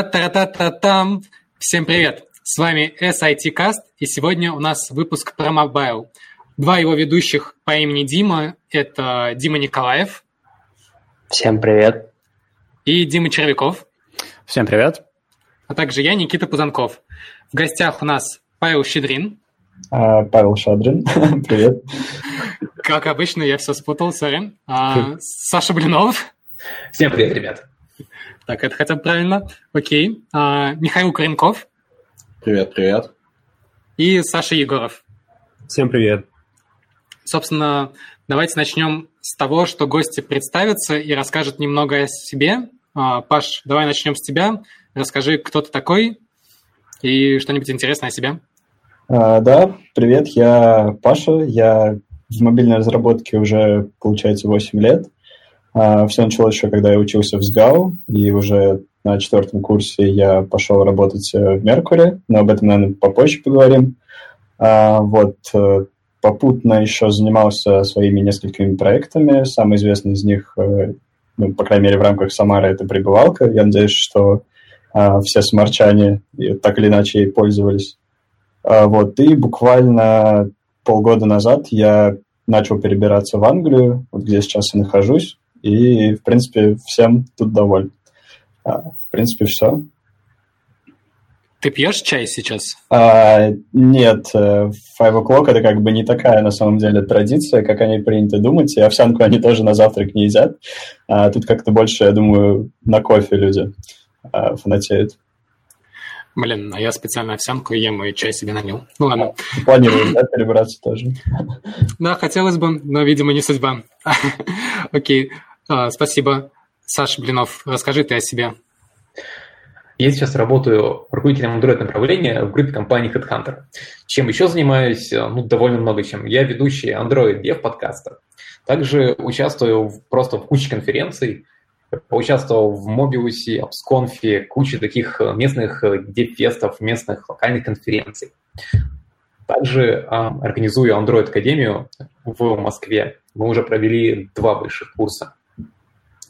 Та-та-та-та-там! Всем привет! С вами SIT Cast, и сегодня у нас выпуск про Mobile. Два его ведущих по имени Дима – это Дима Николаев. Всем привет. И Дима Червяков. Всем привет. А также я, Никита Пузанков. В гостях у нас Павел Щедрин. А, Павел Шадрин, привет. Как обычно, я все спутал, сори. А, Саша Блинов. Всем привет, ребят. Так, это хотя бы правильно. Окей. А, Михаил Коренков. Привет, привет. И Саша Егоров. Всем привет. Собственно, давайте начнем с того, что гости представятся и расскажут немного о себе. А, Паш, давай начнем с тебя. Расскажи, кто ты такой и что-нибудь интересное о себе. А, да, привет, я Паша, я в мобильной разработке уже, получается, 8 лет. А, Все началось еще, когда я учился в СГАУ, и уже на четвертом курсе я пошел работать э, в Меркуре, но об этом, наверное, попозже поговорим. А, Вот, э, попутно еще занимался своими несколькими проектами. Самый известный из них, э, ну, по крайней мере, в рамках Самары, это прибывалка. Я надеюсь, что а, все смарчане и так или иначе ей пользовались. Вот, и буквально полгода назад я начал перебираться в Англию, вот где сейчас я нахожусь, и, в принципе, всем тут доволен. А, В принципе, все. Ты пьешь чай сейчас? А, нет, э, five o'clock это как бы не такая на самом деле традиция, как они принято думать, и овсянку они тоже на завтрак не едят. А, тут как-то больше, я думаю, на кофе люди а, фанатеют. Блин, а я специально овсянку ем и чай себе налил. Ну ладно. Планируют, да, перебраться тоже? Да, хотелось бы, но, видимо, не судьба. Окей, спасибо. Саша Блинов, расскажи ты о себе. Я сейчас работаю руководителем Android направления в группе компании HeadHunter. Чем еще занимаюсь? Ну, довольно много чем. Я ведущий Android Dev подкаста. Также участвую в, просто в куче конференций. Поучаствовал в Mobius, AppsConf, куче таких местных дев-фестов, местных локальных конференций. Также а, организую Android Академию в Москве. Мы уже провели два высших курса.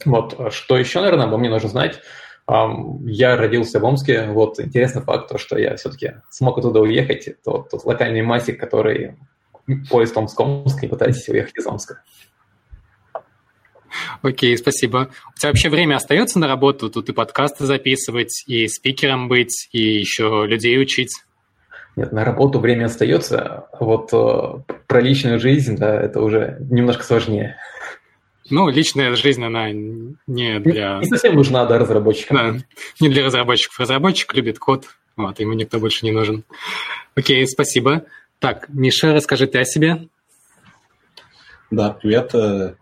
Вот, что еще, наверное, обо мне нужно знать? Я родился в Омске. Вот интересный факт, то, что я все-таки смог оттуда уехать. Тот, тот локальный масик, который поезд Омск-Омск, не пытайтесь уехать из Омска. Окей, спасибо. У тебя вообще время остается на работу? Тут и подкасты записывать, и спикером быть, и еще людей учить. Нет, на работу время остается. а Вот э, про личную жизнь, да, это уже немножко сложнее. Ну, личная жизнь, она не для... Не совсем нужна, да, разработчикам. Да, не для разработчиков. Разработчик любит код, вот, ему никто больше не нужен. Окей, спасибо. Так, Миша, расскажи ты о себе. Да, привет. Э,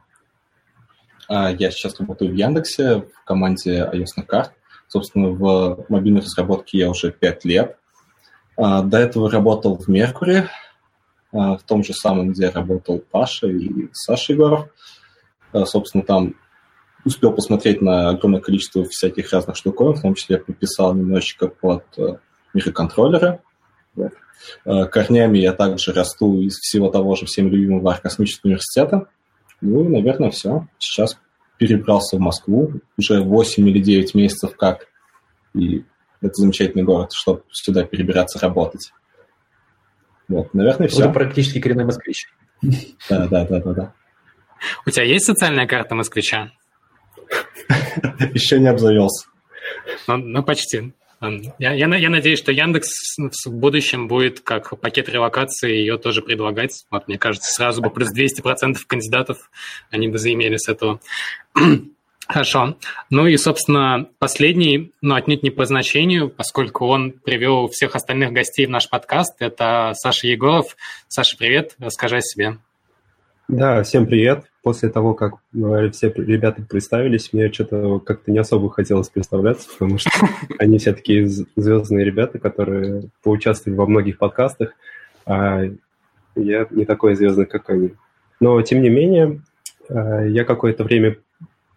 а, Я сейчас работаю в Яндексе в команде iOS карт. Собственно, в мобильной разработке я уже пять лет. А, До этого работал в Меркуре, а, в том же самом, где работал Паша и Саша Егоров. А, Собственно, там успел посмотреть на огромное количество всяких разных штуковин, в том числе я подписал немножечко под э, микроконтроллеры. Э, Корнями я также расту из всего того же всем любимого космического университета. Ну и, наверное, все. Сейчас перебрался в Москву. Уже 8 или 9 месяцев как. И это замечательный город, чтобы сюда перебираться работать. Вот, наверное, Уже все. практически коренной москвич. Да, да, да, да, да. У тебя есть социальная карта москвича? Еще не обзавелся. Ну, ну, почти. Я, я, я надеюсь, что Яндекс в будущем будет как пакет релокации ее тоже предлагать. Вот, мне кажется, сразу бы плюс 200% кандидатов они бы заимели с этого. Хорошо. Ну и, собственно, последний, но отнюдь не по значению, поскольку он привел всех остальных гостей в наш подкаст, это Саша Егоров. Саша, привет, расскажи о себе. Да, всем привет. После того, как э, все ребята представились, мне что-то как-то не особо хотелось представляться, потому что они все такие звездные ребята, которые поучаствовали во многих подкастах, а я не такой звездный, как они. Но, тем не менее, э, я какое-то время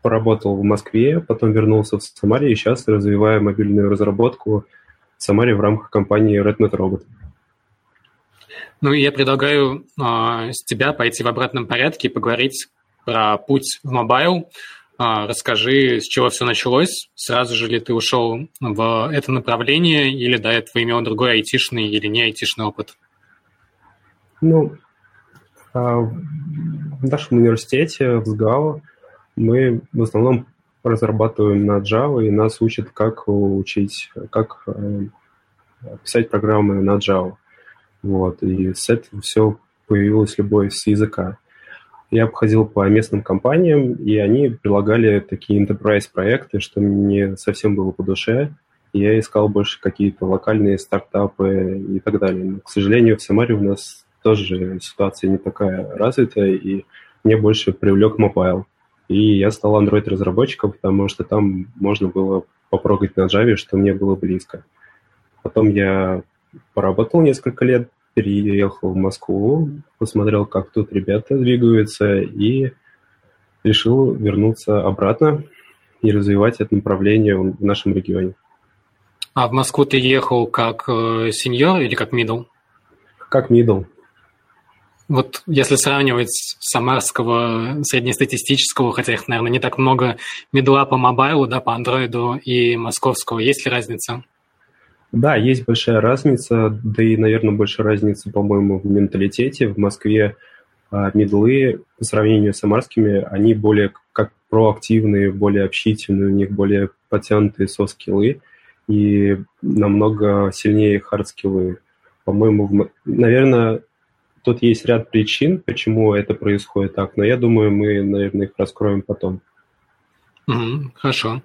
поработал в Москве, потом вернулся в Самаре и сейчас развиваю мобильную разработку в Самаре в рамках компании RedMadRobot. Ну, я предлагаю э, с тебя пойти в обратном порядке и поговорить про путь в mobile. А, расскажи, с чего все началось? Сразу же ли ты ушел в это направление или до этого имел другой айтишный или не айтишный опыт? Ну, а, в нашем университете, в СГАО, мы в основном разрабатываем на Java, и нас учат, как учить, как э, писать программы на Java. Вот, и с этого все появилась любовь с языка. Я обходил по местным компаниям, и они предлагали такие enterprise проекты, что мне совсем было по душе. Я искал больше какие-то локальные стартапы и так далее. Но, к сожалению, в Самаре у нас тоже ситуация не такая развитая, и мне больше привлек mobile. И я стал Android-разработчиком, потому что там можно было попрогать на Java, что мне было близко. Потом я поработал несколько лет, переехал в Москву, посмотрел, как тут ребята двигаются, и решил вернуться обратно и развивать это направление в нашем регионе. А в Москву ты ехал как э, senior или как middle? Как middle. Вот если сравнивать самарского среднестатистического, хотя их, наверное, не так много, middle а по mobile у, да, по андроиду и московского, есть ли разница? Да, есть большая разница, да и, наверное, большая разница, по-моему, в менталитете. В Москве а, middle ы по сравнению с самарскими, они более как проактивные, более общительные, у них более подтянутые soft skill ы и намного сильнее хард-скиллы. По-моему, в... наверное, тут есть ряд причин, почему это происходит так, но я думаю, мы, наверное, их раскроем потом. Хорошо.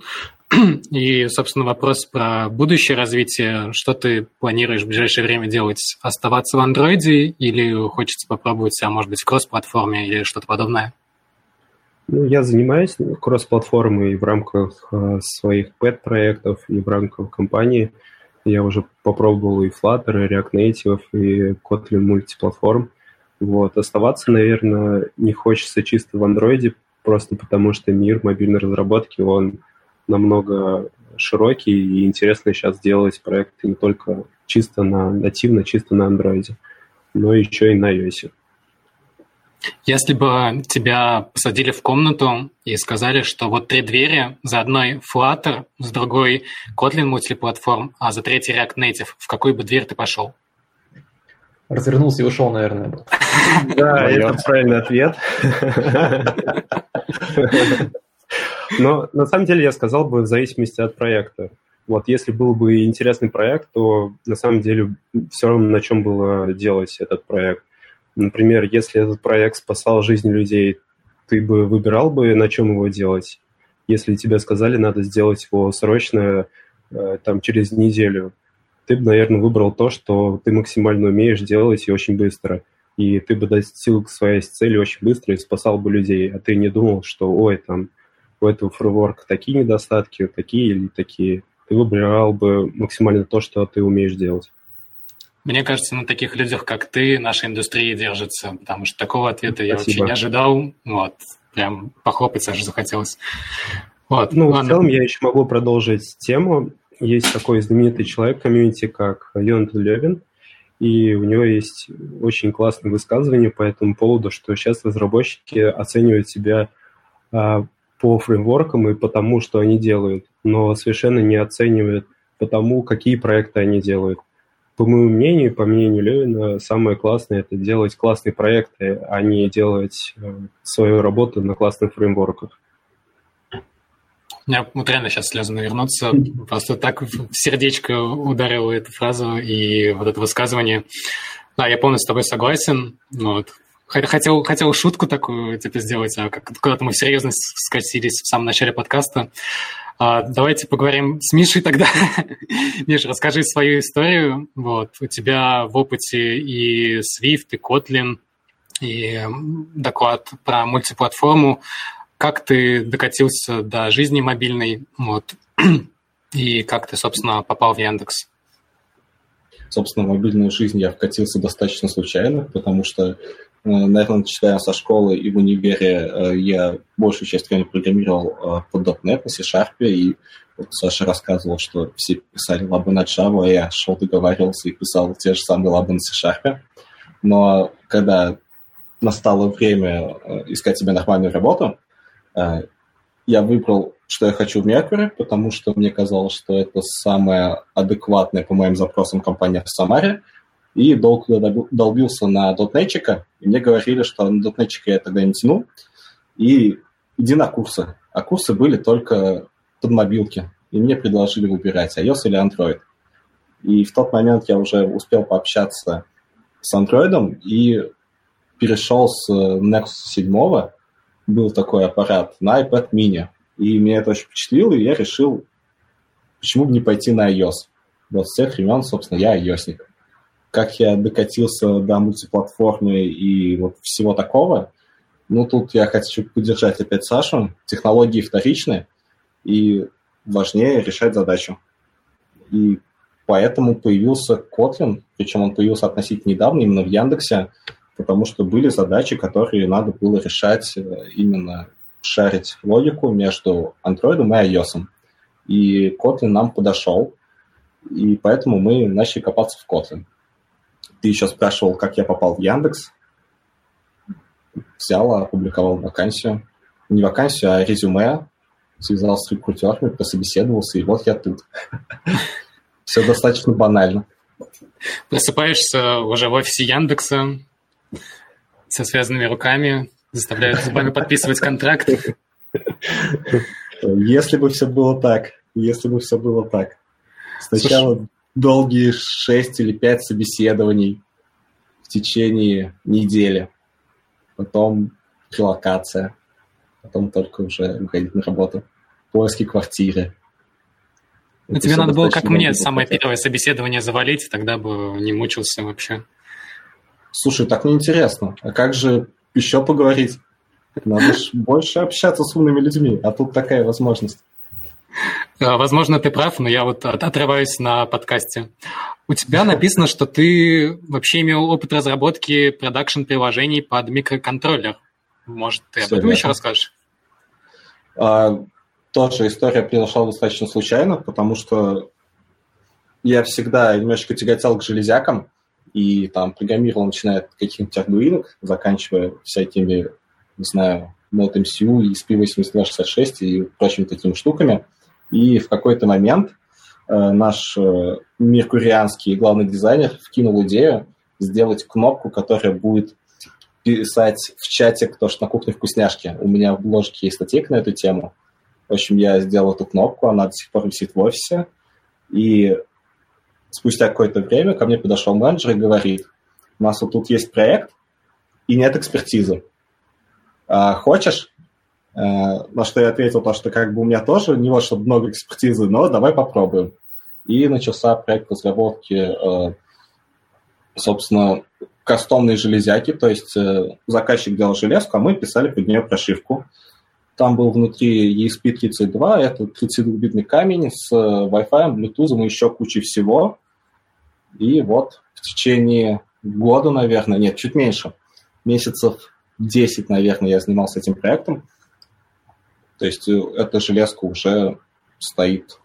И, собственно, вопрос про будущее развитие. Что ты планируешь в ближайшее время делать? Оставаться в андроиде или хочется попробовать, а может быть, в кросс-платформе или что-то подобное? Ну, я занимаюсь кросс-платформой в рамках э, своих пэт-проектов и в рамках компании. Я уже попробовал и Flutter, и React Native, и Kotlin мультиплатформ. Вот. Оставаться, наверное, не хочется чисто в андроиде, просто потому что мир мобильной разработки, он намного широкий и интересно сейчас делать проекты не только чисто на нативно, чисто на андроиде, но еще и на iOS. Если бы тебя посадили в комнату и сказали, что вот три двери, за одной Flutter, с другой Kotlin мультиплатформ, а за третьей React Native, в какую бы дверь ты пошел? Развернулся и ушел, наверное. Да, это правильный ответ. Но на самом деле я сказал бы в зависимости от проекта. Вот если был бы интересный проект, то на самом деле все равно на чем было делать этот проект. Например, если этот проект спасал жизнь людей, ты бы выбирал бы, на чем его делать. Если тебе сказали, надо сделать его срочно, э, там, через неделю, ты бы, наверное, выбрал то, что ты максимально умеешь делать и очень быстро. И ты бы достиг своей цели очень быстро и спасал бы людей. А ты не думал, что, ой, там, у этого фреймворка такие недостатки, такие или такие. Ты выбирал бы максимально то, что ты умеешь делать. Мне кажется, на таких людях, как ты, наша индустрия держится, потому что такого ответа Спасибо. я вообще не ожидал. Вот, прям похлопать аж захотелось. Вот, ну, ладно. в целом я еще могу продолжить тему. Есть такой знаменитый человек в комьюнити, как Йонатан Левин, и у него есть очень классное высказывание по этому поводу, что сейчас разработчики оценивают себя а, по фреймворкам и по тому, что они делают, но совершенно не оценивают по тому, какие проекты они делают. По моему мнению, по мнению Левина, самое классное – это делать классные проекты, а не делать э, свою работу на классных фреймворках. Меня вот реально сейчас слезы навернуться. Просто так в сердечко ударила эту фразу и вот это высказывание. Да, я полностью с тобой согласен. Вот. Хотел, хотел шутку такую типа, сделать, а куда-то мы серьезно скатились в самом начале подкаста. А, давайте поговорим с Мишей тогда. Миша, расскажи свою историю. Вот, у тебя в опыте и Swift, и Kotlin, и доклад про мультиплатформу. Как ты докатился до жизни мобильной? Вот, и как ты, собственно, попал в Яндекс? Собственно, в мобильную жизнь я вкатился достаточно случайно, потому что наверное, начиная со школы и в универе э, я большую часть времени программировал э, под .NET на C-Sharp, и вот Саша рассказывал, что все писали лабы на Java, а я шел договаривался и писал те же самые лабы на C-Sharp. Но когда настало время искать себе нормальную работу, я выбрал, что я хочу в Mercury, потому что мне казалось, что это самая адекватная по моим запросам компания в Самаре. И долго долбился на дотнетчика, и мне говорили, что на дотнетчика я тогда не тяну, и иди на курсы. А курсы были только под мобилки, и мне предложили выбирать, iOS или Android. И в тот момент я уже успел пообщаться с Android и перешел с Nexus 7 был такой аппарат на iPad mini. И меня это очень впечатлило, и я решил, почему бы не пойти на iOS. Вот с тех времен, собственно, я iOSник. Как я докатился до мультиплатформы и вот всего такого, ну, тут я хочу поддержать опять Сашу. Технологии вторичны, и важнее решать задачу. И поэтому появился Kotlin, причем он появился относительно недавно, именно в Яндексе, потому что были задачи, которые надо было решать э, именно шарить логику между Android и iOS. И Kotlin нам подошел, и поэтому мы начали копаться в Kotlin. Ты еще спрашивал, как я попал в Яндекс. Взял, опубликовал вакансию. Не вакансию, а резюме. Связался с рекрутерами, пособеседовался, и вот я тут. Все достаточно банально. Просыпаешься уже в офисе Яндекса, со связанными руками, заставляют зубами подписывать контракт. Если бы все было так, если бы все было так. Сначала Слушай, долгие шесть или пять собеседований в течение недели, потом релокация, потом только уже выходить на работу, поиски квартиры. Ну, тебе надо было, как мне, самое первое собеседование завалить, тогда бы не мучился вообще. Слушай, так неинтересно. А как же еще поговорить? Надо же больше общаться с умными людьми, а тут такая возможность. А, возможно, ты прав, но я вот отрываюсь на подкасте. У тебя написано, что ты вообще имел опыт разработки продакшн-приложений под микроконтроллер. Может, ты об этом еще расскажешь? А, тоже история произошла достаточно случайно, потому что я всегда немножечко тяготел к железякам, и там программировал, начиная от каких-нибудь ардуинок, заканчивая всякими, не знаю, NoteMCU и SP8266 и прочими такими штуками. И в какой-то момент э, наш э, меркурианский главный дизайнер вкинул идею сделать кнопку, которая будет писать в чате «Кто ж на кухне вкусняшки». У меня в бложке есть статейка на эту тему. В общем, я сделал эту кнопку, она до сих пор висит в офисе. И спустя какое-то время ко мне подошел менеджер и говорит, у нас вот тут есть проект, и нет экспертизы. А, хочешь? А, на что я ответил, то, что как бы у меня тоже не вот чтобы много экспертизы, но давай попробуем. И начался проект разработки, э, собственно, кастомной железяки, то есть э, заказчик делал железку, а мы писали под нее прошивку. Там был внутри ESP32, это 32-битный камень с э, Wi-Fi, Bluetooth и еще кучей всего. И вот в течение года, наверное, нет, чуть меньше, месяцев 10, наверное, я занимался этим проектом. То есть э, эта железка уже стоит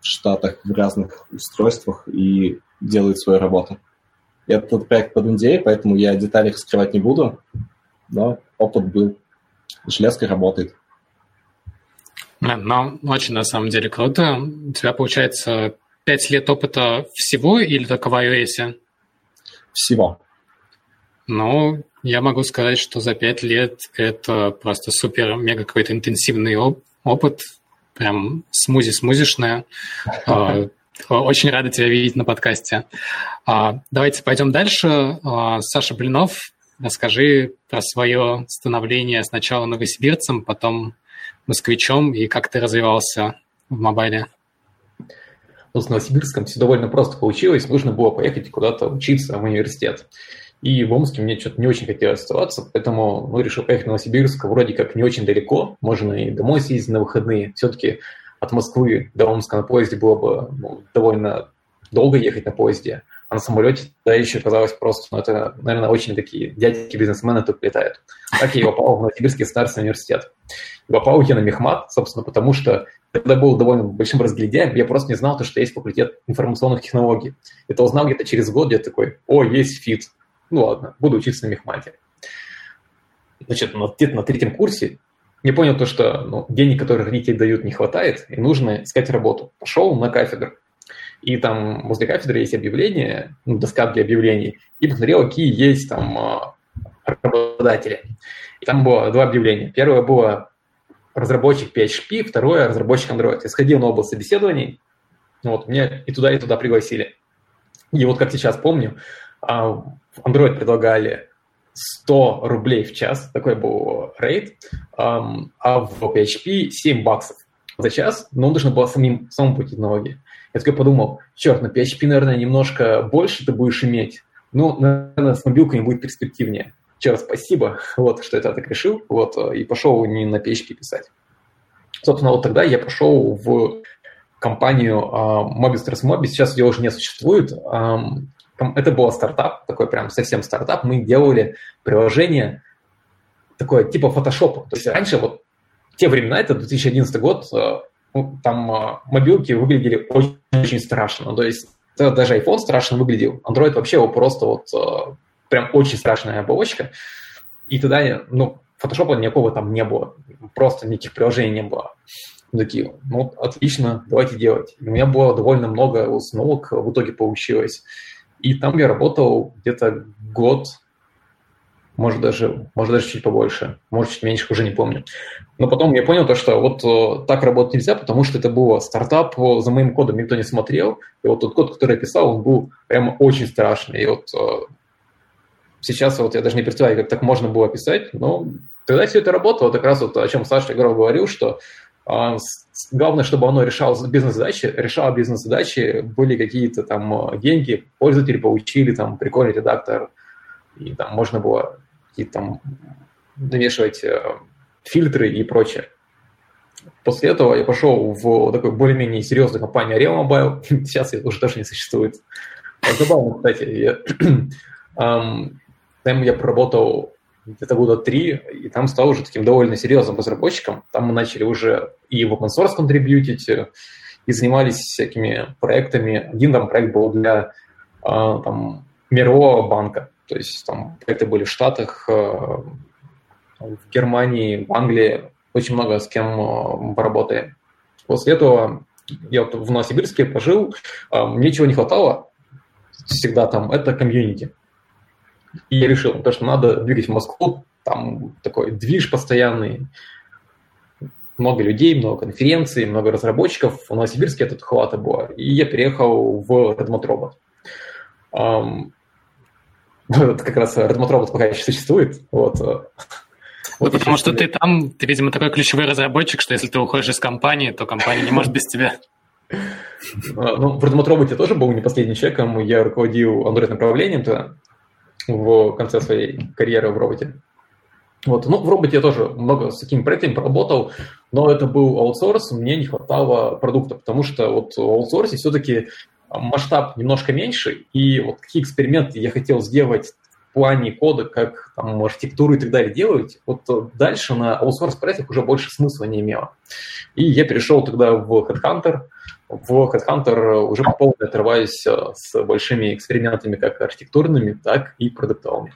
в Штатах в разных устройствах и делает свою работу. Этот проект под NDA, поэтому я детали раскрывать не буду, но опыт был. Железка работает. Ну, очень на самом деле круто. У тебя, получается, пять лет опыта всего или только в iOS? Всего. Ну, я могу сказать, что за пять лет это просто супер-мега какой-то интенсивный оп- опыт, прям смузи-смузишная. А, очень рада тебя видеть на подкасте. А, давайте пойдем дальше. А, Саша Блинов, расскажи про свое становление сначала новосибирцем, потом москвичом и как ты развивался в мобайле. Ну, с Новосибирском все довольно просто получилось. Нужно было поехать куда-то учиться в университет. И в Омске мне что-то не очень хотелось оставаться, поэтому ну, решил поехать в Новосибирск. Вроде как не очень далеко, можно и домой съездить на выходные. Все-таки от Москвы до Омска на поезде было бы ну, довольно долго ехать на поезде, а на самолете да еще казалось просто, ну, это, наверное, очень такие дядьки-бизнесмены тут летают. Так я и попал в Новосибирский государственный университет. И попал я на Мехмат, собственно, потому что когда был довольно большим разглядяем, я просто не знал, то, что есть факультет информационных технологий. Это узнал где-то через год, где такой, о, есть ФИТ. Ну ладно, буду учиться на Мехмате. Значит, где-то на третьем курсе я понял то, что ну, денег, которые родители дают, не хватает, и нужно искать работу. Пошел на кафедру. И там возле кафедры есть объявление, ну, доска для объявлений, и посмотрел, какие есть там а, работодатели. И там было два объявления. Первое было разработчик PHP, второе разработчик Android. Я сходил на оба собеседований, вот, меня и туда, и туда пригласили. И вот как сейчас помню, в Android предлагали 100 рублей в час, такой был рейд, а в PHP 7 баксов за час, но нужно было самим, самому платить налоги. Я такой подумал, черт, на PHP, наверное, немножко больше ты будешь иметь, ну, наверное, с мобилкой будет перспективнее. Еще раз спасибо, вот, что я так решил, вот, и пошел не на PHP писать. Собственно, вот тогда я пошел в компанию uh, Mobis Mobi, сейчас ее уже не существует. Um, это был стартап, такой прям совсем стартап. Мы делали приложение такое типа фотошопа. То есть раньше вот те времена, это 2011 год, uh, там uh, мобилки выглядели очень, очень страшно. То есть даже iPhone страшно выглядел. Android вообще его просто вот прям очень страшная оболочка. И тогда, ну, фотошопа никакого там не было. Просто никаких приложений не было. Мы такие, ну, отлично, давайте делать. И у меня было довольно много установок в итоге получилось. И там я работал где-то год, может даже, может даже чуть побольше, может чуть меньше, уже не помню. Но потом я понял то, что вот э, так работать нельзя, потому что это было стартап, за моим кодом никто не смотрел, и вот тот код, который я писал, он был прямо очень страшный. И вот э, сейчас вот я даже не представляю, как так можно было писать, но тогда все это работало, как раз вот о чем Саша Игров говорил, что э, главное, чтобы оно решало бизнес-задачи, решало бизнес-задачи, были какие-то там э, деньги, пользователи получили там прикольный редактор, и там можно было какие-то там навешивать э, фильтры и прочее. После этого я пошел в такую более-менее серьезную компанию Real Mobile. Сейчас ее уже тоже не существует. Забавно, кстати. Я, там я проработал где-то года три, и там стал уже таким довольно серьезным разработчиком. Там мы начали уже и в open source контрибьютить, и занимались всякими проектами. Один там проект был для а, там, мирового банка, то есть там проекты были в Штатах, а, в Германии, в Англии, очень много с кем а, поработаем. После этого я вот в Новосибирске пожил, мне чего не хватало всегда там, это комьюнити. И я решил, то, что надо двигать в Москву, там такой движ постоянный, много людей, много конференций, много разработчиков. В Новосибирске это хвата было. И я переехал в Redmond Robot. Um, вот как раз Redmond Robot пока еще существует. Вот. Ну, вот потому что ты там, ты, видимо, такой ключевой разработчик, что если ты уходишь из компании, то компания не может без тебя. А, ну, в Redmond Robot я тоже был не последним человеком. Я руководил Android-направлением тогда в конце своей карьеры в роботе. Вот. Ну, в роботе я тоже много с такими проектами поработал, но это был аутсорс, мне не хватало продукта, потому что вот в аутсорсе все-таки масштаб немножко меньше, и вот какие эксперименты я хотел сделать плане кода, как там архитектуру и так далее делать, вот дальше на аутсорс проектах уже больше смысла не имело. И я перешел тогда в Headhunter, в Headhunter уже по полной отрываюсь э, с большими экспериментами как архитектурными, так и продуктовыми.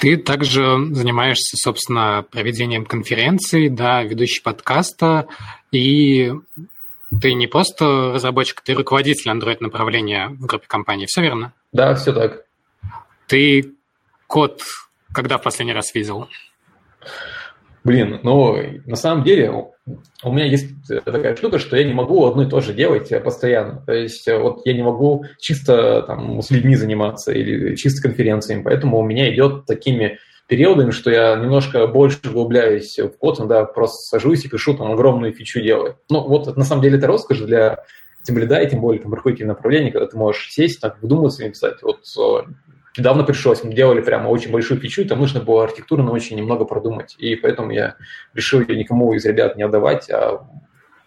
Ты также занимаешься, собственно, проведением конференций, да, ведущий подкаста, и ты не просто разработчик, ты руководитель Android-направления в группе компании, все верно? Да, все так. Ты код когда в последний раз видел? Блин, ну, на самом деле у меня есть такая штука, что я не могу одно и то же делать постоянно. То есть вот я не могу чисто там с людьми заниматься или чисто конференциями, поэтому у меня идет такими периодами, что я немножко больше углубляюсь в код, иногда просто сажусь и пишу там огромную фичу делаю. Ну, вот на самом деле это роскошь для тем более, и тем более там руководитель направления, когда ты можешь сесть, так вдуматься и написать. Вот недавно пришлось, мы делали прямо очень большую фичу, и там нужно было архитектурно очень немного продумать, и поэтому я решил ее никому из ребят не отдавать, а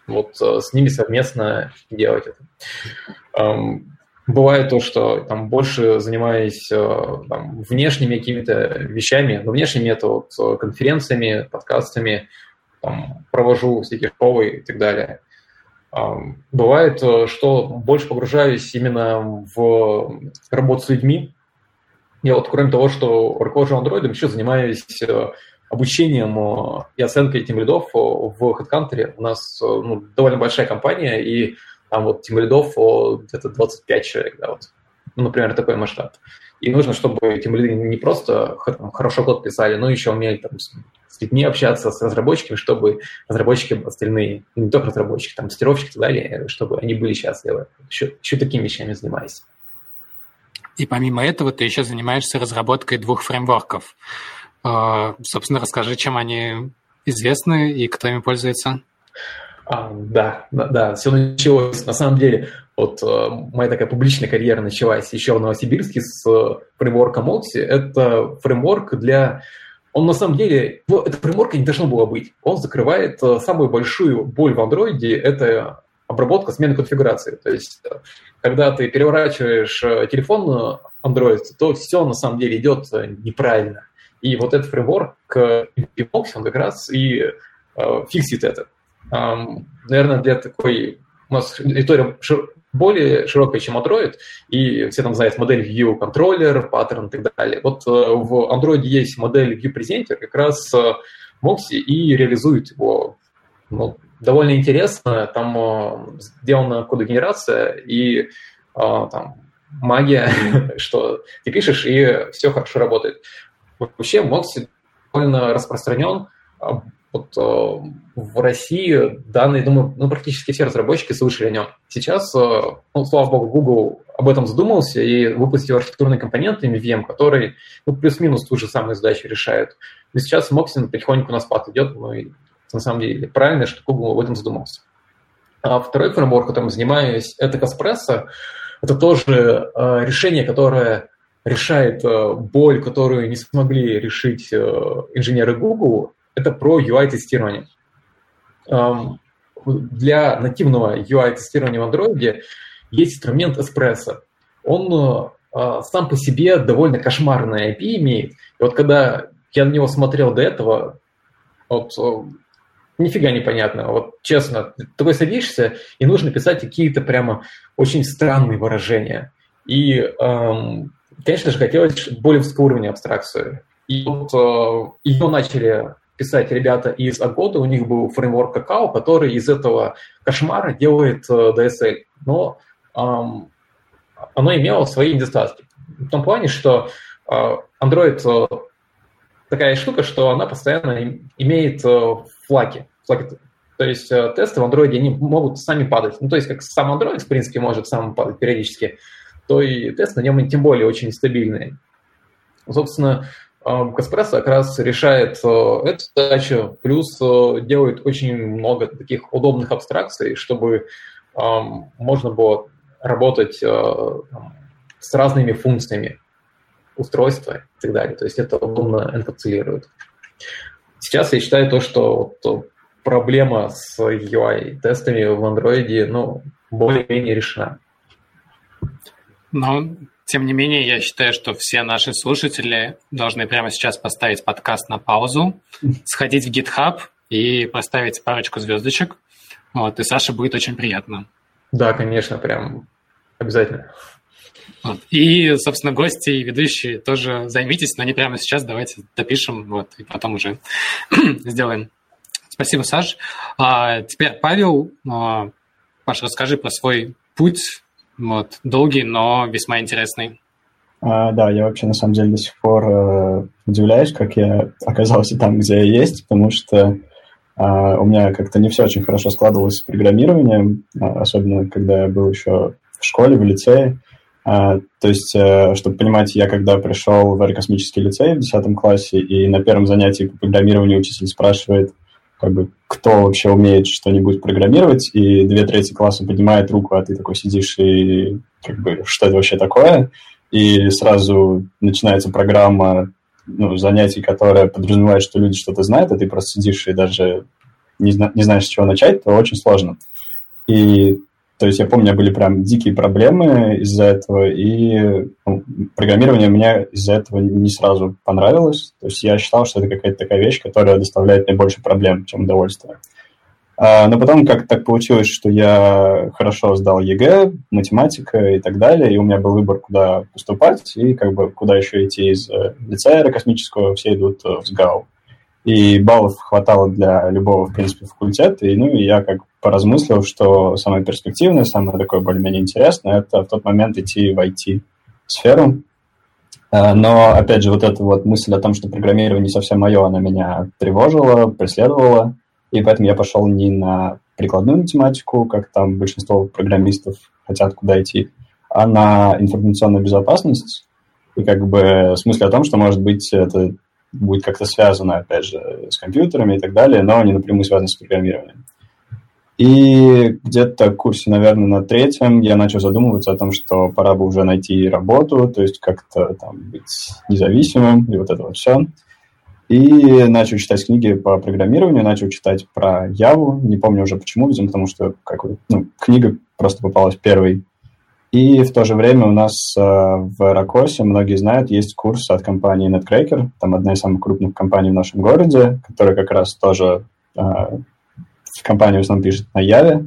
вот э, с ними совместно делать это. Бывает то, что там больше занимаюсь э, там, внешними какими-то вещами, но внешними это вот э, конференциями, подкастами, там, провожу всякие школы и так далее. Бывает, что больше погружаюсь именно в работу с людьми, я вот кроме того, что руковожу андроидом, еще занимаюсь э, обучением и оценкой этим лидов в HeadHunter. У нас ну, довольно большая компания, и там вот тем лидов где-то 25 человек, да, вот. Ну, например, такой масштаб. И нужно, чтобы тем лиды не просто там, хорошо код писали, но еще умели там, с людьми общаться, с разработчиками, чтобы разработчики остальные, не только разработчики, там, тестировщики и так далее, чтобы они были счастливы. Еще, еще такими вещами занимаюсь. И помимо этого ты еще занимаешься разработкой двух фреймворков. А, собственно, расскажи, чем они известны и кто ими пользуется. А, да, да, да, все началось. На самом деле, вот э, моя такая публичная карьера началась еще в Новосибирске с э, фреймворком Oxy. Это фреймворк для... Он на самом деле... Это фреймворк не должно было быть. Он закрывает э, самую большую боль в андроиде. Это обработка смены конфигурации. То есть, когда ты переворачиваешь телефон Android, то все на самом деле идет неправильно. И вот этот фреймворк Moxie, он как раз и фиксит это. Наверное, для такой у нас история более широкая, чем Android, и все там знают модель View Controller, паттерн и так далее. Вот э, в Android есть модель View Presenter, как раз Moxie и реализует его ну, довольно интересно. Там э, сделана кодогенерация и э, там магия, что ты пишешь, и все хорошо работает. Вообще Moxie довольно распространен. Вот э, в России данные, думаю, ну, практически все разработчики слышали о нем. Сейчас, ну, слава богу, Google об этом задумался и выпустил архитектурные компоненты MVM, которые ну, плюс-минус ту же самую задачу решают. И сейчас Moxin потихоньку на спад идет, ну и на самом деле правильно, что Google об этом задумался. А второй фреймворк, которым занимаюсь, это Каспрессо. Это тоже э, решение, которое решает э, боль, которую не смогли решить э, инженеры Google, это про UI-тестирование. Для нативного UI-тестирования в Android есть инструмент Espresso. Он а, сам по себе довольно кошмарное API имеет. И вот когда я на него смотрел до этого, вот нифига непонятно. Вот честно, ты такой садишься, и нужно писать какие-то прямо очень странные выражения. И, эм, конечно же, хотелось более высокого уровня абстракции. И вот э, ее начали писать ребята из Агода, у них был фреймворк Какао, который из этого кошмара делает э, DSL. Но эм, оно имело свои недостатки. В том плане, что э, Android э, такая штука, что она постоянно имеет э, флаги. флаги. То есть э, тесты в Android, они могут сами падать. Ну, то есть как сам Android, в принципе, может сам падать периодически, то и тесты на нем тем более очень стабильные. Собственно, Каспрессо как раз решает э, эту задачу, плюс э, делает очень много таких удобных абстракций, чтобы можно было работать э, с разными функциями устройства и так далее. То есть это удобно энкапсулирует. Сейчас я считаю то, что проблема с UI-тестами в Android ну, более-менее решена. Но тем не менее, я считаю, что все наши слушатели должны прямо сейчас поставить подкаст на паузу, сходить в GitHub и поставить парочку звездочек. Вот, и Саше будет очень приятно. Да, конечно, прям обязательно. Вот. И, собственно, гости и ведущие тоже займитесь, но не прямо сейчас, давайте допишем, вот, и потом уже сделаем. Спасибо, Саш. А, теперь Павел, а, Паша, расскажи про свой путь вот. Долгий, но весьма интересный. А, да, я вообще на самом деле до сих пор э, удивляюсь, как я оказался там, где я есть, потому что э, у меня как-то не все очень хорошо складывалось с программированием, а, особенно когда я был еще в школе, в лицее. То есть, э, чтобы понимать, я когда пришел в аэрокосмический лицей в 10 классе, и на первом занятии по программированию учитель спрашивает, как бы, кто вообще умеет что-нибудь программировать, и две трети класса поднимает руку, а ты такой сидишь и как бы, что это вообще такое? И сразу начинается программа ну, занятий, которая подразумевает, что люди что-то знают, а ты просто сидишь и даже не, зна- не знаешь, с чего начать, то очень сложно. И то есть я помню, у меня были прям дикие проблемы из-за этого, и ну, программирование мне из-за этого не сразу понравилось. То есть я считал, что это какая-то такая вещь, которая доставляет мне больше проблем, чем удовольствие. А, но потом как так получилось, что я хорошо сдал ЕГЭ, математика и так далее, и у меня был выбор, куда поступать, и как бы куда еще идти из э, лицея аэрокосмического, все идут э, в СГАУ. И баллов хватало для любого, в принципе, факультета. И, ну, я как поразмыслил, что самое перспективное, самое такое более-менее интересное, это в тот момент идти в IT-сферу. А, но, опять же, вот эта вот мысль о том, что программирование не совсем мое, она меня тревожила, преследовала, и поэтому я пошел не на прикладную математику, как там большинство программистов хотят куда идти, а на информационную безопасность. И как бы в смысле о том, что, может быть, это будет как-то связано, опять же, с компьютерами и так далее, но не напрямую связано с программированием. И где-то в курсе, наверное, на третьем я начал задумываться о том, что пора бы уже найти работу, то есть как-то там быть независимым и вот это вот все. И начал читать книги по программированию, начал читать про Яву, не помню уже почему, видимо, потому что как, ну, книга просто попалась первой. И в то же время у нас э, в Ракосе, многие знают, есть курс от компании NetCracker, там одна из самых крупных компаний в нашем городе, которая как раз тоже э, компания в основном пишет на Яве.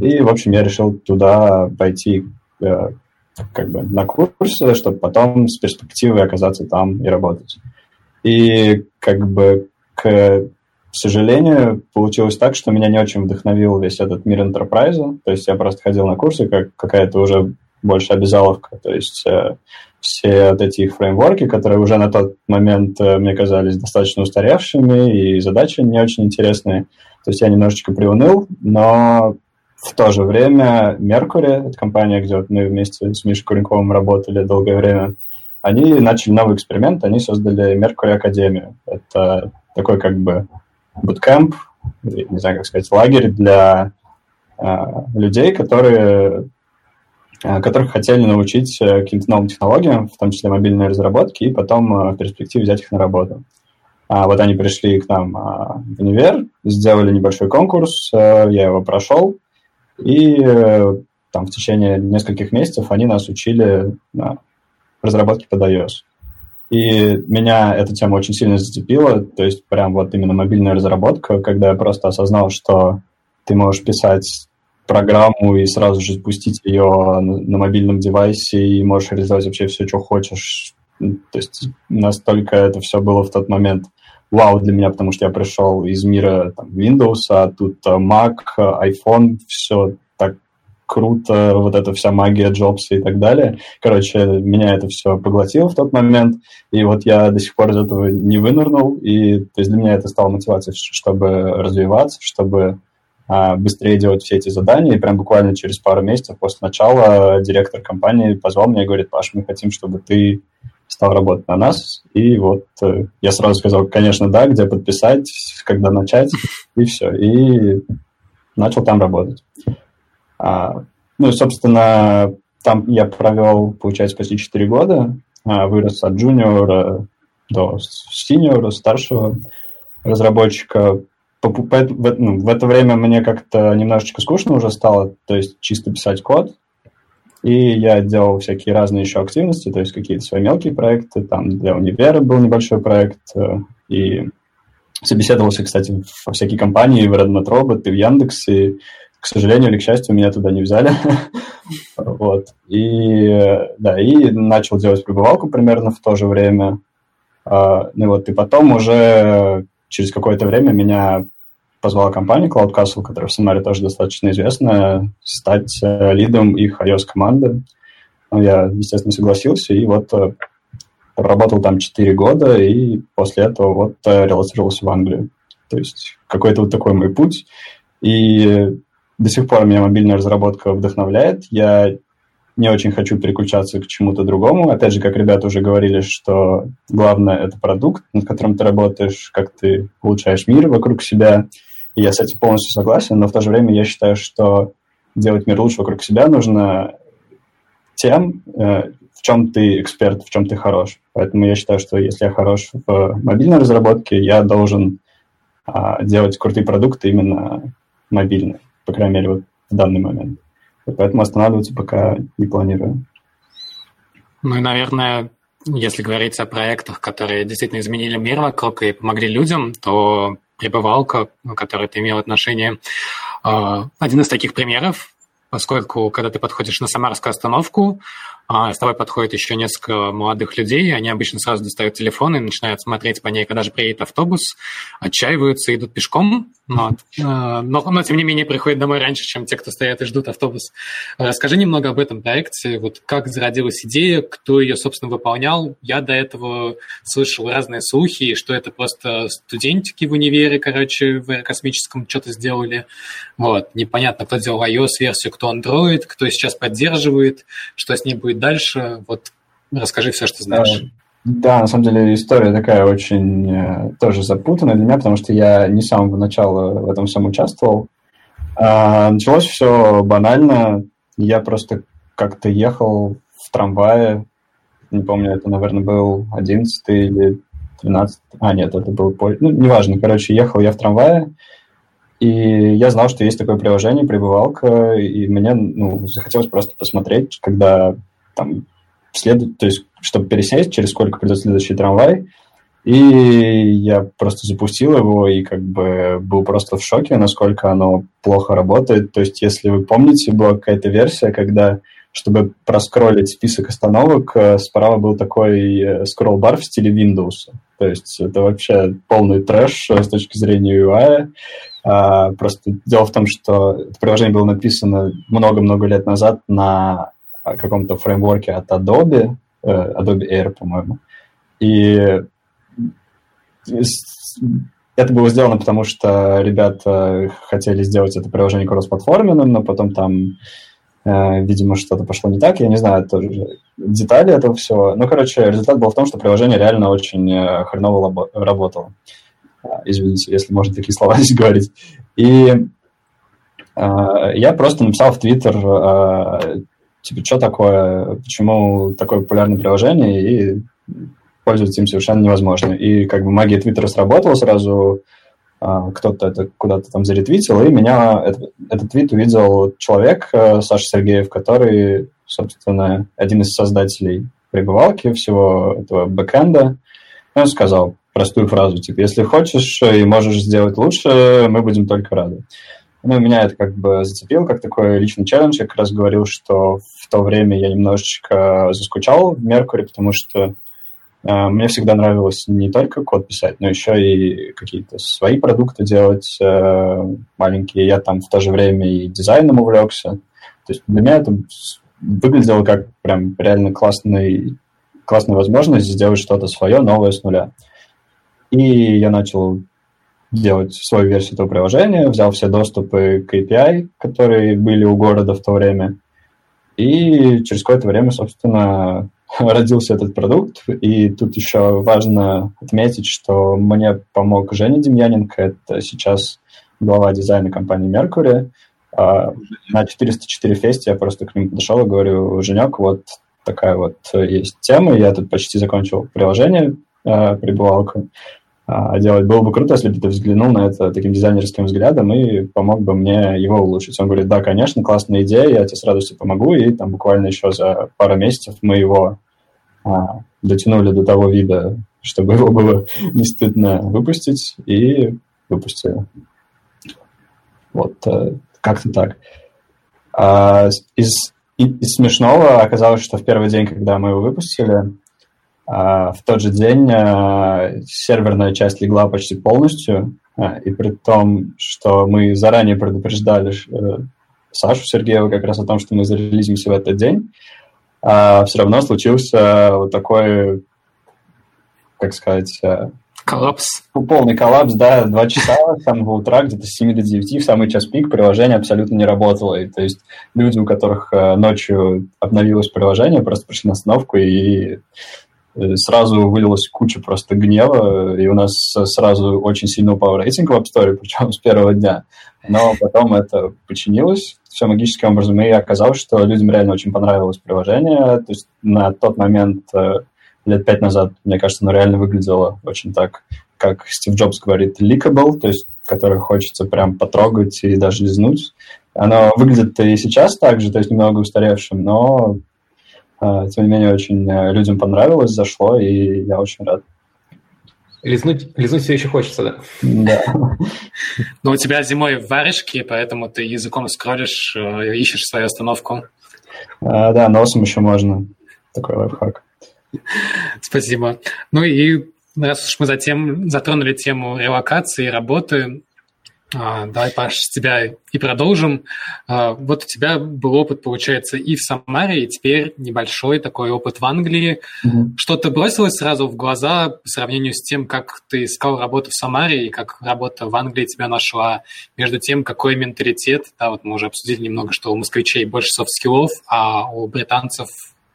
И, в общем, я решил туда пойти э, как бы на курсы, чтобы потом с перспективой оказаться там и работать. И как бы, к сожалению, получилось так, что меня не очень вдохновил весь этот мир enterprise. То есть я просто ходил на курсы, как какая-то уже больше обязаловка. То есть э, все вот эти их фреймворки, которые уже на тот момент э, мне казались достаточно устаревшими, и задачи не очень интересные. То есть я немножечко приуныл, но в то же время Mercury, это компания, где вот мы вместе с Мишей Куренковым работали долгое время, они начали новый эксперимент, они создали Mercury Академию. Это такой как бы bootcamp, не знаю, как сказать, лагерь для э, людей, которые которых хотели научить э, каким-то новым технологиям, в том числе мобильной разработки, и потом э, в перспективе взять их на работу. А вот они пришли к нам в универ, сделали небольшой конкурс, я его прошел, и там в течение нескольких месяцев они нас учили разработки под iOS. И меня эта тема очень сильно зацепила, то есть прям вот именно мобильная разработка, когда я просто осознал, что ты можешь писать программу и сразу же спустить ее на мобильном девайсе и можешь реализовать вообще все, что хочешь. То есть настолько это все было в тот момент вау для меня, потому что я пришел из мира там, Windows, а тут Mac, iPhone, все круто, вот эта вся магия Джобса и так далее. Короче, меня это все поглотило в тот момент, и вот я до сих пор из этого не вынырнул, и то есть для меня это стало мотивацией, чтобы развиваться, чтобы быстрее делать все эти задания, и прям буквально через пару месяцев после начала директор компании позвал меня и говорит, Паш, мы хотим, чтобы ты стал работать на нас, и вот э, я сразу сказал, конечно, да, где подписать, когда начать, и все, и начал там работать. А, ну и, собственно, там я провел, получается, почти 4 года, а, вырос от джуниора до синьора, старшего разработчика. В, ну, в это время мне как-то немножечко скучно уже стало, то есть чисто писать код. И я делал всякие разные еще активности, то есть какие-то свои мелкие проекты. Там для универа был небольшой проект. Э, и собеседовался, кстати, во всякие компании, в Redmond Robot и в Яндексе к сожалению или к счастью, меня туда не взяли. вот. И, да, и начал делать прибывалку примерно в то же время. Uh, ну вот, и потом уже через какое-то время меня позвала компания Cloud Castle, которая в Самаре тоже достаточно известная, стать uh, лидом их iOS-команды. Ну, я, естественно, согласился, и вот uh, работал там 4 года, и после этого вот uh, релацировался в Англию. То есть какой-то вот такой мой путь. И до сих пор меня мобильная разработка вдохновляет. Я не очень хочу переключаться к чему-то другому. Опять же, как ребята уже говорили, что главное — это продукт, над которым ты работаешь, как ты улучшаешь мир вокруг себя. И я с этим полностью согласен, но в то же время я считаю, что делать мир лучше вокруг себя нужно тем, э, в чем ты эксперт, в чем ты хорош. Поэтому я считаю, что если я хорош в мобильной разработке, я должен а, делать крутые продукты именно мобильные по крайней мере, вот в данный момент. Поэтому останавливаться пока не планирую. Ну и, наверное, если говорить о проектах, которые действительно изменили мир вокруг и помогли людям, то прибывалка, к которой ты имел отношение, а, один из таких примеров. поскольку когда ты подходишь на Самарскую остановку, а с тобой подходит еще несколько молодых людей, они обычно сразу достают телефон и начинают смотреть по ней, когда же приедет автобус, отчаиваются, идут пешком, вот. А, но, но, тем не менее, приходят домой раньше, чем те, кто стоят и ждут автобус. Расскажи немного об этом проекте, вот как зародилась идея, кто ее, собственно, выполнял. Я до этого слышал разные слухи, что это просто студентики в универе, короче, в аэрокосмическом что-то сделали. Вот. Непонятно, кто делал iOS-версию, кто Android, кто сейчас поддерживает, что с ней будет дальше. Вот расскажи все, что знаешь. Да, на самом деле история такая очень э, тоже запутанная для меня, потому что я не с самого начала в этом всем участвовал. А, началось все банально. Я просто как-то ехал в трамвае, не помню, это, наверное, был 11 или 13, а нет, это был, ну, неважно, короче, ехал я в трамвае, и я знал, что есть такое приложение, прибывалка, и мне ну, захотелось просто посмотреть, когда там следует, то есть, чтобы пересесть, через сколько придет следующий трамвай. И я просто запустил его и как бы был просто в шоке, насколько оно плохо работает. То есть, если вы помните, была какая-то версия, когда чтобы проскроллить список остановок, э, справа был такой э, скролл-бар в стиле Windows. То есть это вообще полный трэш э, с точки зрения UI. А, просто дело в том, что это приложение было написано много-много лет назад на каком-то фреймворке от Adobe, Adobe Air, по-моему. И это было сделано, потому что ребята хотели сделать это приложение кроссплатформенным, но потом там Э, видимо, что-то пошло не так, я не знаю тоже детали этого всего. Ну, короче, результат был в том, что приложение реально очень э, хреново работало. А, извините, если можно такие слова здесь говорить. И э, я просто написал в Твиттер, типа, что такое, почему такое популярное приложение, и пользоваться им совершенно невозможно. И как бы магия Твиттера сработала сразу, а, кто-то это куда-то там заретвитил, и меня этот, этот твит увидел человек, э, Саша Сергеев, который, собственно, один из создателей прибывалки всего этого бэкэнда. Он сказал простую фразу, типа, если хочешь и можешь сделать лучше, мы будем только рады. Ну, меня это как бы зацепило, как такой личный челлендж. Я как раз говорил, что в то время я немножечко заскучал в Меркуре, потому что а, мне всегда нравилось не только код писать, но еще и какие-то свои продукты делать э, маленькие. Я там в то же время и дизайном увлекся. То есть для меня это выглядело как прям реально классный, классная возможность сделать что-то свое, новое с нуля. И я начал делать свою версию этого приложения, взял все доступы к API, которые были у города в то время, и через какое-то время, собственно, родился этот продукт. И тут еще важно отметить, что мне помог Женя Демьяненко, это сейчас глава дизайна компании Mercury. А, на 404 фесте я просто к ним подошел и говорю, Женек, вот такая вот есть тема, я тут почти закончил приложение, а, прибывалку а делать. Было бы круто, если бы ты взглянул на это таким дизайнерским взглядом и помог бы мне его улучшить. Он говорит, да, конечно, классная идея, я тебе с радостью помогу. И там буквально еще за пару месяцев мы его а, дотянули до того вида, чтобы его было не стыдно выпустить, и выпустили. Вот э, как-то так. А, из, из смешного оказалось, что в первый день, когда мы его выпустили, а, в тот же день а, серверная часть легла почти полностью, а, и при том, что мы заранее предупреждали э, Сашу Сергеева как раз о том, что мы зарелизимся в этот день, все равно случился вот такой, как сказать... Коллапс. Полный коллапс, да, два часа с самого утра, где-то с 7 до 9, в самый час пик приложение абсолютно не работало. И, то есть люди, у которых э, ночью обновилось приложение, просто пришли на остановку и Э, сразу вылилась куча просто гнева, и у нас сразу очень сильно упал рейтинг в App Store, причем с первого дня. Но потом это починилось все магическим образом, и оказалось, что людям реально очень понравилось приложение. То есть на тот момент, э, лет пять назад, мне кажется, оно реально выглядело очень так, как Стив Джобс говорит, lickable, то есть который хочется прям потрогать и даже лизнуть. Оно выглядит и сейчас так же, то есть немного устаревшим, но тем не менее, очень э, людям понравилось, зашло, и я очень рад. Лизнуть, лизнуть все еще хочется, да? Да. Но у тебя зимой варежки, поэтому ты языком скроллишь, э, ищешь свою остановку. А, да, носом еще можно. Такой лайфхак. Спасибо. Ну и раз уж мы затем затронули тему релокации и работы, а, давай, Паш, с тебя и продолжим. А, вот у тебя был опыт, получается, и в Самаре, и теперь небольшой такой опыт в Англии. Mm-hmm. Что-то бросилось сразу в глаза по сравнению с тем, как ты искал работу в Самаре и как работа в Англии тебя нашла, между тем, какой менталитет, да, вот мы уже обсудили немного, что у москвичей больше soft skill ов, а у британцев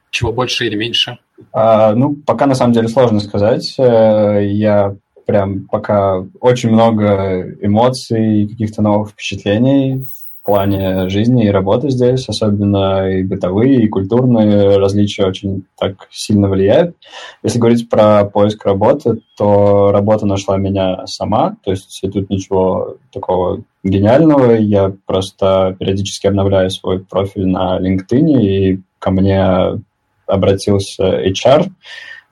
чего больше или меньше? А, ну, пока на самом деле сложно сказать. Э, я прям пока очень много эмоций, каких-то новых впечатлений в плане жизни и работы здесь, особенно и бытовые, и культурные различия очень так сильно влияют. Если говорить про поиск работы, то работа нашла меня сама, то есть тут ничего такого гениального, я просто периодически обновляю свой профиль на LinkedIn, и ко мне обратился HR,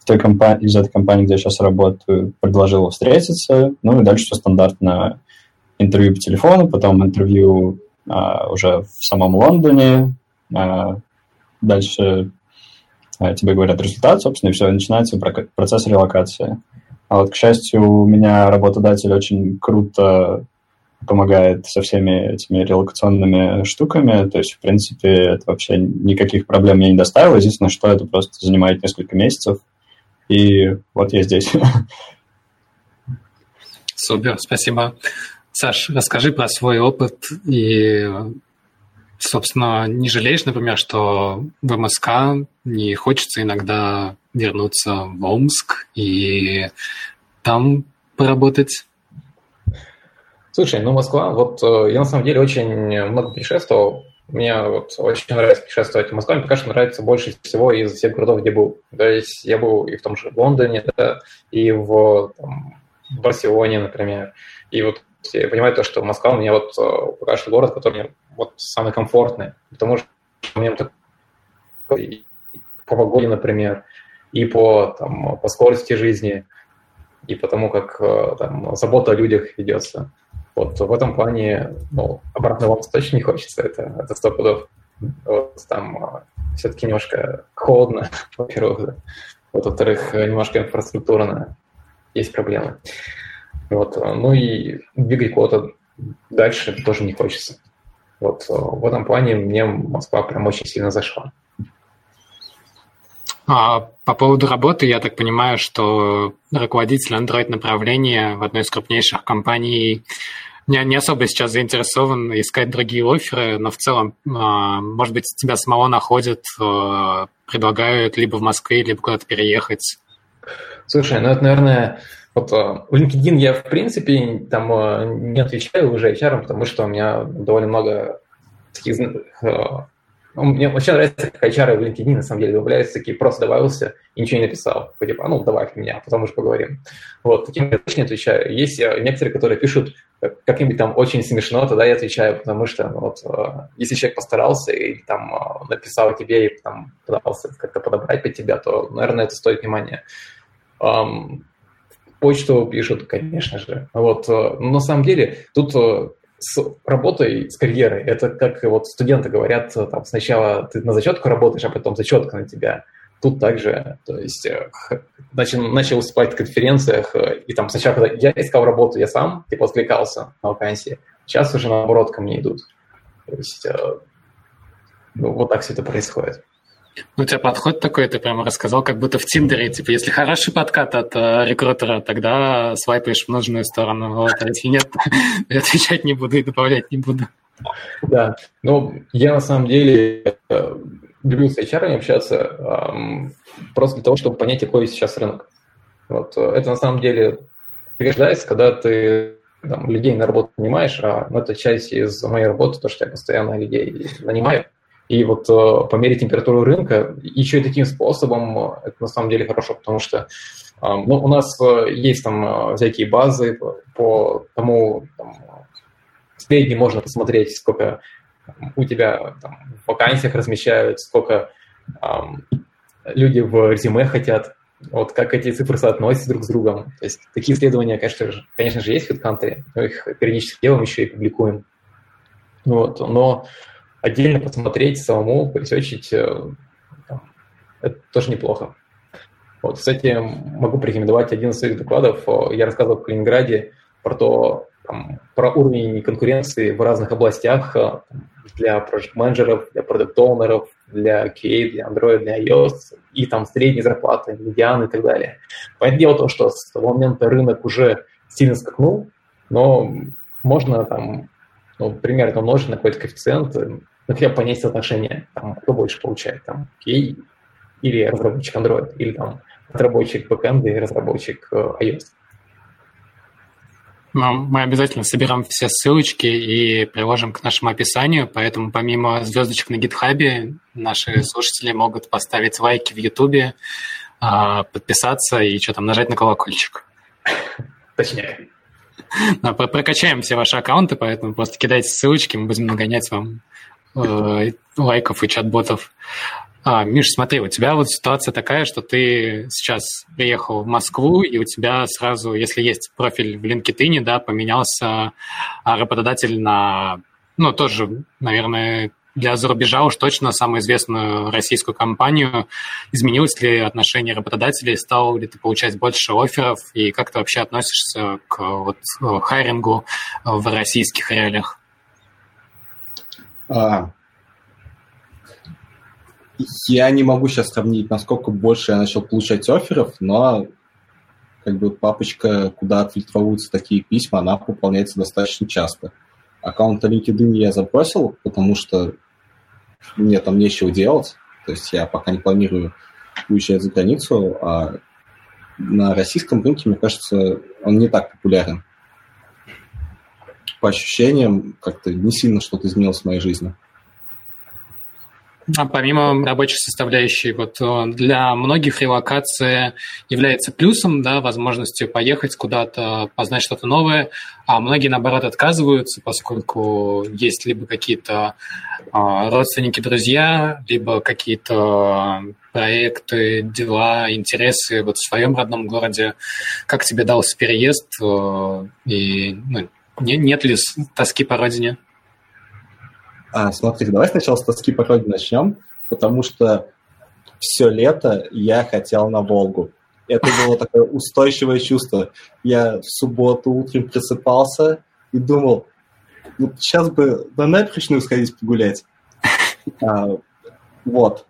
той компании, из этой компании, где я сейчас работаю, предложил встретиться. Ну и дальше все стандартно. Интервью по телефону, потом интервью а, уже в самом Лондоне. А, дальше а, тебе говорят результат, собственно, и все, начинается процесс релокации. А вот, к счастью, у меня работодатель очень круто помогает со всеми этими релокационными штуками. То есть, в принципе, это вообще никаких проблем мне не доставило. Единственное, что это просто занимает несколько месяцев. И вот я здесь. Супер, спасибо. Саш, расскажи про свой опыт и, собственно, не жалеешь, например, что в МСК не хочется иногда вернуться в Омск и там поработать? Слушай, ну Москва, вот э, я на самом деле очень много путешествовал мне вот очень нравится путешествовать в Москве. Мне пока что нравится больше всего из всех городов, где был. То есть я был и в том же Лондоне, да, и в там, Барселоне, например. И вот я понимаю то, что Москва у меня вот э, пока что город, который мне вот самый комфортный, потому что у меня такой по погоде, например, и по, там, по скорости жизни, и потому как э, там, забота о людях ведется. Вот в этом плане, ну, обратно вам точно не хочется, это, это сто пудов. Вот там а, все-таки немножко холодно, во-первых, да. Вот, во-вторых, немножко инфраструктурно есть проблемы. Вот, ну и двигать куда-то дальше тоже не хочется. Вот в этом плане мне Москва прям очень сильно зашла. А по поводу работы, я так понимаю, что руководитель Android направления в одной из крупнейших компаний не, не особо сейчас заинтересован искать другие оферы, но в целом, а, может быть, тебя самого находят, а, предлагают либо в Москве, либо куда-то переехать. Слушай, ну это, наверное, вот а, в LinkedIn я, в принципе, там не отвечаю уже HR, потому что у меня довольно много таких мне вообще нравится, как HR в LinkedIn на самом деле добавляются такие, просто добавился и ничего не написал. Типа, ну, добавь меня, а потом уже поговорим. Вот, таким я точно отвечаю. Есть э, некоторые, которые пишут как-нибудь там очень смешно, тогда я отвечаю, потому что ну, вот, э, если человек постарался и там э, написал тебе и там пытался как-то подобрать под тебя, то, наверное, это стоит внимания. Почту пишут, конечно же. Вот, но на самом деле тут с работой, с карьерой. Это как вот студенты говорят, там сначала ты на зачетку работаешь, а потом зачетка на тебя. Тут также, то есть э, начал, начал выступать в конференциях, э, и там сначала, когда я искал работу, я сам типа откликался на вакансии. Сейчас уже наоборот ко мне идут. То есть э, ну, вот так все это происходит. Ну, у тебя подход такой, ты прямо рассказал, как будто в Тиндере, типа, если хороший подкат от э, рекрутера, тогда свайпаешь в нужную сторону, вот, а если нет, отвечать не буду и добавлять не буду. Да, ну, я на самом деле э, люблю с HR общаться просто для того, чтобы понять, какой сейчас рынок. Вот, э, это на самом деле пригождается, когда ты там, людей на работу нанимаешь, а ну, это часть из моей работы, то, что я постоянно людей нанимаю. И вот э, померить температуру рынка еще и таким способом, э, это на самом деле хорошо, потому что э, ну, у нас есть там всякие базы по, по тому, там, в среднем можно посмотреть, сколько у тебя там, в вакансиях размещают, сколько эм, люди в резюме хотят. вот как эти цифры соотносятся друг с другом. То есть такие исследования, конечно же, конечно же есть в HeadHunter, мы их периодически делаем, еще и публикуем. Вот, но отдельно посмотреть, самому поресечить, э, это тоже неплохо. Вот, кстати, могу порекомендовать один из своих докладов. Я рассказывал в Калининграде про то, там, про уровень конкуренции в разных областях э, для проект-менеджеров, для продукт-оунеров, для QA, для Android, для iOS, и там средние зарплаты, медианы и так далее. Понятное дело то, что с того момента рынок уже сильно скакнул, но можно там ну, примерно умножить на какой-то коэффициент, ну, хотя бы понять соотношение, там, кто больше получает, там, QA или разработчик Android, или там разработчик backend и разработчик э, iOS. Мы обязательно соберем все ссылочки и приложим к нашему описанию, поэтому помимо звездочек на гитхабе наши слушатели могут поставить лайки в Ютубе, а, подписаться и что там, нажать на колокольчик. Точнее. Да, прокачаем все ваши аккаунты, поэтому просто кидайте ссылочки, мы будем нагонять вам э, лайков и чат-ботов. А, Миш, смотри, у тебя вот ситуация такая, что ты сейчас приехал в Москву, и у тебя сразу, если есть профиль в LinkedIn, да, поменялся работодатель на, ну, тоже, наверное, для зарубежа уж точно самую известную российскую компанию. Изменилось ли отношение работодателей? Стал ли ты получать больше офферов? И как ты вообще относишься к вот, хайрингу в российских реалиях? А, я не могу сейчас сравнить, насколько больше я начал получать офферов, но как бы папочка, куда отфильтровываются такие письма, она пополняется достаточно часто. Аккаунт LinkedIn я забросил, потому что мне там нечего делать. То есть я пока не планирую уезжать за границу, а на российском рынке, мне кажется, он не так популярен. По ощущениям, как-то не сильно что-то изменилось в моей жизни. А помимо рабочей составляющей, вот э, для многих релокация является плюсом, да, возможностью поехать куда-то, познать что-то новое, а многие, наоборот, отказываются, поскольку есть либо какие-то а, родственники, друзья, либо какие-то проекты, дела, интересы вот в своем родном городе. Как тебе дался переезд? Э, и ну, нет ли тоски по родине? А, смотри, давай сначала с тоски по родине начнем, потому что все лето я хотел на Волгу. Это было такое устойчивое чувство. Я в субботу утром просыпался и думал, вот сейчас бы на набережную сходить погулять. А, вот.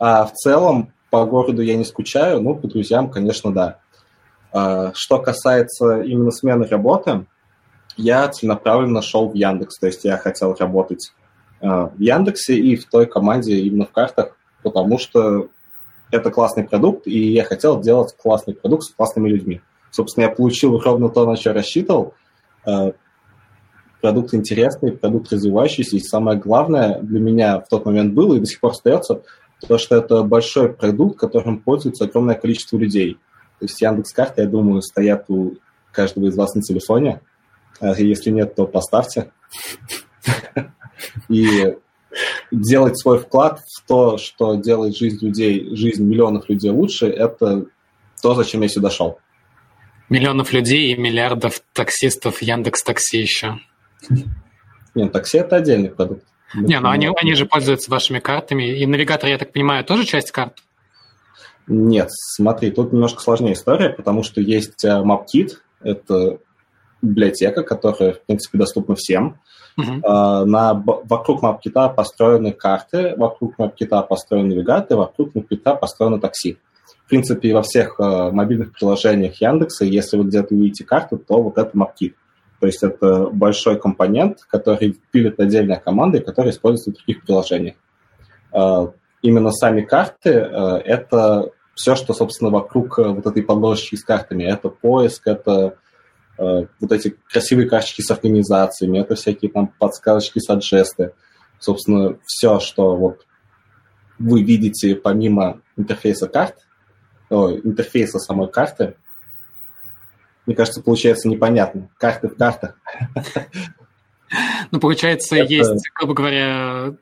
А в целом по городу я не скучаю, ну, по друзьям, конечно, да. А, что касается именно смены работы, я целенаправленно шел в Яндекс, то есть я хотел работать в Яндексе и в той команде именно в картах, потому что это классный продукт, и я хотел делать классный продукт с классными людьми. Собственно, я получил ровно то, на что рассчитывал. Э, продукт интересный, продукт развивающийся, и самое главное для меня в тот момент было и до сих пор остается, то, что это большой продукт, которым пользуется огромное количество людей. То есть Яндекс.Карты, я думаю, стоят у каждого из вас на телефоне. Э, если нет, то поставьте. И делать свой вклад в то, что делает жизнь людей, жизнь миллионов людей лучше, это то, зачем я сюда шел. Миллионов людей и миллиардов таксистов Яндекс Такси еще. Нет, такси это отдельный продукт. Не, ну они, они же пользуются вашими картами. И навигатор, я так понимаю, тоже часть карт? Нет, смотри, тут немножко сложнее история, потому что есть э, MapKit, это библиотека, которая, в принципе, доступна всем. Uh-huh. На, вокруг MapKit построены карты, вокруг MapKit построены навигаторы, вокруг MapKit построены такси. В принципе, во всех э, мобильных приложениях Яндекса, если вы где-то увидите карту, то вот это MapKit. То есть это большой компонент, который пилит отдельная команда и который используется в других приложениях. Э, именно сами карты это все, что, собственно, вокруг вот этой подложечки с картами. Это поиск, это вот эти красивые карточки с организациями, это всякие там подсказочки, саджесты. Собственно, все, что вот вы видите помимо интерфейса карт, о, интерфейса самой карты, мне кажется, получается непонятно. Карты в картах. Ну, получается, это... есть, грубо говоря,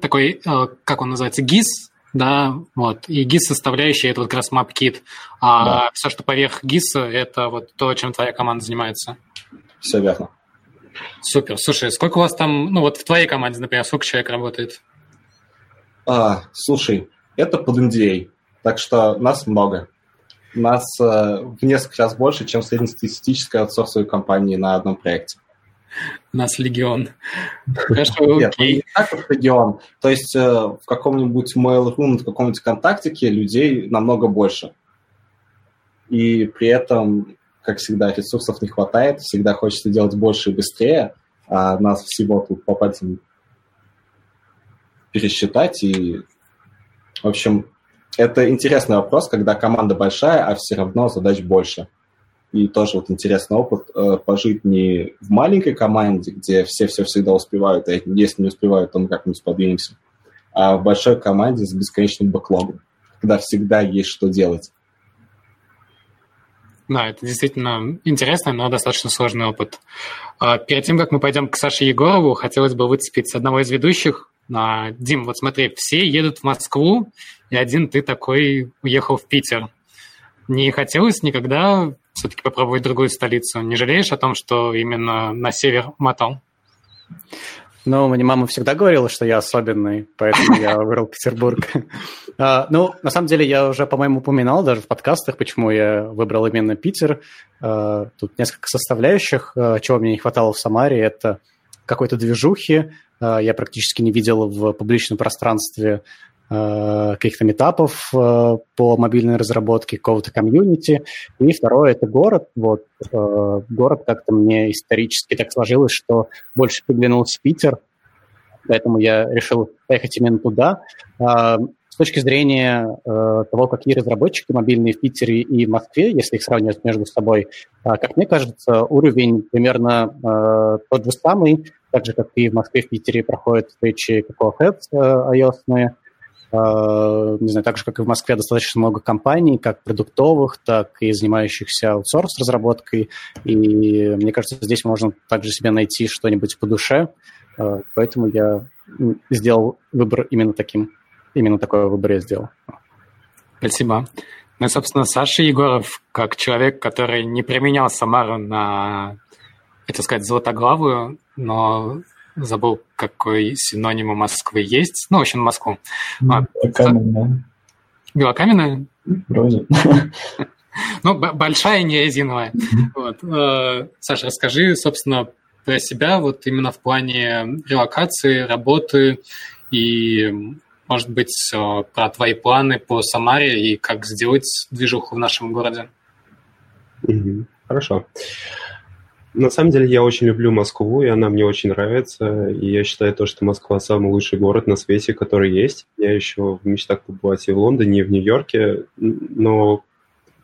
такой, э, как он называется, ГИС, да, вот. И GIS-составляющая – это вот как раз MapKit, а да. все, что поверх GIS, это вот то, чем твоя команда занимается. Все верно. Супер. Слушай, сколько у вас там, ну вот в твоей команде, например, сколько человек работает? А, слушай, это под NDA, так что нас много. Нас э, в несколько раз больше, чем среднестатистическая аутсорсовая компания на одном проекте. Нас легион. Хорошо, Нет, окей. не так, как легион. То есть э, в каком-нибудь Mail.ru, в каком-нибудь ВКонтактике людей намного больше. И при этом, как всегда, ресурсов не хватает, всегда хочется делать больше и быстрее, а нас всего тут по пальцам пересчитать. И, в общем, это интересный вопрос, когда команда большая, а все равно задач больше. И тоже вот интересный опыт э, пожить не в маленькой команде, где все все всегда успевают, а если не успевают, то мы как-нибудь подвинемся, а в большой команде с бесконечным бэклогом, когда всегда есть что делать. Да, это действительно интересный, но достаточно сложный опыт. А перед тем, как мы пойдем к Саше Егорову, хотелось бы выцепить одного из ведущих. А, Дим, вот смотри, все едут в Москву, и один ты такой уехал в Питер. Не хотелось никогда все-таки попробовать другую столицу? Не жалеешь о том, что именно на север мотал? Ну, мне мама всегда говорила, что я особенный, поэтому я выбрал Петербург. А, ну, на самом деле, я уже, по-моему, упоминал даже в подкастах, почему я выбрал именно Питер. А, тут несколько составляющих, а, чего мне не хватало в Самаре. Это какой-то движухи. Я практически не видел в публичном пространстве каких-то метапов э, по мобильной разработке, какого-то комьюнити. И второе – это город. Вот, э, город как-то мне исторически так сложилось, что больше приглянулся Питер, поэтому я решил поехать именно туда. С точки зрения того, какие разработчики мобильные в Питере и в Москве, если их сравнивать между собой, как мне кажется, уровень примерно тот же самый, так же, как и в Москве, в Питере проходят встречи Cocoa Heads ios Э, не знаю, так же, как и в Москве, достаточно много компаний, как продуктовых, так и занимающихся аутсорс-разработкой. И мне кажется, здесь можно также себе найти что-нибудь по душе. Э, поэтому я сделал выбор именно таким. Именно такой выбор я сделал. Спасибо. Ну и, собственно, Саша Егоров, как человек, который не применял Самару на, хотел сказать, золотоглавую, но забыл, какой синоним у Москвы есть. Ну, в общем, Москву. Белокаменная. Белокаменная? Вроде. Ну, большая, не резиновая. Вот. Э, Саша, расскажи, собственно, про себя, вот именно в плане релокации, работы и, может быть, э, про твои планы по Самаре и как сделать движуху в нашем городе. Хорошо. На самом деле я очень люблю Москву, и она мне очень нравится. И я считаю то, что Москва самый лучший город на свете, который есть. Я еще в мечтах побывать и в Лондоне, и в Нью-Йорке. Но,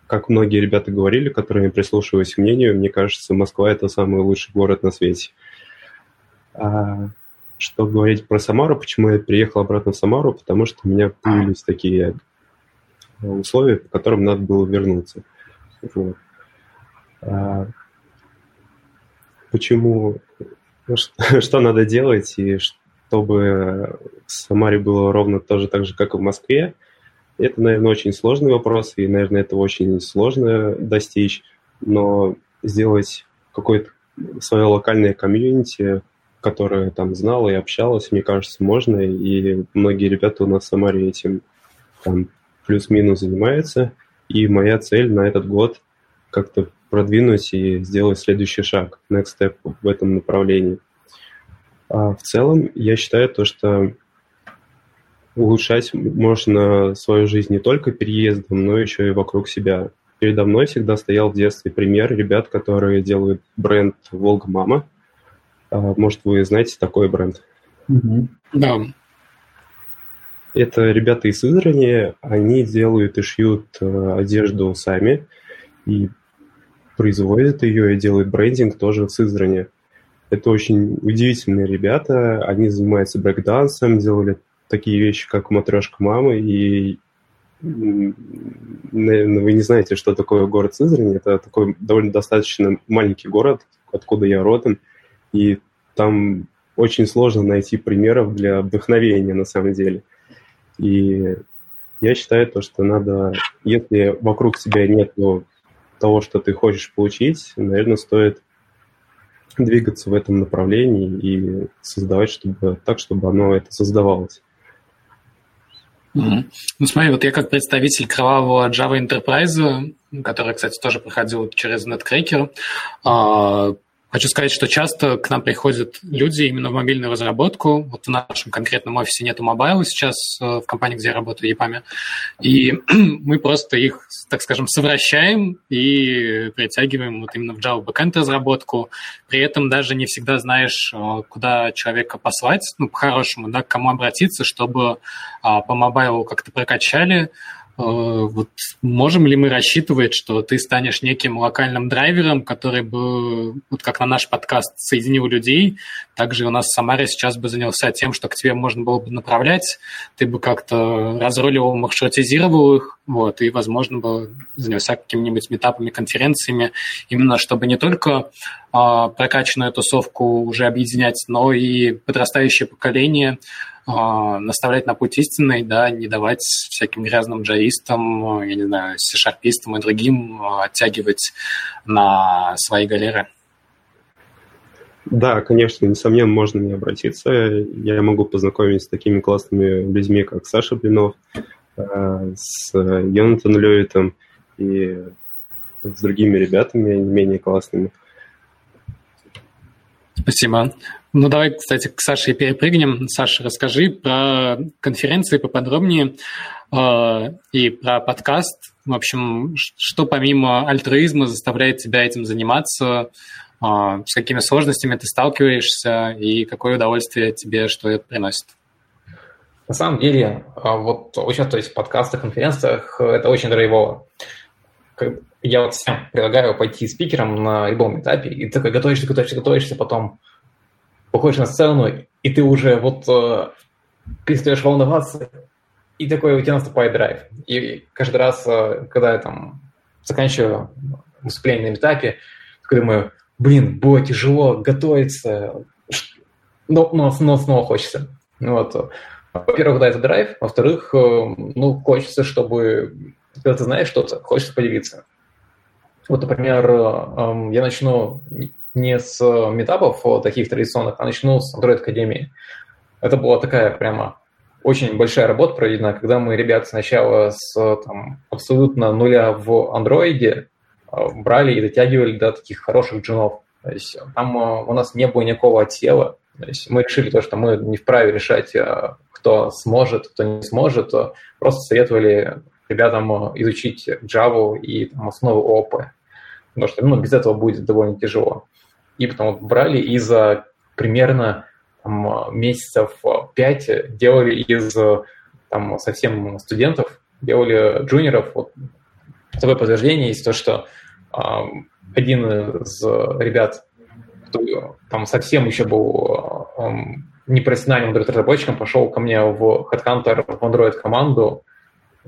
как многие ребята говорили, которые прислушиваюсь к мнению, мне кажется, Москва – это самый лучший город на свете. А что говорить про Самару, почему я приехал обратно в Самару? Потому что у меня появились такие условия, по которым надо было вернуться. Вот. Почему, что надо делать, и чтобы в Самаре было ровно то же так же, как и в Москве. Это, наверное, очень сложный вопрос, и, наверное, это очень сложно достичь, но сделать какое-то свое локальное комьюнити, которое там знало и общалось, мне кажется, можно, и многие ребята у нас в Самаре этим там плюс-минус занимаются, и моя цель на этот год как-то продвинуть и сделать следующий шаг, next step в этом направлении. А в целом, я считаю то, что улучшать можно свою жизнь не только переездом, но еще и вокруг себя. Передо мной всегда стоял в детстве пример ребят, которые делают бренд «Волга Мама». А, может, вы знаете такой бренд? Mm-hmm. Да. Это ребята из Сызрани, они делают и шьют э, одежду сами, и производит ее и делает брендинг тоже в Сызрани. Это очень удивительные ребята. Они занимаются брейкдансом, делали такие вещи, как матрешка мамы. И, наверное, вы не знаете, что такое город Сызрани. Это такой довольно достаточно маленький город, откуда я родом. И там очень сложно найти примеров для вдохновения на самом деле. И Я считаю то, что надо, если вокруг тебя нет того, что ты хочешь получить, наверное, стоит двигаться в этом направлении и создавать чтобы, так, чтобы оно это создавалось. Ну смотри, вот я как представитель кровавого Java Enterprise, который, кстати, тоже проходил через Netcracker, а, Хочу сказать, что часто к нам приходят люди именно в мобильную разработку. Вот в нашем конкретном офисе нету мобайла сейчас э, в компании, где я работаю, EPAM. И мы просто их, так скажем, совращаем и притягиваем вот именно в Java backend разработку. При этом даже не всегда знаешь, э, куда человека послать, ну, по-хорошему, да, к кому обратиться, чтобы а, по мобайлу как-то прокачали, вот можем ли мы рассчитывать, что ты станешь неким локальным драйвером, который бы, вот как на наш подкаст, соединил людей, также у нас в Самаре сейчас бы занялся тем, что к тебе можно было бы направлять, ты бы как-то разруливал, маршрутизировал их, вот, и, возможно, бы занялся какими-нибудь метапами, конференциями, именно чтобы не только а, прокачанную тусовку уже объединять, но и подрастающее поколение а, наставлять на путь истинный, да, не давать всяким грязным джаистам, я не знаю, сишарпистам и другим а, оттягивать на свои галеры. Да, конечно, несомненно, можно мне обратиться. Я могу познакомить с такими классными людьми, как Саша Блинов, а, с Йонатаном Левитом и с другими ребятами, не менее классными. Спасибо. Ну, давай, кстати, к Саше перепрыгнем. Саша, расскажи про конференции поподробнее э, и про подкаст. В общем, что помимо альтруизма заставляет тебя этим заниматься, э, с какими сложностями ты сталкиваешься и какое удовольствие тебе, что это приносит? На самом деле, а, вот участвовать в подкастах, конференциях – это очень драйвово. Я вот всем предлагаю пойти спикером на любом этапе, и ты такой готовишься, готовишься, готовишься, потом выходишь на сцену, и ты уже вот э, перестаешь волноваться, и такой у тебя наступает драйв. И каждый раз, э, когда я там заканчиваю выступление на этапе, такой думаю, блин, было тяжело готовиться, но, но, но снова хочется. Вот. Во-первых, да, это драйв. Во-вторых, э, ну, хочется, чтобы, когда ты знаешь что-то, хочется поделиться. Вот, например, э, я начну не с э, метапов таких традиционных, а начну с Android Академии. Это была такая прямо очень большая работа проведена, когда мы ребят сначала с там, абсолютно нуля в андроиде э, брали и дотягивали до таких хороших джунов. То есть там э, у нас не было никакого отсева. То есть мы решили то, что мы не вправе решать, кто сможет, кто не сможет. Просто советовали ребятам изучить Java и там, основы ООП. Потому что ну, без этого будет довольно тяжело и потом вот брали и за примерно там, месяцев пять делали из там, совсем студентов, делали джуниоров. Вот, такое подтверждение есть то, что э, один из ребят, кто там совсем еще был э, непрофессиональным разработчиком, пошел ко мне в Headhunter в Android команду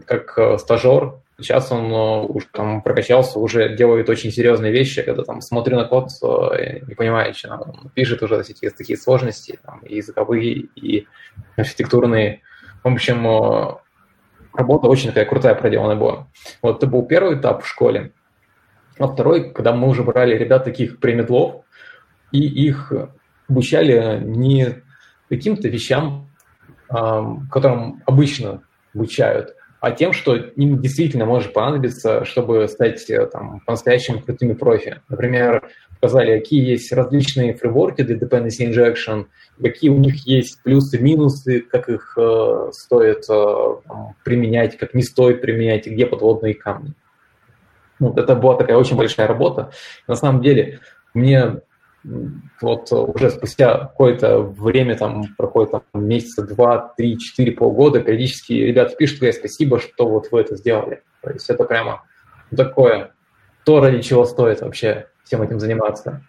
как э, стажер, Сейчас он э, уже там прокачался, уже делает очень серьезные вещи, когда там смотрю на код, э, не понимаю, что он пишет уже такие, такие сложности, там, и языковые, и архитектурные. В общем, работа очень такая крутая проделана была. Вот это был первый этап в школе. А второй, когда мы уже брали ребят таких премедлов, и их обучали не каким-то вещам, которым обычно обучают, а тем, что им действительно может понадобиться, чтобы стать э, там, по-настоящему крутыми профи. Например, показали, какие есть различные фреймворки для dependency injection, какие у них есть плюсы, минусы, как их э, стоит э, применять, как не стоит применять, и где подводные камни. Вот это была такая очень большая работа. На самом деле, мне вот уже спустя какое-то время, там проходит там, месяца, два, три, четыре, полгода, периодически ребята пишут, говорят, спасибо, что вот вы это сделали. То есть это прямо такое, то, ради чего стоит вообще всем этим заниматься.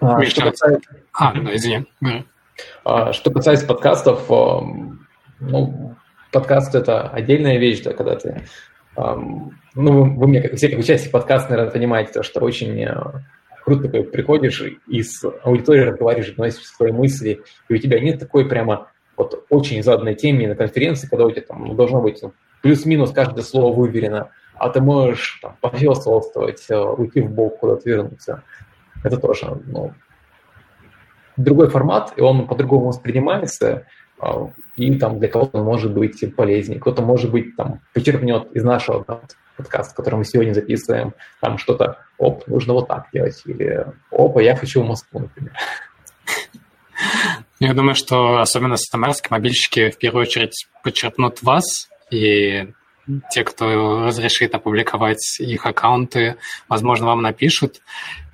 А, что касается... А, ну, извини. А, что касается подкастов, ну, подкаст – это отдельная вещь, да, когда ты... Ну, вы, вы мне, как все, как участник подкаста, наверное, понимаете, то, что очень э, круто такой приходишь и с аудиторией разговариваешь, доносишь свои мысли, и у тебя нет такой прямо вот очень заданной теме на конференции, когда у тебя там должно быть ну, плюс-минус каждое слово выверено, а ты можешь там, пофилософствовать, уйти в бок, куда-то вернуться. Это тоже ну, другой формат, и он по-другому воспринимается, а, и там для кого-то может быть полезнее, кто-то, может быть, там, почерпнет из нашего подкаста, который мы сегодня записываем, там что-то, оп, нужно вот так делать, или опа, я хочу в Москву, например. Я думаю, что особенно самарские мобильщики в первую очередь подчеркнут вас, и те, кто разрешит опубликовать их аккаунты, возможно, вам напишут.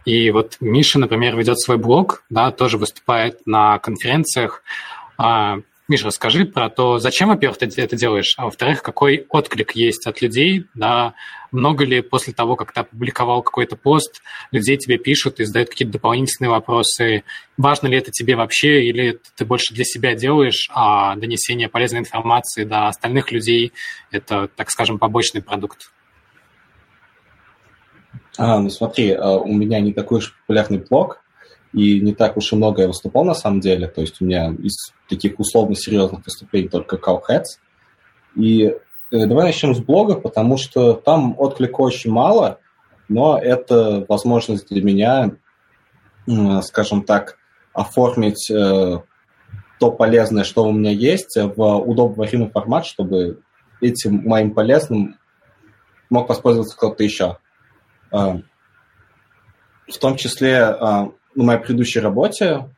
И вот Миша, например, ведет свой блог, да, тоже выступает на конференциях. А, Миша, расскажи про то, зачем, во-первых, ты это делаешь, а во-вторых, какой отклик есть от людей, да, много ли после того, как ты опубликовал какой-то пост, людей тебе пишут и задают какие-то дополнительные вопросы, важно ли это тебе вообще, или ты больше для себя делаешь, а донесение полезной информации до остальных людей – это, так скажем, побочный продукт? А, ну смотри, а, у меня не такой уж популярный блог, и не так уж и много я выступал на самом деле. То есть у меня из таких условно серьезных выступлений только Cowheads. И э, давай начнем с блога, потому что там отклика очень мало, но это возможность для меня, э, скажем так, оформить э, то полезное, что у меня есть, в удобоваримый формат, чтобы этим моим полезным мог воспользоваться кто-то еще. Э, в том числе э, на моей предыдущей работе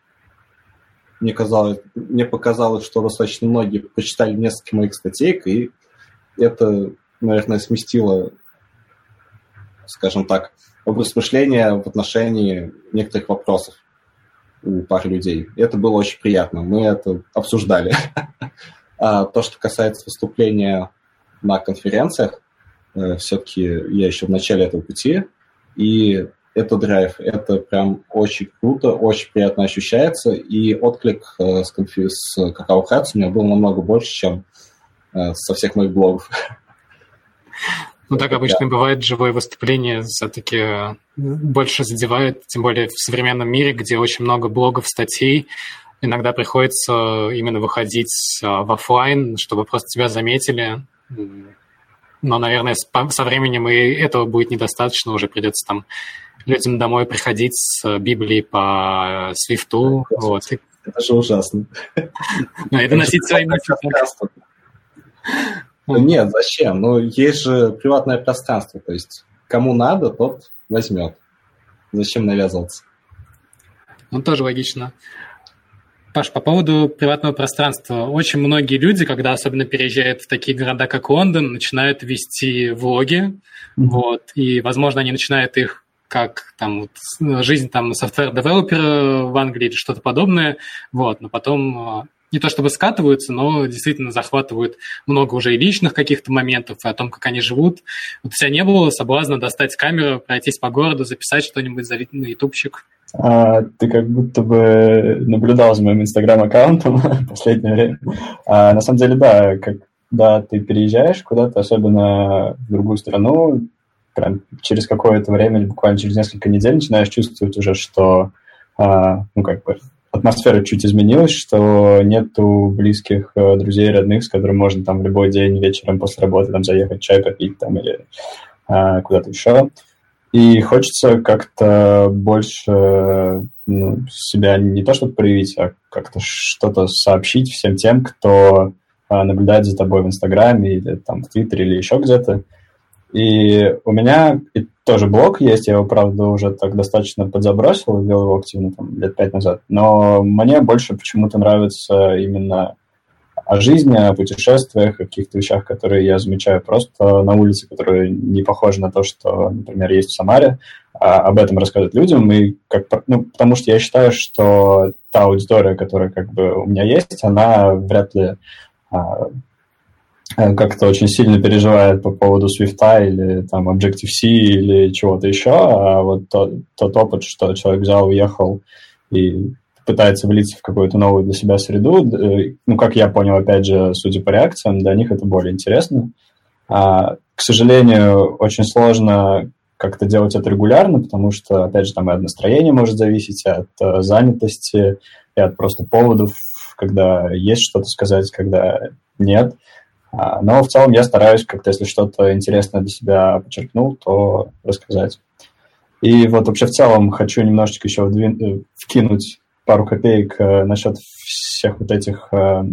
мне, казалось, мне показалось, что достаточно многие почитали несколько моих статей, и это, наверное, сместило, скажем так, образ мышления в отношении некоторых вопросов у пары людей. Это было очень приятно. Мы это обсуждали. А то, что касается выступления на конференциях, э, все-таки я еще в начале этого пути, и это драйв, это прям очень круто, очень приятно ощущается, и отклик э, с, конфи- с Какао Хэтс у меня был намного больше, чем э, со всех моих блогов. Ну так обычно бывает, живое выступление все-таки э, больше задевает, тем более в современном мире, где очень много блогов, статей, иногда приходится именно выходить в офлайн, чтобы просто тебя заметили. Но, наверное, со временем и этого будет недостаточно, уже придется там людям домой приходить с Библией по свифту. Это, вот. это же ужасно. Ну, и доносить свои мысли. Нет, зачем? Ну, есть же приватное пространство, то есть кому надо, тот возьмет. Зачем навязываться? Ну, тоже логично. Паш, по поводу приватного пространства. Очень многие люди, когда особенно переезжают в такие города, как Лондон, начинают вести влоги, mm-hmm. вот, и, возможно, они начинают их как там вот, жизнь там software developer а в Англии или что-то подобное, вот, но потом а, не то чтобы скатываются, но действительно захватывают много уже и личных каких-то моментов, и о том, как они живут. Вот у тебя не было соблазна достать камеру, пройтись по городу, записать что-нибудь, залить на ютубчик? А, ты как будто бы наблюдал за моим инстаграм-аккаунтом в последнее время. А, на самом деле, да, когда ты переезжаешь куда-то, особенно в другую страну, прям через какое-то время, буквально через несколько недель, начинаешь чувствовать уже, что, а, ну, как бы, атмосфера чуть изменилась, что нету близких э, друзей, родных, с которыми можно там в любой день вечером после работы там заехать чай попить там или а, куда-то еще. И хочется как-то больше ну, себя не то чтобы проявить, а как-то что-то сообщить всем тем, кто а, наблюдает за тобой в Инстаграме или там в Твиттере или еще где-то. И у меня тоже блог есть, я его, правда, уже так достаточно подзабросил, вел его активно там, лет пять назад, но мне больше почему-то нравится именно о жизни, о путешествиях, о каких-то вещах, которые я замечаю просто на улице, которые не похожи на то, что, например, есть в Самаре, а об этом рассказывать людям, и как, ну, потому что я считаю, что та аудитория, которая как бы у меня есть, она вряд ли а, как-то очень сильно переживает по поводу Swift или там Objective-C или чего-то еще, а вот тот, тот опыт, что человек взял, уехал и пытается влиться в какую-то новую для себя среду, э, ну, как я понял, опять же, судя по реакциям, для них это более интересно. А, к сожалению, очень сложно как-то делать это регулярно, потому что, опять же, там и от настроения может зависеть, и от uh, занятости, и от просто поводов, когда есть что-то сказать, когда нет. Но в целом я стараюсь как-то, если что-то интересное для себя подчеркнул, то рассказать. И вот вообще в целом хочу немножечко еще вдвин... вкинуть пару копеек э, насчет всех вот этих э,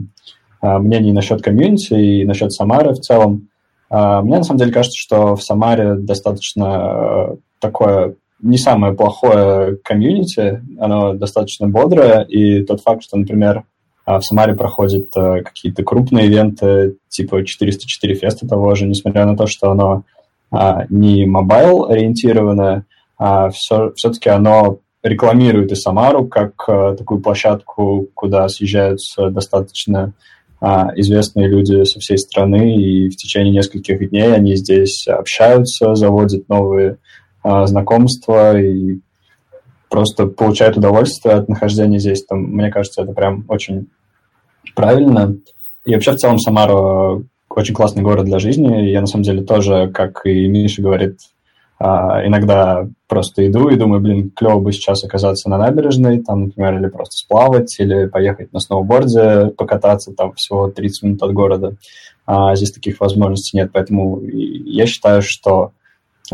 э, мнений насчет комьюнити и насчет Самары в целом. Мне на самом деле кажется, что в Самаре достаточно такое не самое плохое комьюнити, оно достаточно бодрое, и тот факт, что, например, в Самаре проходят какие-то крупные ивенты, типа 404 феста того же, несмотря на то, что оно не мобайл-ориентированное, а все, все-таки оно рекламирует и Самару как а, такую площадку, куда съезжаются достаточно а, известные люди со всей страны, и в течение нескольких дней они здесь общаются, заводят новые а, знакомства и просто получают удовольствие от нахождения здесь. Там, мне кажется, это прям очень правильно. И вообще в целом Самара очень классный город для жизни. Я на самом деле тоже, как и Миша говорит, а, иногда просто иду и думаю, блин, клево бы сейчас оказаться на набережной, там, например, или просто сплавать, или поехать на сноуборде, покататься, там всего 30 минут от города. А здесь таких возможностей нет, поэтому я считаю, что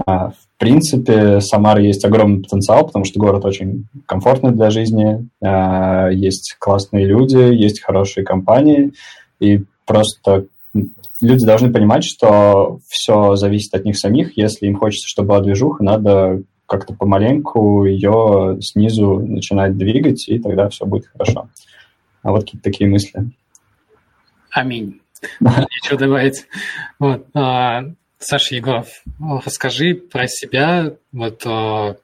в принципе Самара есть огромный потенциал, потому что город очень комфортный для жизни, а, есть классные люди, есть хорошие компании, и просто люди должны понимать, что все зависит от них самих. Если им хочется, чтобы была движуха, надо как-то помаленьку ее снизу начинать двигать, и тогда все будет хорошо. А вот какие-то такие мысли. Аминь. Нечего добавить. Вот. Саша Егоров, расскажи про себя. Вот а,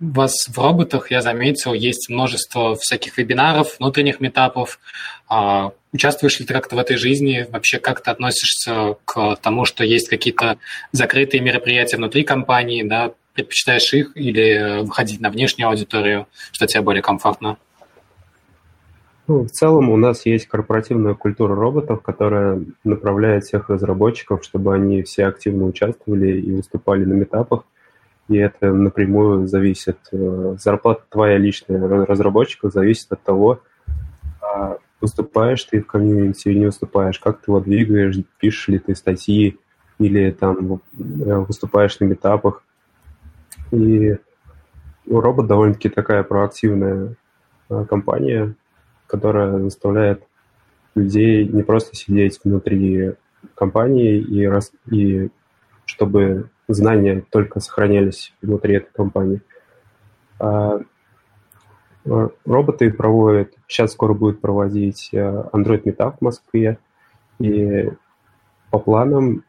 у вас в роботах, я заметил, есть множество всяких вебинаров, внутренних метапов. А, участвуешь ли ты как-то в этой жизни? Вообще, как ты относишься к тому, что есть какие-то закрытые мероприятия внутри компании, да? Предпочитаешь их или выходить на внешнюю аудиторию, что тебе более комфортно? Ну, в целом у нас есть корпоративная культура роботов, которая направляет всех разработчиков, чтобы они все активно участвовали и выступали на метапах и это напрямую зависит, э, зарплата твоя личная разработчика зависит от того, а выступаешь ты в комьюнити или не выступаешь, как ты его двигаешь, пишешь ли ты статьи или там э, выступаешь на метапах. И робот довольно-таки такая проактивная э, компания, которая заставляет людей не просто сидеть внутри компании и, раз, и чтобы знания только сохранялись внутри этой компании. А, а роботы проводят, сейчас скоро будет проводить э, Android Meetup в Москве, и по планам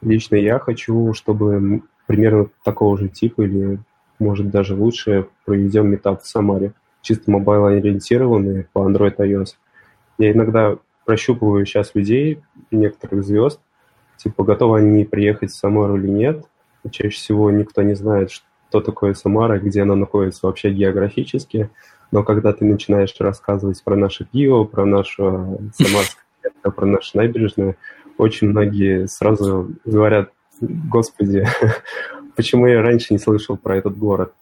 лично я хочу, чтобы примерно такого же типа или, может, даже лучше проведем митап в Самаре, чисто mobile ориентированный по Android iOS. Я иногда прощупываю сейчас людей, некоторых звезд, типа, готовы они приехать в Самару или нет, Чаще всего никто не знает, что такое Самара, где она находится вообще географически. Но когда ты начинаешь рассказывать про наше пиво, про нашу самарское, про нашу набережную, очень многие сразу говорят, господи, почему я раньше не слышал про этот город?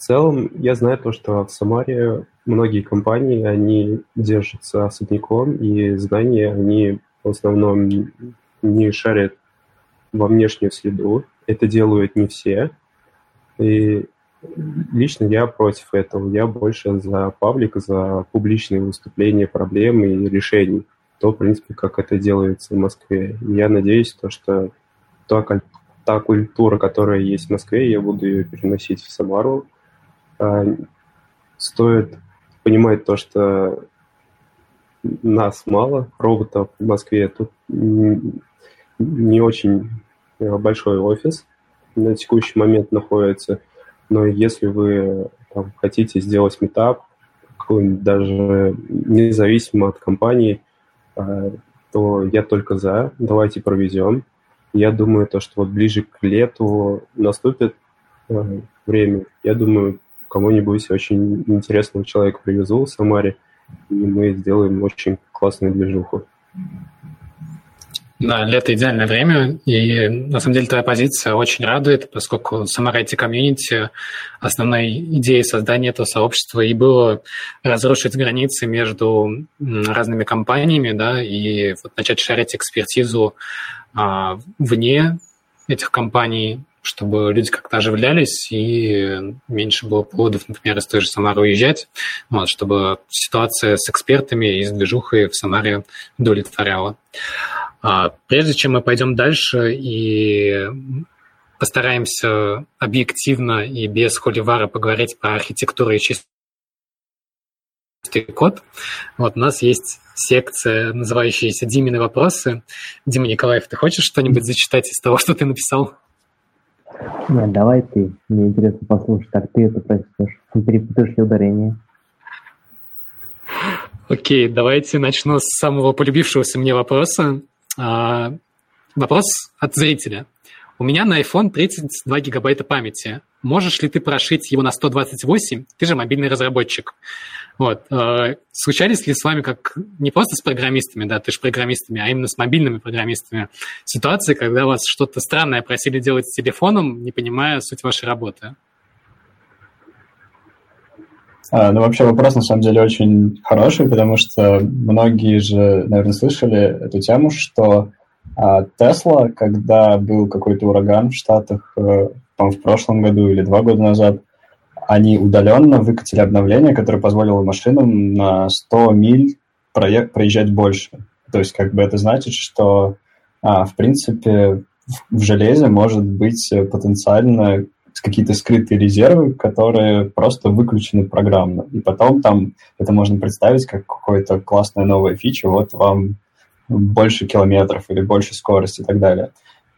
В целом, я знаю то, что в Самаре многие компании, они держатся особняком, и знания, они в основном не шарят во внешнюю среду. Это делают не все. И лично я против этого. Я больше за паблик, за публичные выступления проблем и решений. То, в принципе, как это делается в Москве. Я надеюсь, то, что та, та культура, которая есть в Москве, я буду ее переносить в Самару. А, стоит понимать то, что нас мало, роботов в Москве. Тут не очень э, большой офис на текущий момент находится, но если вы там, хотите сделать метап, даже независимо от компании, э, то я только за. Давайте проведем. Я думаю, то, что вот ближе к лету наступит э, время. Я думаю, кому-нибудь очень интересного человека привезу в Самаре, и мы сделаем очень классную движуху. Да, лето идеальное время, и на самом деле твоя позиция очень радует, поскольку сама IT комьюнити, основной идеей создания этого сообщества и было разрушить границы между разными компаниями, да, и вот начать шарить экспертизу а, вне этих компаний, чтобы люди как-то оживлялись и меньше было поводов, например, из той же Самары уезжать, вот, чтобы ситуация с экспертами и с движухой в Самаре удовлетворяла. А, прежде чем мы пойдем дальше и постараемся объективно и без холивара поговорить про архитектуру и чистый код, вот у нас есть секция, называющаяся «Димины вопросы». Дима Николаев, ты хочешь что-нибудь зачитать из того, что ты написал? Нет, давай ты. Мне интересно послушать, как ты это прочтешь. Перепутаешь ли ударение? Окей, давайте начну с самого полюбившегося мне вопроса. А, вопрос от зрителя. У меня на iPhone 32 гигабайта памяти. Можешь ли ты прошить его на 128? Ты же мобильный разработчик. Вот. А, случались ли с вами, как не просто с программистами, да, ты же программистами, а именно с мобильными программистами, ситуации, когда вас что-то странное просили делать с телефоном, не понимая суть вашей работы? А, ну, вообще вопрос, на самом деле, очень хороший, потому что многие же, наверное, слышали эту тему, что а, Тесла, когда был какой-то ураган в Штатах, э, в прошлом году или два года назад, они удаленно выкатили обновление, которое позволило машинам на 100 миль проезжать больше. То есть, как бы это значит, что, а, в принципе, в железе может быть потенциально какие-то скрытые резервы, которые просто выключены программно. И потом там это можно представить как какая-то классная новая фича, вот вам больше километров или больше скорости и так далее.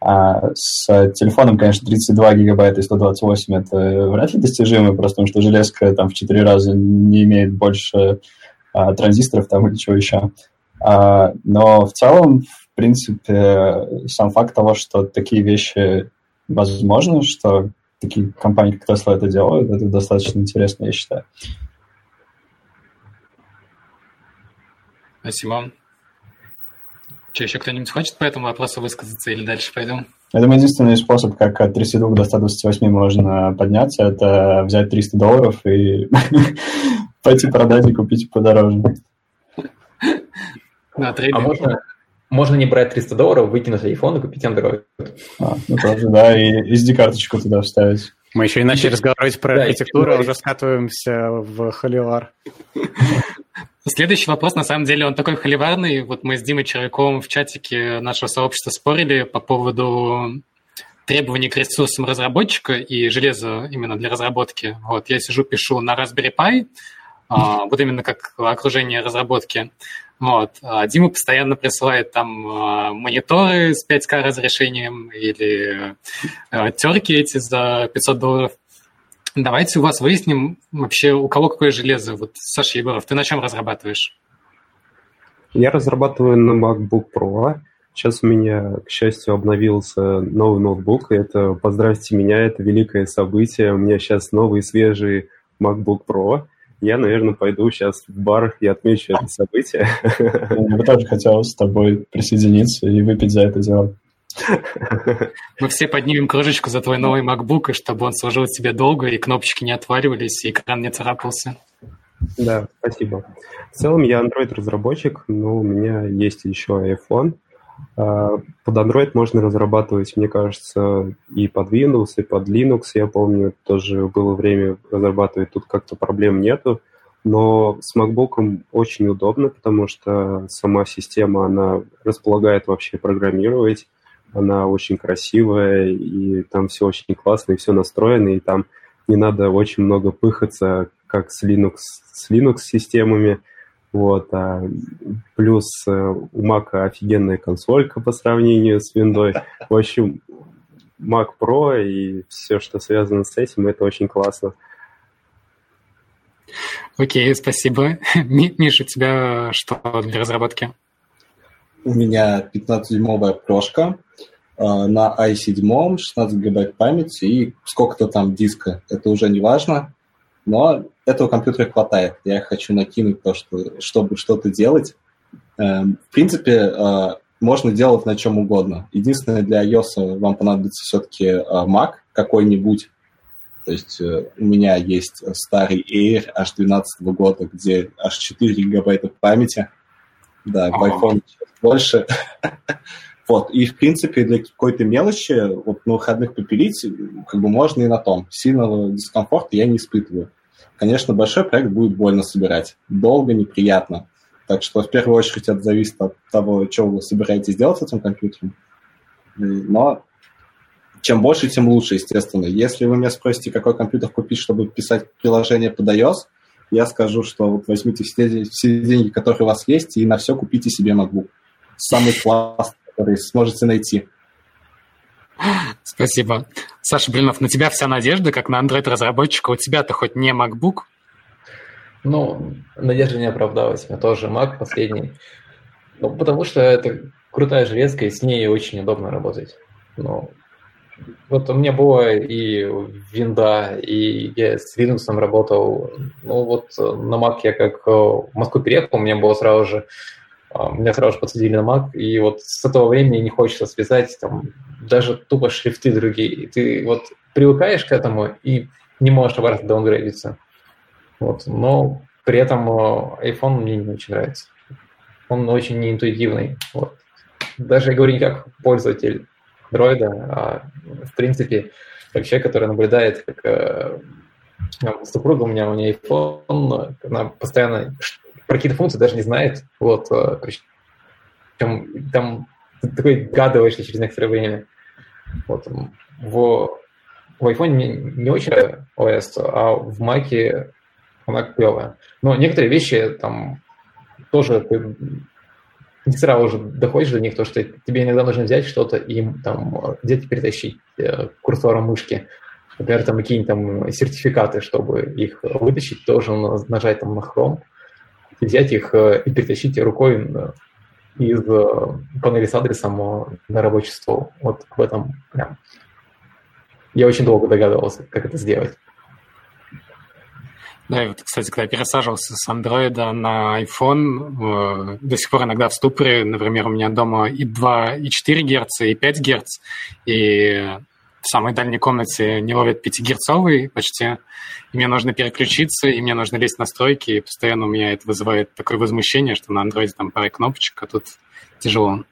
А с телефоном, конечно, 32 гигабайта и 128 это вряд ли достижимо, просто потому что железка там в 4 раза не имеет больше а, транзисторов там или чего еще. А, но в целом, в принципе, сам факт того, что такие вещи возможны, что такие компании, как Tesla это делают, это достаточно интересно, я считаю. Спасибо. Что, еще кто-нибудь хочет по этому вопросу высказаться или дальше пойдем? Я думаю, единственный способ, как от 32 до 128 можно подняться, это взять 300 долларов и пойти продать и купить подороже. А можно, можно не брать 300 долларов, выкинуть iPhone и купить Android. А, ну тоже, да, и SD-карточку туда вставить. Мы еще и начали разговаривать про архитектуру, а уже скатываемся в холивар. Следующий вопрос, на самом деле, он такой холиварный. Вот мы с Димой Червяковым в чатике нашего сообщества спорили по поводу требований к ресурсам разработчика и железа именно для разработки. Вот я сижу, пишу на Raspberry Pi, а, вот именно как окружение разработки. Вот. А Дима постоянно присылает там а, мониторы с 5К разрешением или терки эти за 500 долларов. Давайте у вас выясним вообще, у кого какое железо. Вот, Саша Егоров, ты на чем разрабатываешь? Я разрабатываю на MacBook Pro. Сейчас у меня, к счастью, обновился новый ноутбук. Это, поздравьте меня, это великое событие. У меня сейчас новый свежий MacBook Pro я, наверное, пойду сейчас в бар и отмечу это событие. Мне бы тоже хотелось с тобой присоединиться и выпить за это дело. Мы все поднимем кружечку за твой новый MacBook, и чтобы он служил тебе долго, и кнопочки не отваливались, и экран не царапался. Да, спасибо. В целом я Android-разработчик, но у меня есть еще iPhone. А, под Android можно разрабатывать, мне кажется, и под Windows, и под Linux. Я помню, тоже было время разрабатывать, тут как-то проблем нету. Но с MacBook очень удобно, потому что сама система, она располагает вообще программировать. Она очень красивая, и там все очень классно, и все настроено, и там не надо очень много пыхаться, как с Linux, с Linux-системами. Вот, а плюс э, у Mac офигенная консолька по сравнению с Windows. В общем, Mac Pro и все, что связано с этим, это очень классно. Окей, спасибо. Миша, у тебя что для разработки? У меня 15-дюймовая прошка э, на i7, 16 гигабайт памяти и сколько-то там диска. Это уже не важно но этого компьютера хватает. Я хочу накинуть то, что, чтобы что-то делать. Эм, в принципе, э, можно делать на чем угодно. Единственное, для iOS вам понадобится все-таки Mac какой-нибудь. То есть у меня есть старый Air аж 12 года, где аж 4 гигабайта памяти. Да, в iPhone больше. Вот, и, в принципе, для какой-то мелочи, вот на выходных попилить, как бы можно и на том. Сильного дискомфорта я не испытываю. Конечно, большой проект будет больно собирать. Долго, неприятно. Так что, в первую очередь, это зависит от того, что вы собираетесь делать с этим компьютером. Но чем больше, тем лучше, естественно. Если вы меня спросите, какой компьютер купить, чтобы писать приложение под iOS, я скажу, что вот возьмите все, деньги, которые у вас есть, и на все купите себе MacBook. Самый классный которые сможете найти. Спасибо. Саша Блинов, на тебя вся надежда, как на Android-разработчика. У тебя-то хоть не MacBook? Ну, надежда не оправдалась. У меня тоже Mac последний. Ну, потому что это крутая железка, и с ней очень удобно работать. Ну, вот у меня было и винда, и я с Linux работал. Ну, вот на Mac я как в Москву переехал, у меня было сразу же меня сразу подсадили на Mac, и вот с этого времени не хочется связать там даже тупо шрифты другие. Ты вот привыкаешь к этому и не можешь обратно даунгрейдиться. Вот. Но при этом э, iPhone мне не очень нравится. Он очень неинтуитивный. Вот. Даже я говорю не как пользователь дроида, а в принципе как человек, который наблюдает, как э, супруга у меня, у нее iPhone, она постоянно про какие-то функции даже не знает. Вот, э, причем там ты такой гадываешься через некоторое время. Вот, в, в iPhone не, не очень OS, а в Mac она клевая. Но некоторые вещи там тоже ты не сразу уже доходишь до них, то что тебе иногда нужно взять что-то и там где-то перетащить э, курсором мышки. Например, там какие-нибудь там сертификаты, чтобы их вытащить, тоже нажать там на Chrome взять их э, и перетащить рукой э, из э, панели с адресом на рабочий стол. Вот в этом прям. Я очень долго догадывался, как это сделать. Да, и вот, кстати, когда я пересаживался с Android на iPhone, до сих пор иногда в ступоре, например, у меня дома и 2, и 4 Гц, и 5 Гц, и в самой дальней комнате не ловит 5-герцовый почти, и мне нужно переключиться, и мне нужно лезть в настройки, и постоянно у меня это вызывает такое возмущение, что на андроиде там пара кнопочек, а тут тяжело.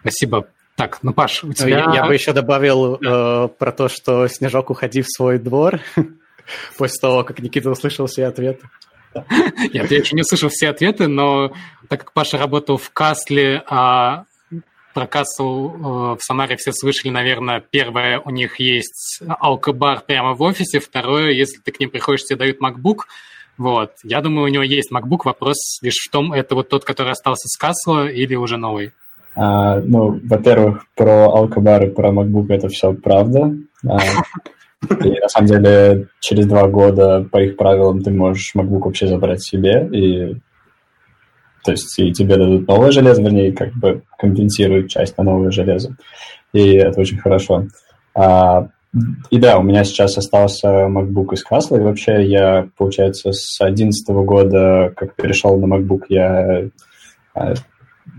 Спасибо. Так, ну, Паш, у тебя... Я, я бы еще добавил э, про то, что Снежок, уходи в свой двор, после того, как Никита услышал все ответы. Нет, я еще не услышал все ответы, но так как Паша работал в Касле, а про кассу э, в Самаре все слышали, наверное, первое, у них есть алкобар прямо в офисе, второе, если ты к ним приходишь, тебе дают MacBook, вот. Я думаю, у него есть MacBook. Вопрос лишь в том, это вот тот, который остался с Касла или уже новый? А, ну, во-первых, про алкобар и про MacBook это все правда. А, и на самом деле через два года по их правилам ты можешь MacBook вообще забрать себе, и то есть и тебе дадут новое железо, вернее, как бы компенсируют часть на новое железо. И это очень хорошо. А, и да, у меня сейчас остался MacBook из Касла, и вообще я, получается, с 2011 года, как перешел на MacBook, я а,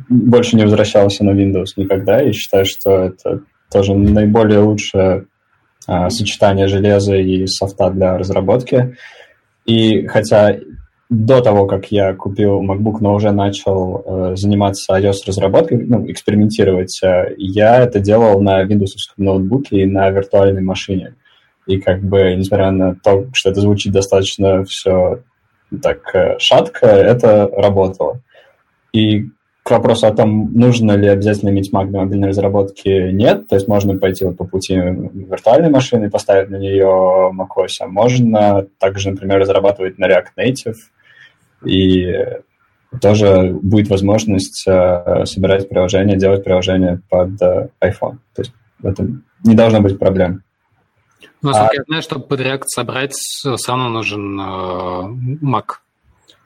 больше не возвращался на Windows никогда, и считаю, что это тоже наиболее лучшее а, сочетание железа и софта для разработки. И хотя до того, как я купил MacBook, но уже начал э, заниматься iOS-разработкой, ну, экспериментировать, э, я это делал на Windows ноутбуке и на виртуальной машине. И как бы, несмотря на то, что это звучит достаточно все так э, шатко, это работало. И к вопросу о том, нужно ли обязательно иметь Mac для мобильной разработки, нет. То есть можно пойти вот по пути виртуальной машины и поставить на нее macOS. А можно также, например, разрабатывать на React Native – и тоже будет возможность э, собирать приложение, делать приложение под э, iPhone. То есть в этом не должно быть проблем. Ну, насколько а, я знаю, чтобы под React собрать, все равно нужен э, Mac.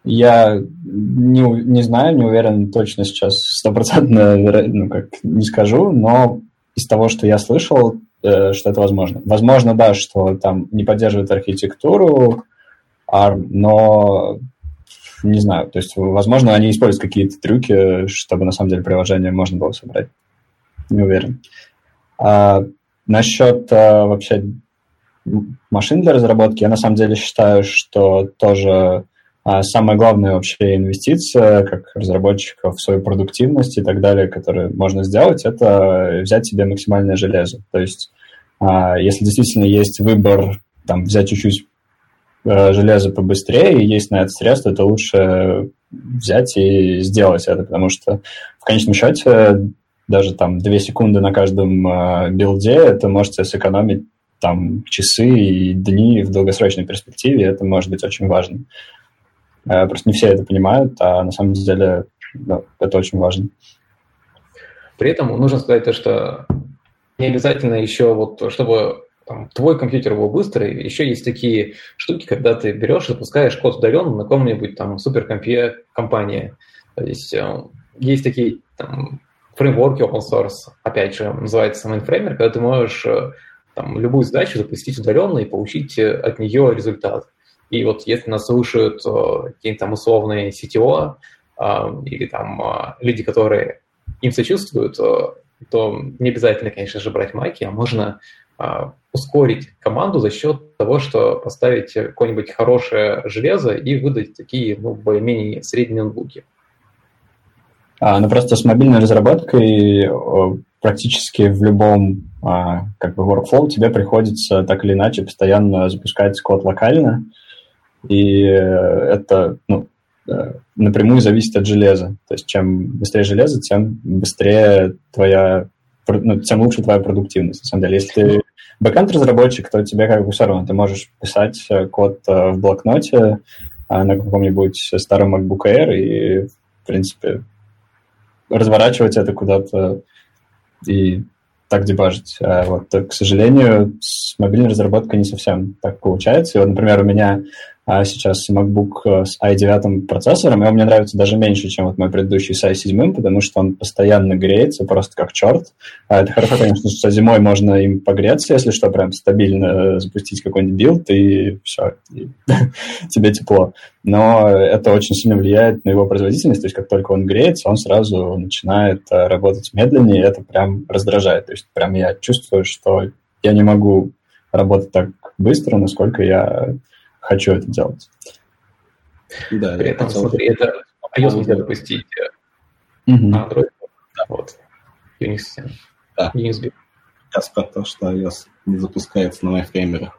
Я не, не знаю, не уверен точно сейчас, стопроцентно ну, как, не скажу, но из того, что я слышал, э, что это возможно. Возможно, да, что там не поддерживает архитектуру ARM, но не знаю, то есть, возможно, они используют какие-то трюки, чтобы на самом деле приложение можно было собрать. Не уверен. А насчет а, вообще машин для разработки, я на самом деле считаю, что тоже а, самая главная вообще инвестиция, как разработчиков в свою продуктивность и так далее, которую можно сделать, это взять себе максимальное железо. То есть, а, если действительно есть выбор там, взять чуть-чуть Э, железо побыстрее, и есть на это средства, то лучше взять и сделать это, потому что в конечном счете даже там 2 секунды на каждом э, билде это можете сэкономить там часы и дни в долгосрочной перспективе, это может быть очень важно. Э, просто не все это понимают, а на самом деле да, это очень важно. При этом нужно сказать то, что не обязательно еще вот, чтобы там, твой компьютер был быстрый, еще есть такие штуки, когда ты берешь и запускаешь код удаленно на каком-нибудь там суперкомпе компании. То есть э, есть такие там, фреймворки open source, опять же, называется mainframer, когда ты можешь э, там, любую задачу запустить удаленно и получить э, от нее результат. И вот если нас слушают какие-то там условные CTO или там люди, которые им сочувствуют, то не обязательно, конечно же, брать маки, а можно ускорить команду за счет того, что поставить какое-нибудь хорошее железо и выдать такие ну, более-менее средние ноутбуки. А, ну просто с мобильной разработкой практически в любом а, как бы workflow тебе приходится так или иначе постоянно запускать код локально, и это ну, э, напрямую зависит от железа. То есть чем быстрее железо, тем быстрее твоя ну, тем лучше твоя продуктивность, на самом деле. Если ты бэкэнд-разработчик, то тебе как бы все равно, ты можешь писать э, код э, в блокноте а, на каком-нибудь старом MacBook Air и, в принципе, разворачивать это куда-то и так дебажить. А вот, к сожалению, с мобильной разработкой не совсем так получается. И вот, например, у меня а сейчас MacBook э, с i9 процессором, и он мне нравится даже меньше, чем вот мой предыдущий с i7, потому что он постоянно греется, просто как черт. А это хорошо, конечно, что зимой можно им погреться, если что, прям стабильно э, запустить какой-нибудь build, и все, и тебе тепло. Но это очень сильно влияет на его производительность, то есть как только он греется, он сразу начинает э, работать медленнее, и это прям раздражает. То есть прям я чувствую, что я не могу работать так быстро, насколько я хочу это делать. Да, При этом, смотри, это iOS нельзя допустить угу. на Android. Да. Вот. Unix 7. Да. Unix Сейчас про то, что iOS не запускается на майфреймерах.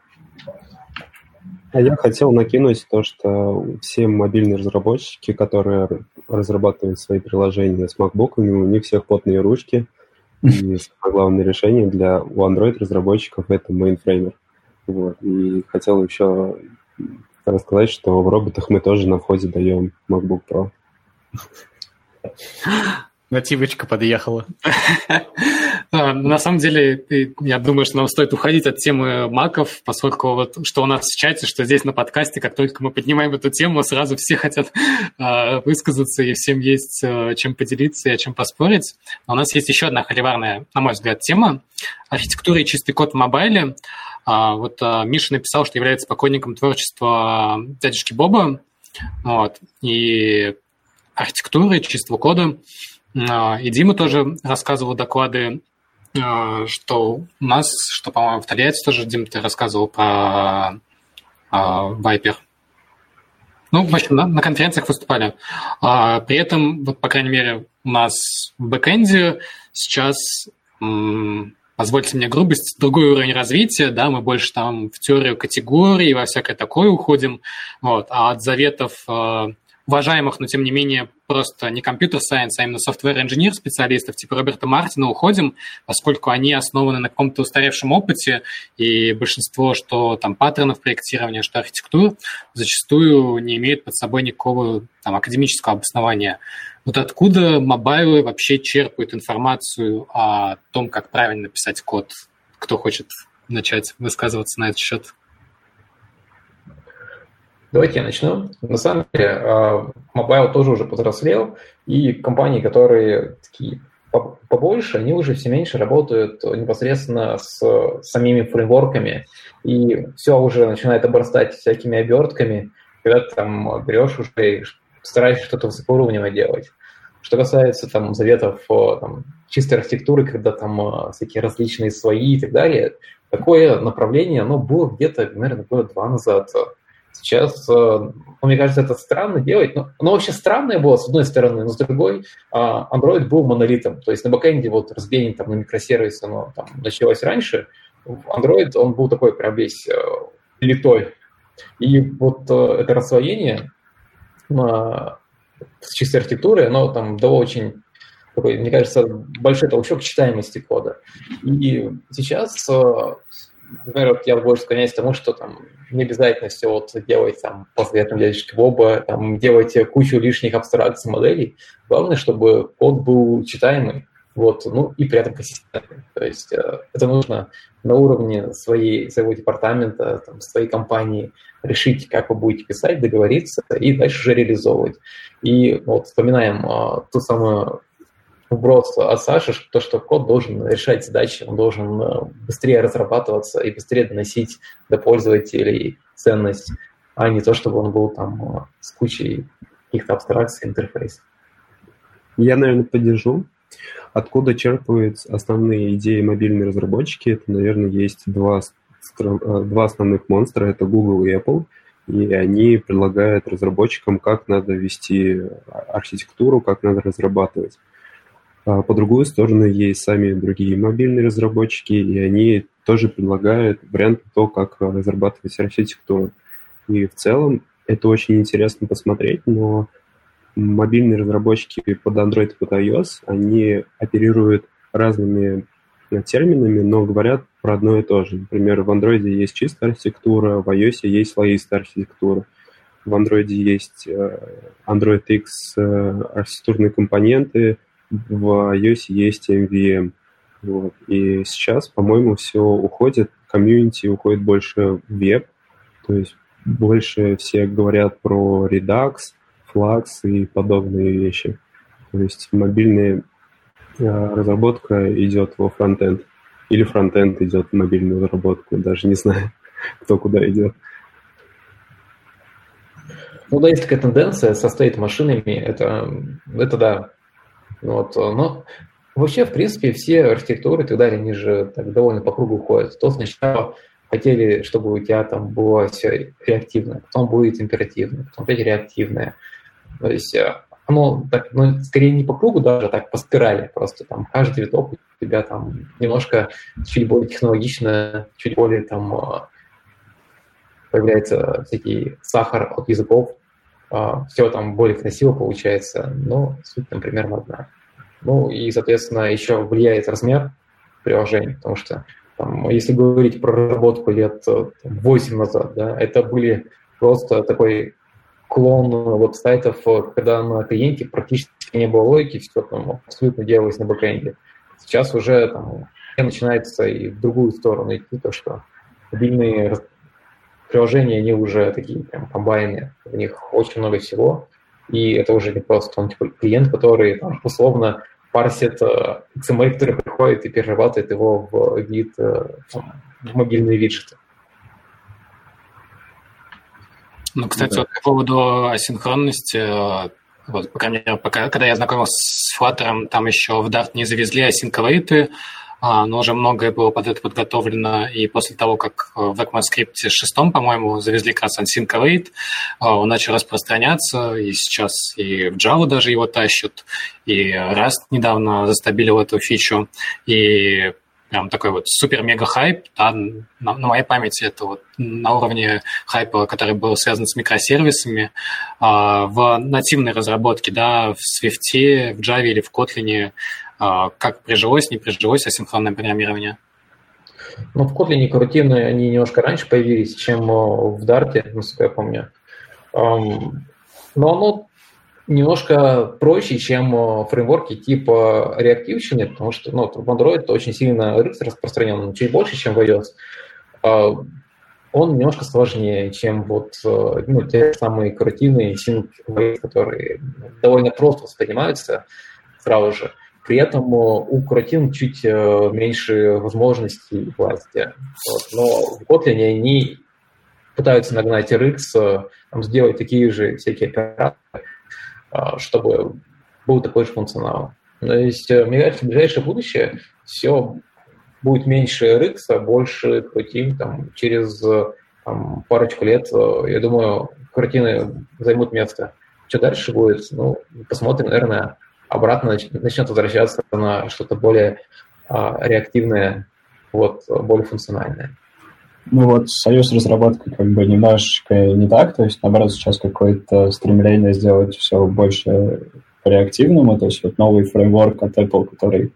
А я хотел накинуть то, что все мобильные разработчики, которые разрабатывают свои приложения с MacBook, у них всех потные ручки, и самое главное решение для у Android-разработчиков это mainframer. Вот. И хотел еще рассказать, что в роботах мы тоже на входе даем MacBook Pro. Нативочка подъехала. А, на самом деле, я думаю, что нам стоит уходить от темы маков, поскольку вот что у нас в чате, что здесь на подкасте, как только мы поднимаем эту тему, сразу все хотят а, высказаться, и всем есть а, чем поделиться и о чем поспорить. Но у нас есть еще одна холиварная, на мой взгляд, тема. Архитектура и чистый код в мобайле. А, вот Миша написал, что является покойником творчества дядюшки Боба. Вот. И архитектуры, чистого кода. И Дима тоже рассказывал доклады, что у нас, что, по-моему, в Тольятти тоже, Дима, ты рассказывал про Viper. Ну, в общем, на, на конференциях выступали. А, при этом, вот, по крайней мере, у нас в бэкэнде сейчас позвольте мне грубость, другой уровень развития, да, мы больше там в теорию категорий, во всякое такое уходим, вот, а от заветов э, уважаемых, но тем не менее просто не компьютер-сайенс, а именно software-инженер специалистов типа Роберта Мартина уходим, поскольку они основаны на каком-то устаревшем опыте, и большинство, что там паттернов проектирования, что архитектур, зачастую не имеют под собой никакого там академического обоснования. Вот откуда mobile ы вообще черпают информацию о том, как правильно писать код? Кто хочет начать высказываться на этот счет? Давайте я начну. На самом деле, mobile тоже уже повзрослел, и компании, которые такие побольше, они уже все меньше работают непосредственно с самими фреймворками, и все уже начинает обрастать всякими обертками, когда ты там берешь уже стараюсь что-то высокоуровневое делать. Что касается там заветов там, чистой архитектуры, когда там всякие различные слои и так далее, такое направление, оно было где-то, наверное, года два назад. Сейчас, ну, мне кажется, это странно делать. Но, но вообще странное было, с одной стороны, но с другой, Android был монолитом. То есть на бэкэнде вот разбиение там, на микросервисы оно там, началось раньше. Android, он был такой прям весь литой. И вот это рассвоение с чистой архитектурой, оно там дало очень мне кажется, большой толчок читаемости кода. И сейчас, например, вот я больше склоняюсь к тому, что там не обязательно все вот делать там после этого дядюшки Боба, там делайте кучу лишних абстракций моделей. Главное, чтобы код был читаемый, вот, ну и при этом консистентный. То есть э, это нужно на уровне своей, своего департамента, там, своей компании решить, как вы будете писать, договориться и дальше уже реализовывать. И вот вспоминаем а, ту самую вброс от Саши, то, что код должен решать задачи, он должен э, быстрее разрабатываться и быстрее доносить до пользователей ценность, а не то, чтобы он был там э, с кучей каких-то абстракций интерфейсов. Я, наверное, поддержу. Откуда черпают основные идеи мобильные разработчики? Это, наверное, есть два, э, два основных монстра. Это Google и Apple. И они предлагают разработчикам, как надо вести архитектуру, как надо разрабатывать. А по другую сторону есть сами другие мобильные разработчики, и они тоже предлагают варианты того, как разрабатывать архитектуру. И в целом это очень интересно посмотреть, но мобильные разработчики под Android и под iOS, они оперируют разными терминами, но говорят про одно и то же. Например, в Android есть чистая архитектура, в iOS есть слоистая архитектура. В Android есть э, Android X архитектурные компоненты, в iOS есть MVM. Вот. И сейчас, по-моему, все уходит, комьюнити уходит больше в веб, то есть больше все говорят про Redux, Flux и подобные вещи. То есть мобильная разработка идет во фронтенд. Или фронтенд идет в мобильную разработку, даже не знаю, кто куда идет. Ну да, есть такая тенденция состоит машинами, это, это да, вот, э, но вообще, в принципе, все архитектуры и так далее, они же так довольно по кругу ходят. То сначала хотели, чтобы у тебя там было все реактивное, потом будет императивное, потом опять реактивное. То есть э, оно так, ну, скорее не по кругу даже, а так по спирали. Просто там каждый виток у тебя там немножко чуть более технологично, чуть более там э, появляется всякий сахар от языков, все там более красиво получается, но суть там примерно одна. Ну и, соответственно, еще влияет размер приложения, потому что там, если говорить про разработку лет 8 назад, да, это были просто такой клон вот сайтов, когда на клиенте практически не было логики, все там абсолютно делалось на бэкэнде. Сейчас уже там начинается и в другую сторону идти, то, что мобильные приложения, они уже такие прям комбайны, в них очень много всего, и это уже не просто он типа клиент, который там, условно парсит э, XML, который приходит и перерабатывает его в вид, э, в мобильные виджеты. Ну, кстати, да. вот по поводу асинхронности, э, вот, по крайней мере, пока, когда я знакомился с Flutter, там еще в Dart не завезли async а, но уже многое было под это подготовлено, и после того, как э, в ECMAScript 6, по-моему, завезли как Await, а, он начал распространяться, и сейчас и в Java даже его тащат, и Rust недавно застабилил эту фичу, и прям такой вот супер-мега хайп, да, на, на моей памяти это вот на уровне хайпа, который был связан с микросервисами, а, в нативной разработке, да, в Swift, в Java или в Kotlin а, как прижилось, не прижилось асинхронное программирование? Ну, в Kotlin коррутивные они немножко раньше появились, чем э, в Dart, насколько я помню. Но оно немножко проще, чем э, фреймворки типа реактивщины, потому что ну, в Android очень сильно распространен, чуть больше, чем в iOS. А, он немножко сложнее, чем вот э, ну, те самые карутины, которые довольно просто воспринимаются сразу же. При этом э, у Куратин чуть э, меньше возможностей власти. Вот. Но в Kotlin они пытаются нагнать RX, э, там, сделать такие же всякие операции, чтобы был такой же функционал. То есть, мне кажется, в ближайшее будущее все будет меньше RX, больше крутим там, через там, парочку лет, я думаю, картины займут место. Что дальше будет? Ну, посмотрим, наверное, обратно начнет возвращаться на что-то более а, реактивное, вот, более функциональное. Ну вот союз разработки как бы немножечко не так, то есть наоборот сейчас какое-то стремление сделать все больше реактивному, то есть вот новый фреймворк от Apple, который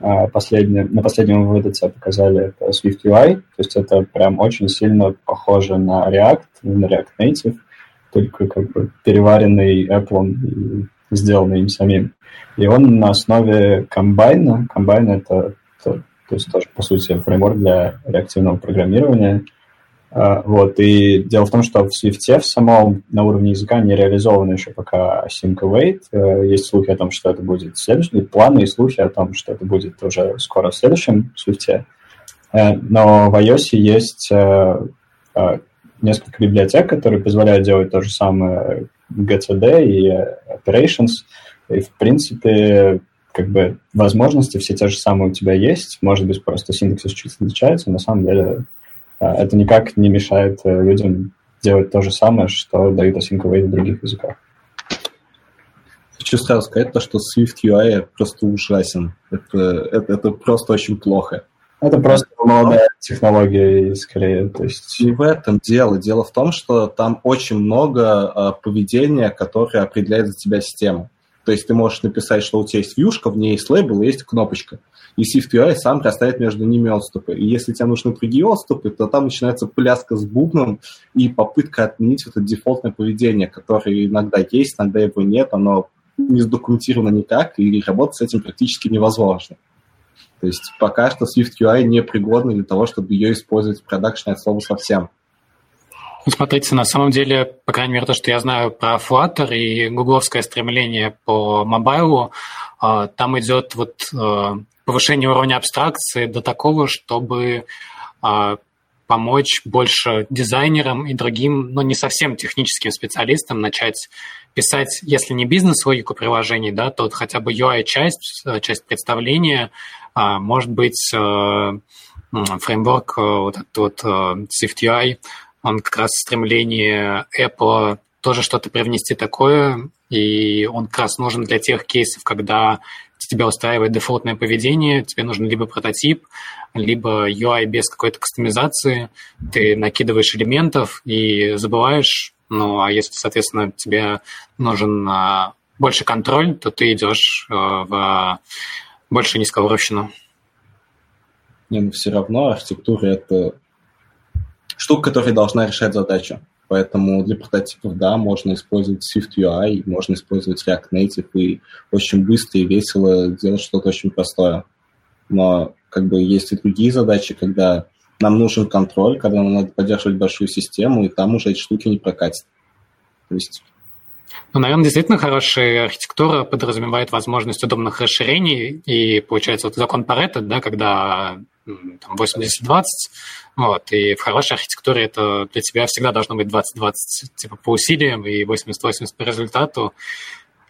а, последний, на последнем выдате показали, это Swift UI, то есть это прям очень сильно похоже на React, на React Native, только как бы переваренный Apple сделанный им самим. И он на основе комбайна, комбайн это, это то есть тоже, по сути, фреймворк для реактивного программирования. А, вот, и дело в том, что в Swift в самом на уровне языка не реализовано еще пока async await. Э, есть слухи о том, что это будет в следующем, планы и слухи о том, что это будет уже скоро в следующем Swift. Э, но в iOS есть э, несколько библиотек, которые позволяют делать то же самое GTD и Operations. И, в принципе, как бы возможности все те же самые у тебя есть. Может быть, просто синтаксис чуть отличается. На самом деле это никак не мешает людям делать то же самое, что дают async в других языках. Хочу сразу сказать то, что Swift UI просто ужасен. Это, это, это просто очень плохо. Это просто молодая технология, скорее. То есть... Не в этом дело. Дело в том, что там очень много э, поведения, которое определяет за тебя система. То есть ты можешь написать, что у тебя есть вьюшка, в ней есть лейбл, есть кнопочка. И SwiftUI сам расставит между ними отступы. И если тебе нужны другие отступы, то там начинается пляска с бубном и попытка отменить это дефолтное поведение, которое иногда есть, иногда его нет, оно не задокументировано никак, и работать с этим практически невозможно. То есть пока что SwiftUI не пригодна для того, чтобы ее использовать в продакшне от слова совсем. Ну, смотрите, на самом деле, по крайней мере, то, что я знаю про Flutter и гугловское стремление по мобайлу, а, там идет вот а, повышение уровня абстракции до такого, чтобы а, помочь больше дизайнерам и другим, но не совсем техническим специалистам начать писать, если не бизнес-логику приложений, да, то хотя бы UI-часть, часть представления, может быть, фреймворк вот этот вот SwiftUI он как раз стремление Apple тоже что-то привнести такое, и он как раз нужен для тех кейсов, когда тебя устраивает дефолтное поведение, тебе нужен либо прототип, либо UI без какой-то кастомизации, ты накидываешь элементов и забываешь, ну, а если, соответственно, тебе нужен а, больше контроль, то ты идешь а, в больше низковорощину. Не, ну все равно архитектура — это штука, которая должна решать задачу. Поэтому для прототипов, да, можно использовать Swift UI, можно использовать React Native и очень быстро и весело делать что-то очень простое. Но как бы есть и другие задачи, когда нам нужен контроль, когда нам надо поддерживать большую систему, и там уже эти штуки не прокатят. То есть ну, наверное, действительно хорошая архитектура подразумевает возможность удобных расширений, и получается вот закон Паретта, да, когда 80-20, вот, и в хорошей архитектуре это для тебя всегда должно быть 20-20, типа, по усилиям и 80-80 по результату.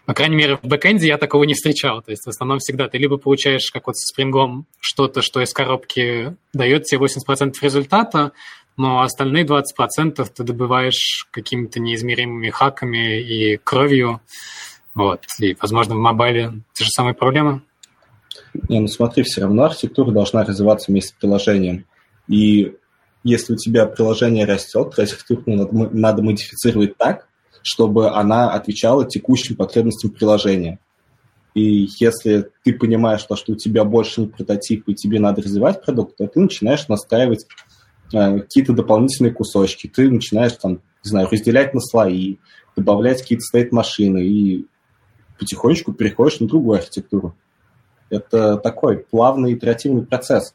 По крайней мере, в бэкэнде я такого не встречал. То есть в основном всегда ты либо получаешь, как вот с спрингом, что-то, что из коробки дает тебе 80% результата, но остальные 20% ты добываешь какими-то неизмеримыми хаками и кровью. Вот. И, возможно, в мобайле те же самые проблемы. Не, ну смотри, все равно архитектура должна развиваться вместе с приложением. И если у тебя приложение растет, то архитектуру надо, надо модифицировать так, чтобы она отвечала текущим потребностям приложения. И если ты понимаешь, что, что у тебя больше не прототип, и тебе надо развивать продукт, то ты начинаешь настраивать э, какие-то дополнительные кусочки. Ты начинаешь там, не знаю, разделять на слои, добавлять какие-то стейт-машины, и потихонечку переходишь на другую архитектуру. Это такой плавный итеративный процесс.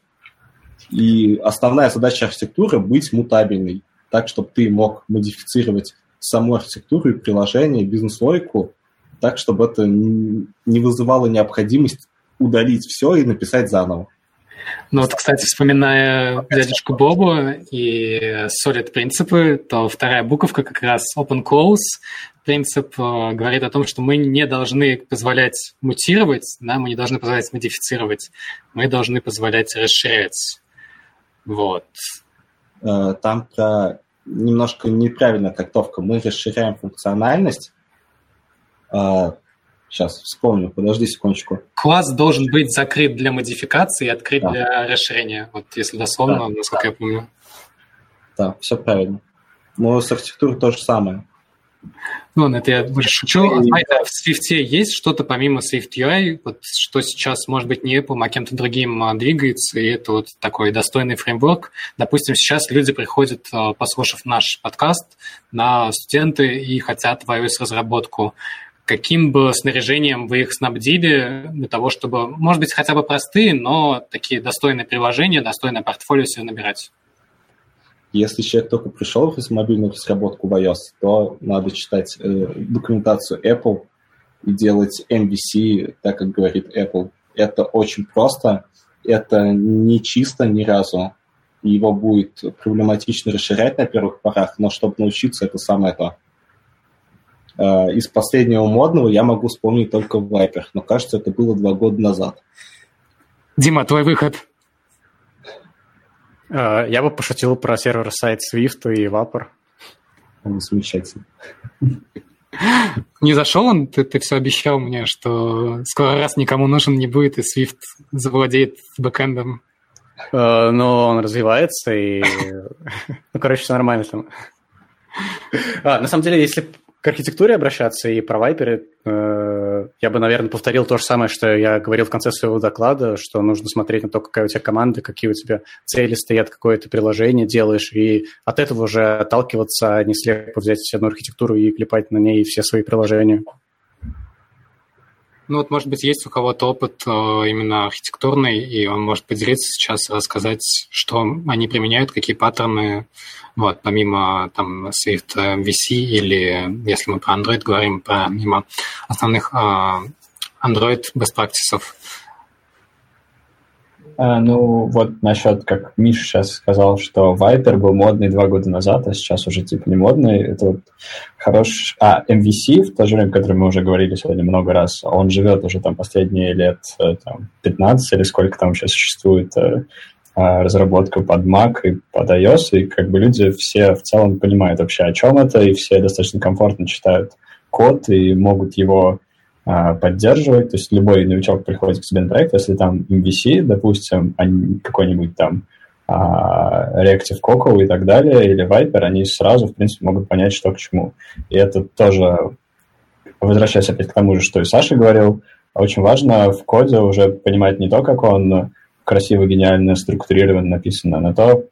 И основная задача архитектуры – быть мутабельной, так, чтобы ты мог модифицировать саму архитектуру и приложение, бизнес-логику, так, чтобы это не вызывало необходимость удалить все и написать заново. Ну вот, кстати, вспоминая дядюшку Бобу и Solid принципы, то вторая буковка как раз open close, принцип э, говорит о том, что мы не должны позволять мутировать, да, мы не должны позволять модифицировать, мы должны позволять расширять. Вот. Э, там про немножко неправильная трактовка. Мы расширяем функциональность. Сейчас вспомню, подожди секундочку. Класс должен быть закрыт для модификации и открыт да. для расширения. Вот если дословно, да, насколько да. я помню. Да, все правильно. Но с архитектурой то же самое. Ну, это я больше шучу. А в Swift есть что-то помимо Swift UI, вот, что сейчас, может быть, не Apple, а кем-то другим а, двигается, и это вот такой достойный фреймворк. Допустим, сейчас люди приходят, а, послушав наш подкаст, на студенты и хотят в iOS-разработку. Каким бы снаряжением вы их снабдили для того, чтобы, может быть, хотя бы простые, но такие достойные приложения, достойное портфолио себе набирать? Если человек только пришел в мобильную разработку в iOS, то надо читать э, документацию Apple и делать MVC, так как говорит Apple. Это очень просто, это не чисто ни разу. Его будет проблематично расширять на первых порах, но чтобы научиться, это самое то. Э, из последнего модного я могу вспомнить только Viper, но кажется, это было два года назад. Дима, твой выход. А, я бы пошутил про сервер-сайт Swift и Vapor. Замечательно. Не зашел он? Ты, ты все обещал мне, что скоро раз никому нужен не будет, и Swift завладеет бэкэндом. Uh, но он развивается, и... ну, короче, все нормально там. А, на самом деле, если к архитектуре обращаться и про вайперы, э, я бы, наверное, повторил то же самое, что я говорил в конце своего доклада, что нужно смотреть на то, какая у тебя команда, какие у тебя цели стоят, какое ты приложение делаешь, и от этого уже отталкиваться, а не слепо взять одну архитектуру и клепать на ней все свои приложения. Ну вот, может быть, есть у кого-то опыт э, именно архитектурный, и он может поделиться сейчас, рассказать, что они применяют, какие паттерны, вот, помимо там Swift MVC или, если мы про Android говорим, помимо основных э, Android best practices. А, ну, вот насчет, как Миша сейчас сказал, что Viper был модный два года назад, а сейчас уже типа не модный. Это вот хорош... А, MVC, в то же время, о котором мы уже говорили сегодня много раз, он живет уже там последние лет э, там, 15 или сколько там сейчас существует э, а, разработка под Mac и под iOS, и как бы люди все в целом понимают вообще, о чем это, и все достаточно комфортно читают код и могут его поддерживать. То есть любой новичок приходит к себе на проект, если там MVC, допустим, а какой-нибудь там а, Reactive Cocoa и так далее, или Viper, они сразу, в принципе, могут понять, что к чему. И это тоже, возвращаясь опять к тому же, что и Саша говорил, очень важно в коде уже понимать не то, как он красиво, гениально, структурирован написано, но то,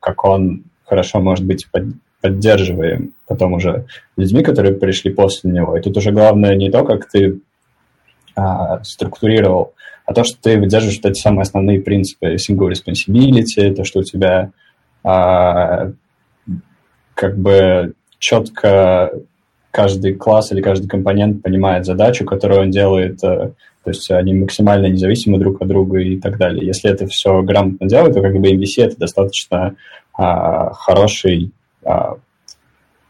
как он хорошо может быть поддерживаем потом уже людьми, которые пришли после него. И тут уже главное не то, как ты а, структурировал, а то, что ты выдерживаешь вот эти самые основные принципы single responsibility, то, что у тебя а, как бы четко каждый класс или каждый компонент понимает задачу, которую он делает, э, то есть они максимально независимы друг от друга и так далее. Если это все грамотно делать, то как бы MVC это достаточно а, хороший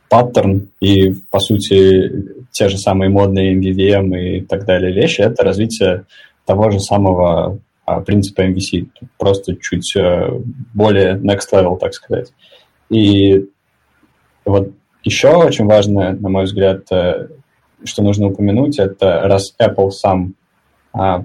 паттерн и, по сути, те же самые модные MVVM и так далее вещи, это развитие того же самого а, принципа MVC, просто чуть а, более next level, так сказать. И вот еще очень важно, на мой взгляд, э, что нужно упомянуть, это раз Apple сам а,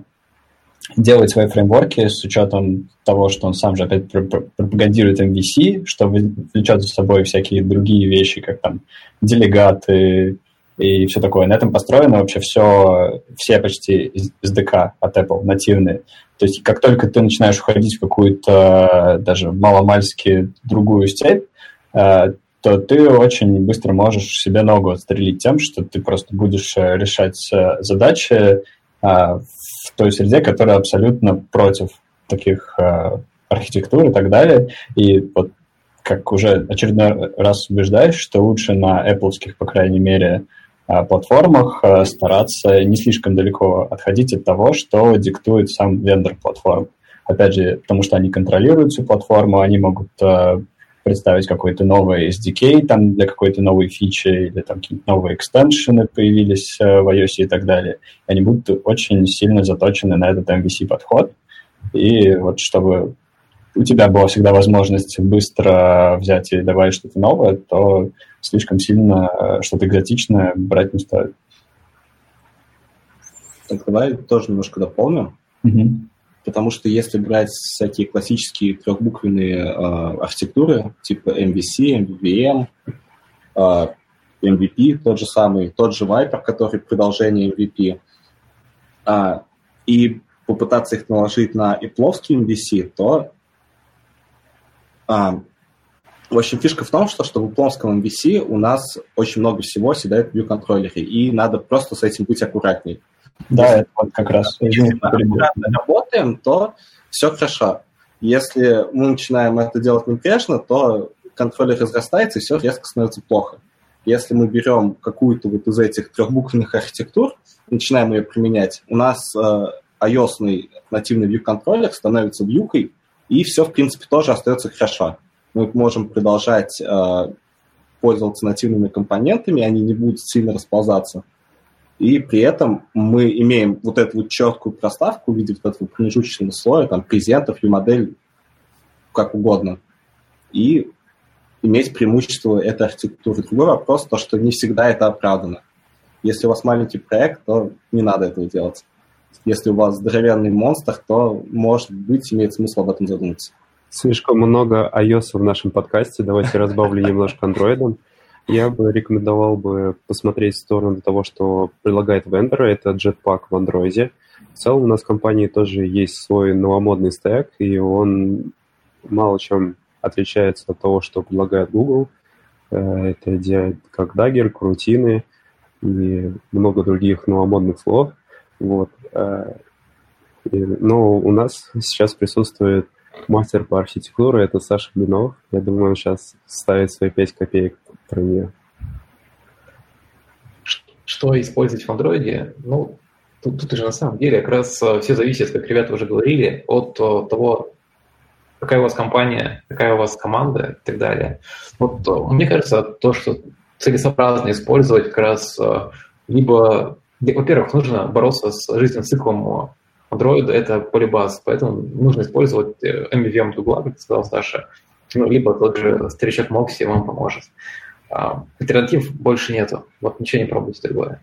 делает свои фреймворки с учетом того, что он сам же опять пропагандирует MVC, что влечет за собой всякие другие вещи, как там делегаты и все такое. На этом построено вообще все, все почти SDK от Apple нативные. То есть как только ты начинаешь уходить в какую-то даже маломальски другую степь, э, то ты очень быстро можешь себе ногу отстрелить тем, что ты просто будешь э, решать э, задачи в той среде, которая абсолютно против таких э, архитектур и так далее. И вот как уже очередной раз убеждаюсь, что лучше на Apple, по крайней мере, э, платформах э, стараться не слишком далеко отходить от того, что диктует сам вендор платформ. Опять же, потому что они контролируют всю платформу, они могут э, представить какой-то новый SDK там для какой-то новой фичи или там какие-то новые экстеншены появились э, в iOS и так далее. Они будут очень сильно заточены на этот MVC-подход. И вот чтобы у тебя была всегда возможность быстро взять и добавить что-то новое, то слишком сильно э, что-то экзотичное брать не стоит. Так давай тоже немножко дополним. Угу. Потому что если брать всякие классические трехбуквенные э, архитектуры, типа MVC, MVVM, э, MVP, тот же самый, тот же Viper, который продолжение MVP, э, и попытаться их наложить на ипловский MVC, то э, в общем, фишка в том, что, что в ипловском MVC у нас очень много всего седает в view-контроллере, и надо просто с этим быть аккуратней. Да, это вот как раз. Если мы аккуратно работаем, то все хорошо. Если мы начинаем это делать небрежно, то контроллер разрастается, и все резко становится плохо. Если мы берем какую-то вот из этих трехбуквенных архитектур, начинаем ее применять, у нас э, iOS нативный view контроллер становится вьюкой, и все, в принципе, тоже остается хорошо. Мы можем продолжать э, пользоваться нативными компонентами, они не будут сильно расползаться и при этом мы имеем вот эту вот четкую проставку в виде вот этого промежуточного слоя, там, презентов, модель как угодно, и иметь преимущество этой архитектуры. Другой вопрос, то, что не всегда это оправдано. Если у вас маленький проект, то не надо этого делать. Если у вас здоровенный монстр, то, может быть, имеет смысл об этом задуматься. Слишком много iOS в нашем подкасте. Давайте разбавлю немножко андроидом. Я бы рекомендовал бы посмотреть в сторону того, что предлагает вендор, это Jetpack в андроиде. В целом у нас в компании тоже есть свой новомодный стек, и он мало чем отличается от того, что предлагает Google. Э, это делает как Dagger, крутины и много других новомодных слов. Вот. Э, но у нас сейчас присутствует мастер по архитектуре, это Саша Блинов. Я думаю, он сейчас ставит свои 5 копеек про нее. Что использовать в андроиде? Ну, тут, тут же на самом деле как раз э, все зависит, как ребята уже говорили, от э, того, какая у вас компания, какая у вас команда и так далее. Вот э, мне кажется, то, что целесообразно использовать как раз либо, во-первых, нужно бороться с жизненным циклом Android — это полибаз, поэтому нужно использовать MVVM Google, как сказал Саша, ну, либо тот же старичок Moxie вам поможет. А, альтернатив больше нету. Вот ничего не пробуйте другое.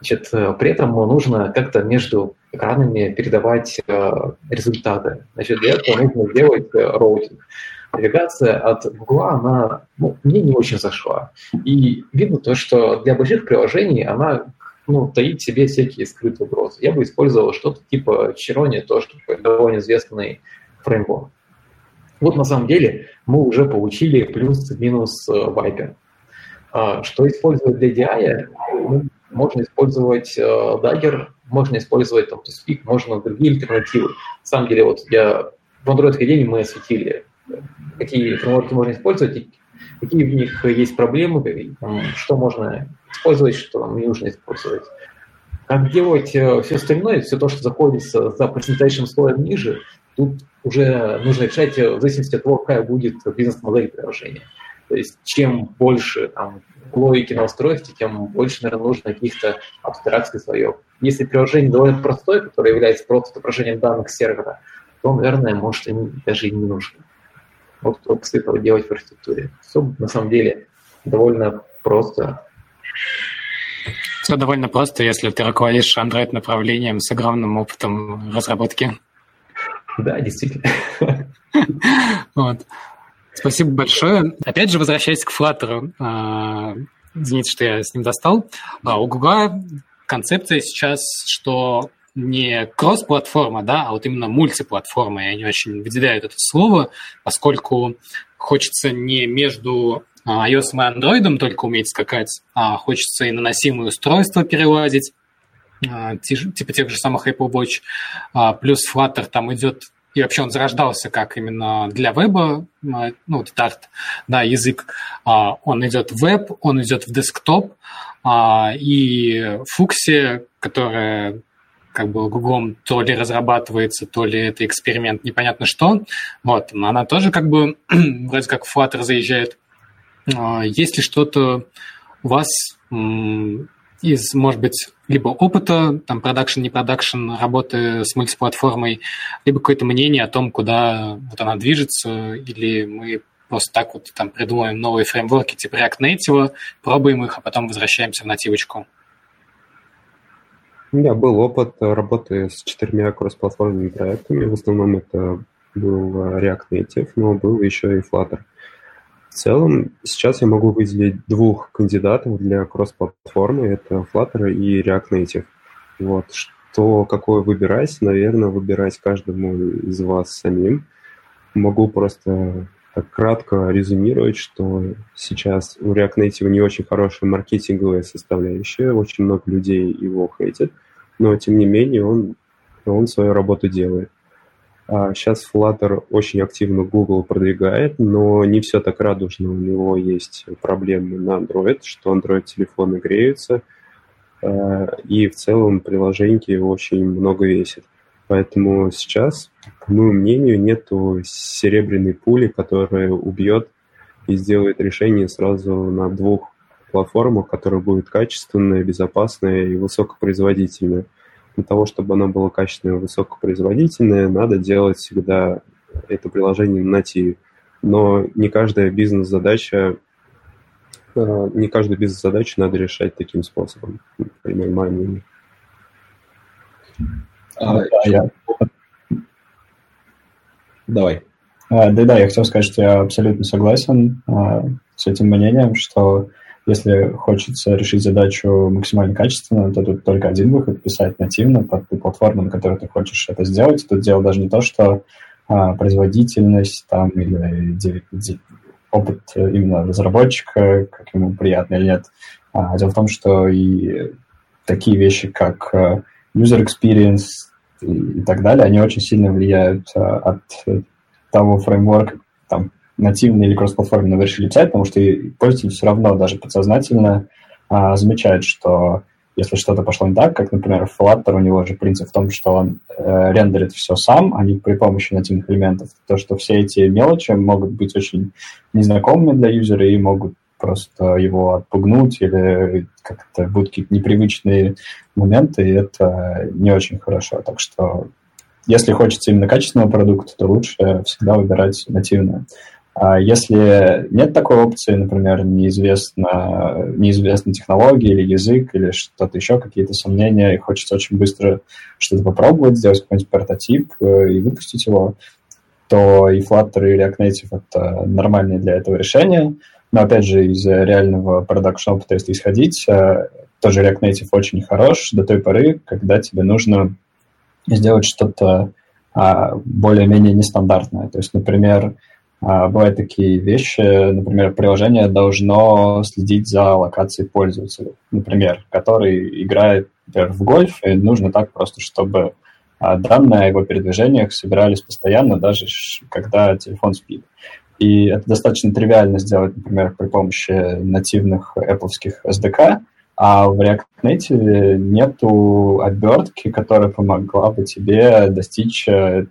Значит, э, при этом нужно как-то между экранами передавать э, результаты. Значит, для этого нужно сделать э, роутинг. Навигация от Google, она ну, мне не очень зашла. И видно то, что для больших приложений она ну, таит в себе всякие скрытые угрозы. Я бы использовал что-то типа Чирони, тоже довольно известный фреймворк. Вот на самом деле мы уже получили плюс-минус Viper. А, что использовать для DI? Ну, можно использовать э, Dagger, можно использовать там TeamSpeak, можно другие альтернативы. На самом деле, вот я в Android Academy мы осветили, какие фреймворки можно использовать, какие в них есть проблемы, что можно использовать, что не нужно использовать. Как делать э, все остальное, все то, что заходится за презентационным слоем ниже, тут уже нужно решать в зависимости от того, какая будет бизнес-модель приложения. То есть чем больше там, логики на устройстве, тем больше, наверное, нужно каких-то абстракций слоев. Если приложение довольно простое, которое является просто отображением данных сервера, то, наверное, может, им даже и не нужно. Вот этого делать в архитектуре. Все на самом деле довольно просто. Все довольно просто, если ты руководишь Android-направлением с огромным опытом разработки. Да, действительно. Вот. Спасибо большое. Опять же, возвращаясь к Flutter, а, извините, что я с ним достал. А, у Google концепция сейчас, что не кросс-платформа, да, а вот именно мультиплатформа, и они очень выделяют это слово, поскольку хочется не между а, iOS и Android только уметь скакать, а хочется и наносимые устройства перелазить, типа тех же самых Apple Watch, плюс Flutter там идет и вообще он зарождался как именно для веба, ну, вот Dart, да, язык. А, он идет в веб, он идет в десктоп, а, и Фукси, которая как бы Гуглом то ли разрабатывается, то ли это эксперимент, непонятно что. Вот, она тоже как бы вроде как Flutter заезжает. А, есть ли что-то у вас из, может быть, либо опыта, там, продакшн, не продакшн, работы с мультиплатформой, либо какое-то мнение о том, куда вот она движется, или мы просто так вот там придумаем новые фреймворки типа React Native, пробуем их, а потом возвращаемся в нативочку. У меня был опыт работы с четырьмя кроссплатформенными проектами. В основном это был React Native, но был еще и Flutter. В целом, сейчас я могу выделить двух кандидатов для кросс-платформы. Это Flutter и React Native. Вот. Что, какое выбирать? Наверное, выбирать каждому из вас самим. Могу просто так кратко резюмировать, что сейчас у React Native не очень хорошая маркетинговая составляющая, очень много людей его хейтят, но тем не менее он, он свою работу делает. А сейчас Flutter очень активно Google продвигает, но не все так радужно. У него есть проблемы на Android, что Android-телефоны греются, а, и в целом приложеньки очень много весит. Поэтому сейчас, по моему мнению, нету серебряной пули, которая убьет и сделает решение сразу на двух платформах, которая будет качественная, безопасная и высокопроизводительная для того, чтобы оно было качественное и высокопроизводительное, надо делать всегда это приложение на нативе. Но не каждая бизнес-задача э, не каждую бизнес-задачу надо решать таким способом, например, мое А, да, я... Давай. А, да, да, я хотел сказать, что я абсолютно согласен а, с этим мнением, что если хочется решить задачу максимально качественно, то тут только один выход – писать нативно под ту платформу, на которой ты хочешь это сделать. Тут дело даже не то, что а, производительность там или ди, ди, опыт именно разработчика, как ему приятно или нет. А, дело в том, что и такие вещи, как а, user experience и, так далее, они очень сильно влияют а, от того фреймворка, там, нативно или кроссплатформенно вы решили писать, потому что пользователь все равно даже подсознательно а, замечает, что если что-то пошло не так, как, например, Flutter, у него же принцип в том, что он э, рендерит все сам, а не при помощи нативных элементов, то, что все эти мелочи могут быть очень незнакомыми для юзера и могут просто его отпугнуть или как-то будут какие-то непривычные моменты, и это не очень хорошо. Так что если хочется именно качественного продукта, то лучше всегда выбирать нативное. А если нет такой опции, например, неизвестна, неизвестна технология или язык, или что-то еще, какие-то сомнения, и хочется очень быстро что-то попробовать, сделать какой-нибудь прототип э, и выпустить его, то и Flutter, и React Native — это нормальные для этого решения. Но, опять же, из реального продакшн опыта, если исходить, э, тоже React Native очень хорош до той поры, когда тебе нужно сделать что-то а, более-менее нестандартное. То есть, например, а, бывают такие вещи, например, приложение должно следить за локацией пользователя, например, который играет например, в гольф, и нужно так просто, чтобы а, данные о его передвижениях собирались постоянно, даже когда телефон спит. И это достаточно тривиально сделать, например, при помощи нативных Apple SDK, а в React Native нету обертки, которая помогла бы тебе достичь э,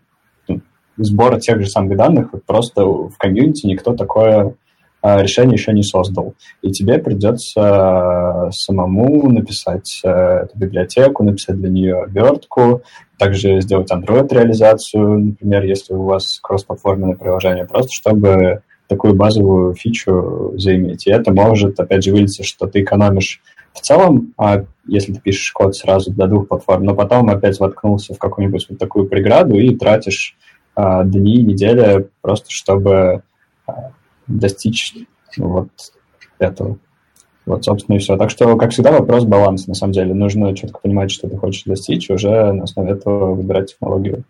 сбора тех же самых данных, просто в комьюнити никто такое решение еще не создал. И тебе придется а, самому написать а, эту библиотеку, написать для нее обертку, также сделать Android-реализацию, например, если у вас кроссплатформенное приложение, просто чтобы такую базовую фичу заиметь. И это может, опять же, вылиться, что ты экономишь в целом, если ты пишешь код сразу для двух платформ, но потом опять воткнулся в какую-нибудь вот такую преграду и тратишь а, дни, недели, просто чтобы а, достичь вот этого. Вот, собственно, и все. Так что, как всегда, вопрос баланса, на самом деле. Нужно четко понимать, что ты хочешь достичь, и уже на основе этого выбирать технологию.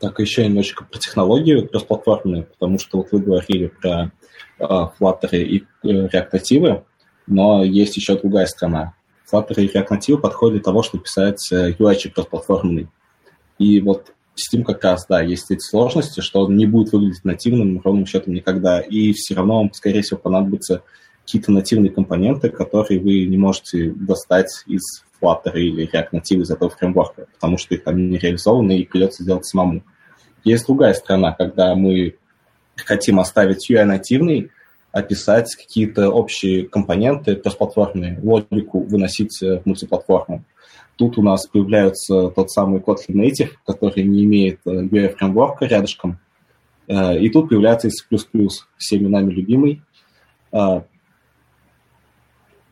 Так, еще немножечко про технологию кроссплатформенные, потому что вот вы говорили про э, Flutter и э, React Native, но есть еще другая сторона. Flutter и React Native подходят для того, чтобы писать э, UI кроссплатформенный. И вот с ним как раз, да, есть эти сложности, что он не будет выглядеть нативным ровным счетом никогда, и все равно вам, скорее всего, понадобятся какие-то нативные компоненты, которые вы не можете достать из Flutter или React Native из этого фреймворка, потому что их там не реализованы и придется делать самому. Есть другая сторона, когда мы хотим оставить UI нативный, описать какие-то общие компоненты кросс-платформенные, логику выносить в мультиплатформу. Тут у нас появляется тот самый Kotlin Native, который не имеет UI-фреймворка рядышком. Э, и тут появляется C++, всеми нами любимый. Э,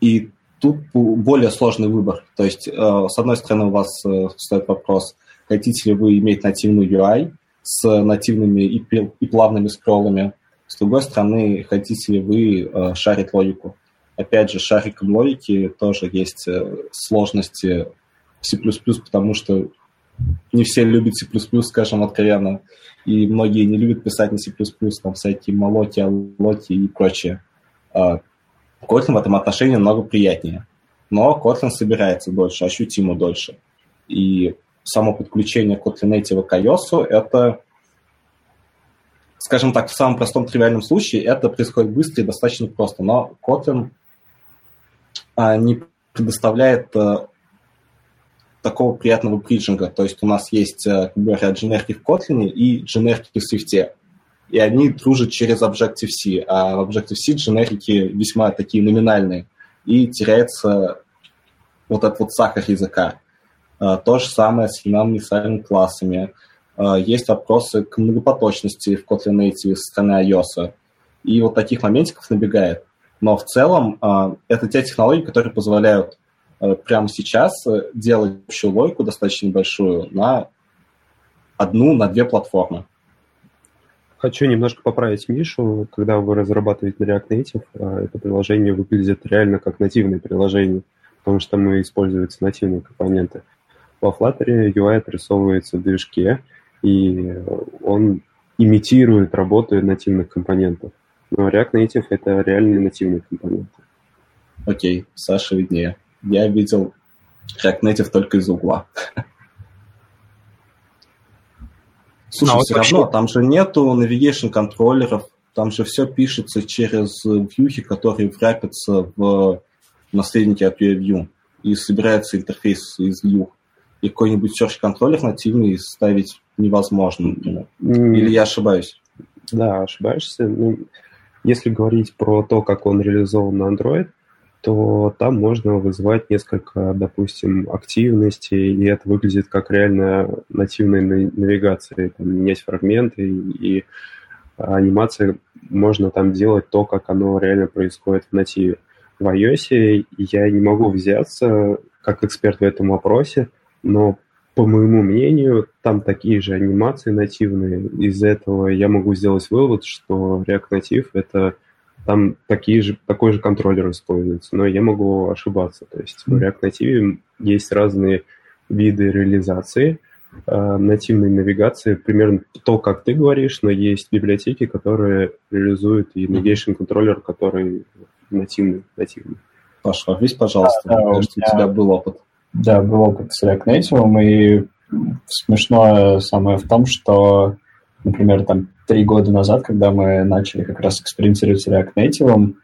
и тут более сложный выбор. То есть, э, с одной стороны, у вас стоит вопрос, хотите ли вы иметь нативную UI с нативными и плавными скроллами, с другой стороны, хотите ли вы шарить логику. Опять же, шариком логики тоже есть сложности C++, потому что не все любят C++, скажем откровенно, и многие не любят писать на C++, там всякие молоти, алоти и прочее. А Kotlin в этом отношении намного приятнее. Но Kotlin собирается дольше, ощутимо дольше. И само подключение Kotlin Native к iOS это, скажем так, в самом простом тривиальном случае это происходит быстро и достаточно просто. Но Kotlin а, не предоставляет а, такого приятного бриджинга. То есть у нас есть, как бы говоря, дженерки в Kotlin и дженерки в Swift. И они дружат через Objective-C, а в Objective-C дженерики весьма такие номинальные. И теряется вот этот вот сахар языка. А, то же самое с финальными классами. А, есть вопросы к многопоточности в Kotlin Native со стороны iOS. И вот таких моментиков набегает. Но в целом а, это те технологии, которые позволяют Э, прямо сейчас э, делать общую логику достаточно большую на одну, на две платформы. Хочу немножко поправить Мишу. Когда вы разрабатываете на React Native, это приложение выглядит реально как нативное приложение, потому что мы используются нативные компоненты. Во Flutter UI отрисовывается в движке, и он имитирует работу нативных компонентов. Но React Native — это реальные нативные компоненты. Окей, Саша виднее я видел React Native только из угла. Слушай, ну, а все вообще... равно, там же нету navigation контроллеров, там же все пишется через вьюхи, которые врапятся в наследники от UIView, и собирается интерфейс из view. И какой-нибудь search контроллер нативный ставить невозможно. Или я ошибаюсь? Да, ошибаешься. Ну, если говорить про то, как он реализован на Android, то там можно вызывать несколько, допустим, активностей, и это выглядит как реально нативная навигация. Там менять фрагменты, и анимация можно там делать то, как оно реально происходит в нативе. В iOS я не могу взяться как эксперт в этом вопросе, но по моему мнению, там такие же анимации нативные. Из-за этого я могу сделать вывод, что React Native — это там такие же, такой же контроллер используется, но я могу ошибаться. То есть в React Native есть разные виды реализации, э, нативной навигации, примерно то, как ты говоришь, но есть библиотеки, которые реализуют и navigation контроллер, который нативный, нативный. Паша, весь, пожалуйста, да, да, кажется, у, меня... у тебя был опыт. Да, был опыт с React Native, и смешное самое в том, что, например, там три года назад, когда мы начали как раз экспериментировать с React Native,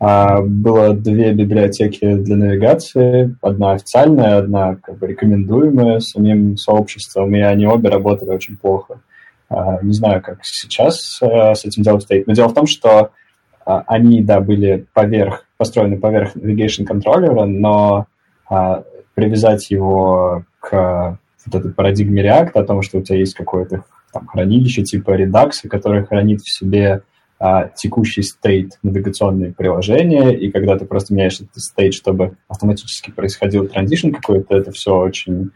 а, было две библиотеки для навигации, одна официальная, одна как бы рекомендуемая самим сообществом, и они обе работали очень плохо. А, не знаю, как сейчас а, с этим делом стоит, но дело в том, что они, да, были поверх, построены поверх navigation контроллера, но привязать его к вот этой парадигме React, о том, что у тебя есть какое-то там, хранилище типа Redux, которое хранит в себе а, текущий стейт навигационные приложения, и когда ты просто меняешь этот стейт, чтобы автоматически происходил транзишн какой-то, это все очень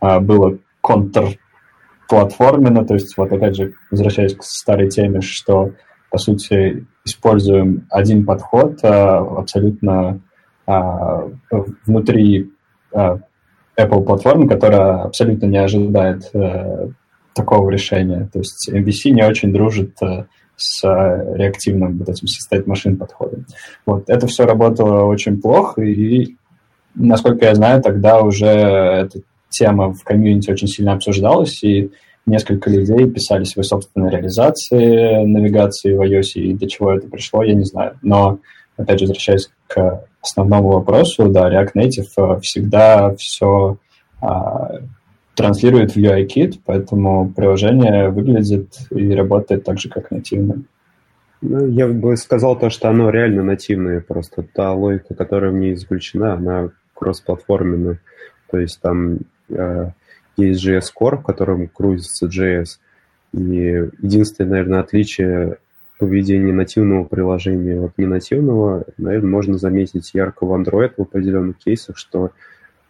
а, было контрплатформенно, то есть вот опять же, возвращаясь к старой теме, что по сути используем один подход а, абсолютно а, внутри Apple платформы, которая абсолютно не ожидает а, такого решения. То есть MVC не очень дружит э, с э, реактивным вот этим state машин подходом. Вот это все работало очень плохо, и, насколько я знаю, тогда уже эта тема в комьюнити очень сильно обсуждалась, и несколько людей писали свои собственные реализации навигации в iOS, и до чего это пришло, я не знаю. Но опять же, возвращаясь к основному вопросу, да, React Native всегда все транслирует в UIKit, поэтому приложение выглядит и работает так же, как нативное. Ну, я бы сказал то, что оно реально нативное, просто та логика, которая в ней заключена, она кроссплатформенная. То есть там э, есть JS Core, в котором крутится JS, и единственное, наверное, отличие поведения нативного приложения от ненативного, наверное, можно заметить ярко в Android в определенных кейсах, что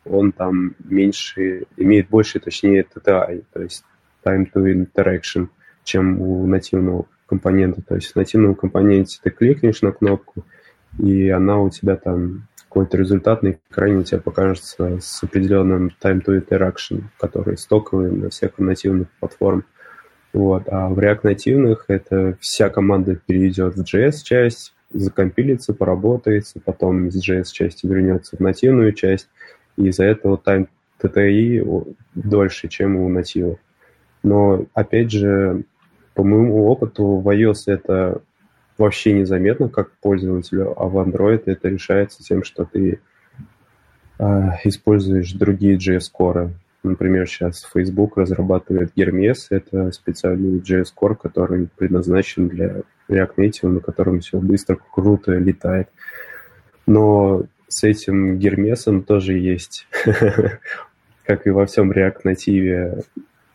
он там меньше, имеет больше, точнее, TTI, то есть time to interaction, чем у нативного компонента. То есть в нативном компоненте ты кликнешь на кнопку, и она у тебя там какой-то результат на экране у тебя покажется с определенным time to interaction, который стоковый на всех нативных платформах. Вот. А в React нативных это вся команда перейдет в JS-часть, закомпилится, поработается, потом из JS-части вернется в нативную часть, и из-за этого time TTI дольше, чем у натива. Но, опять же, по моему опыту, в iOS это вообще незаметно как пользователю, а в Android это решается тем, что ты э, используешь другие JS-коры. Например, сейчас Facebook разрабатывает Hermes, это специальный JS-core, который предназначен для React Native, на котором все быстро, круто летает. Но с этим Гермесом тоже есть, как и во всем React Native,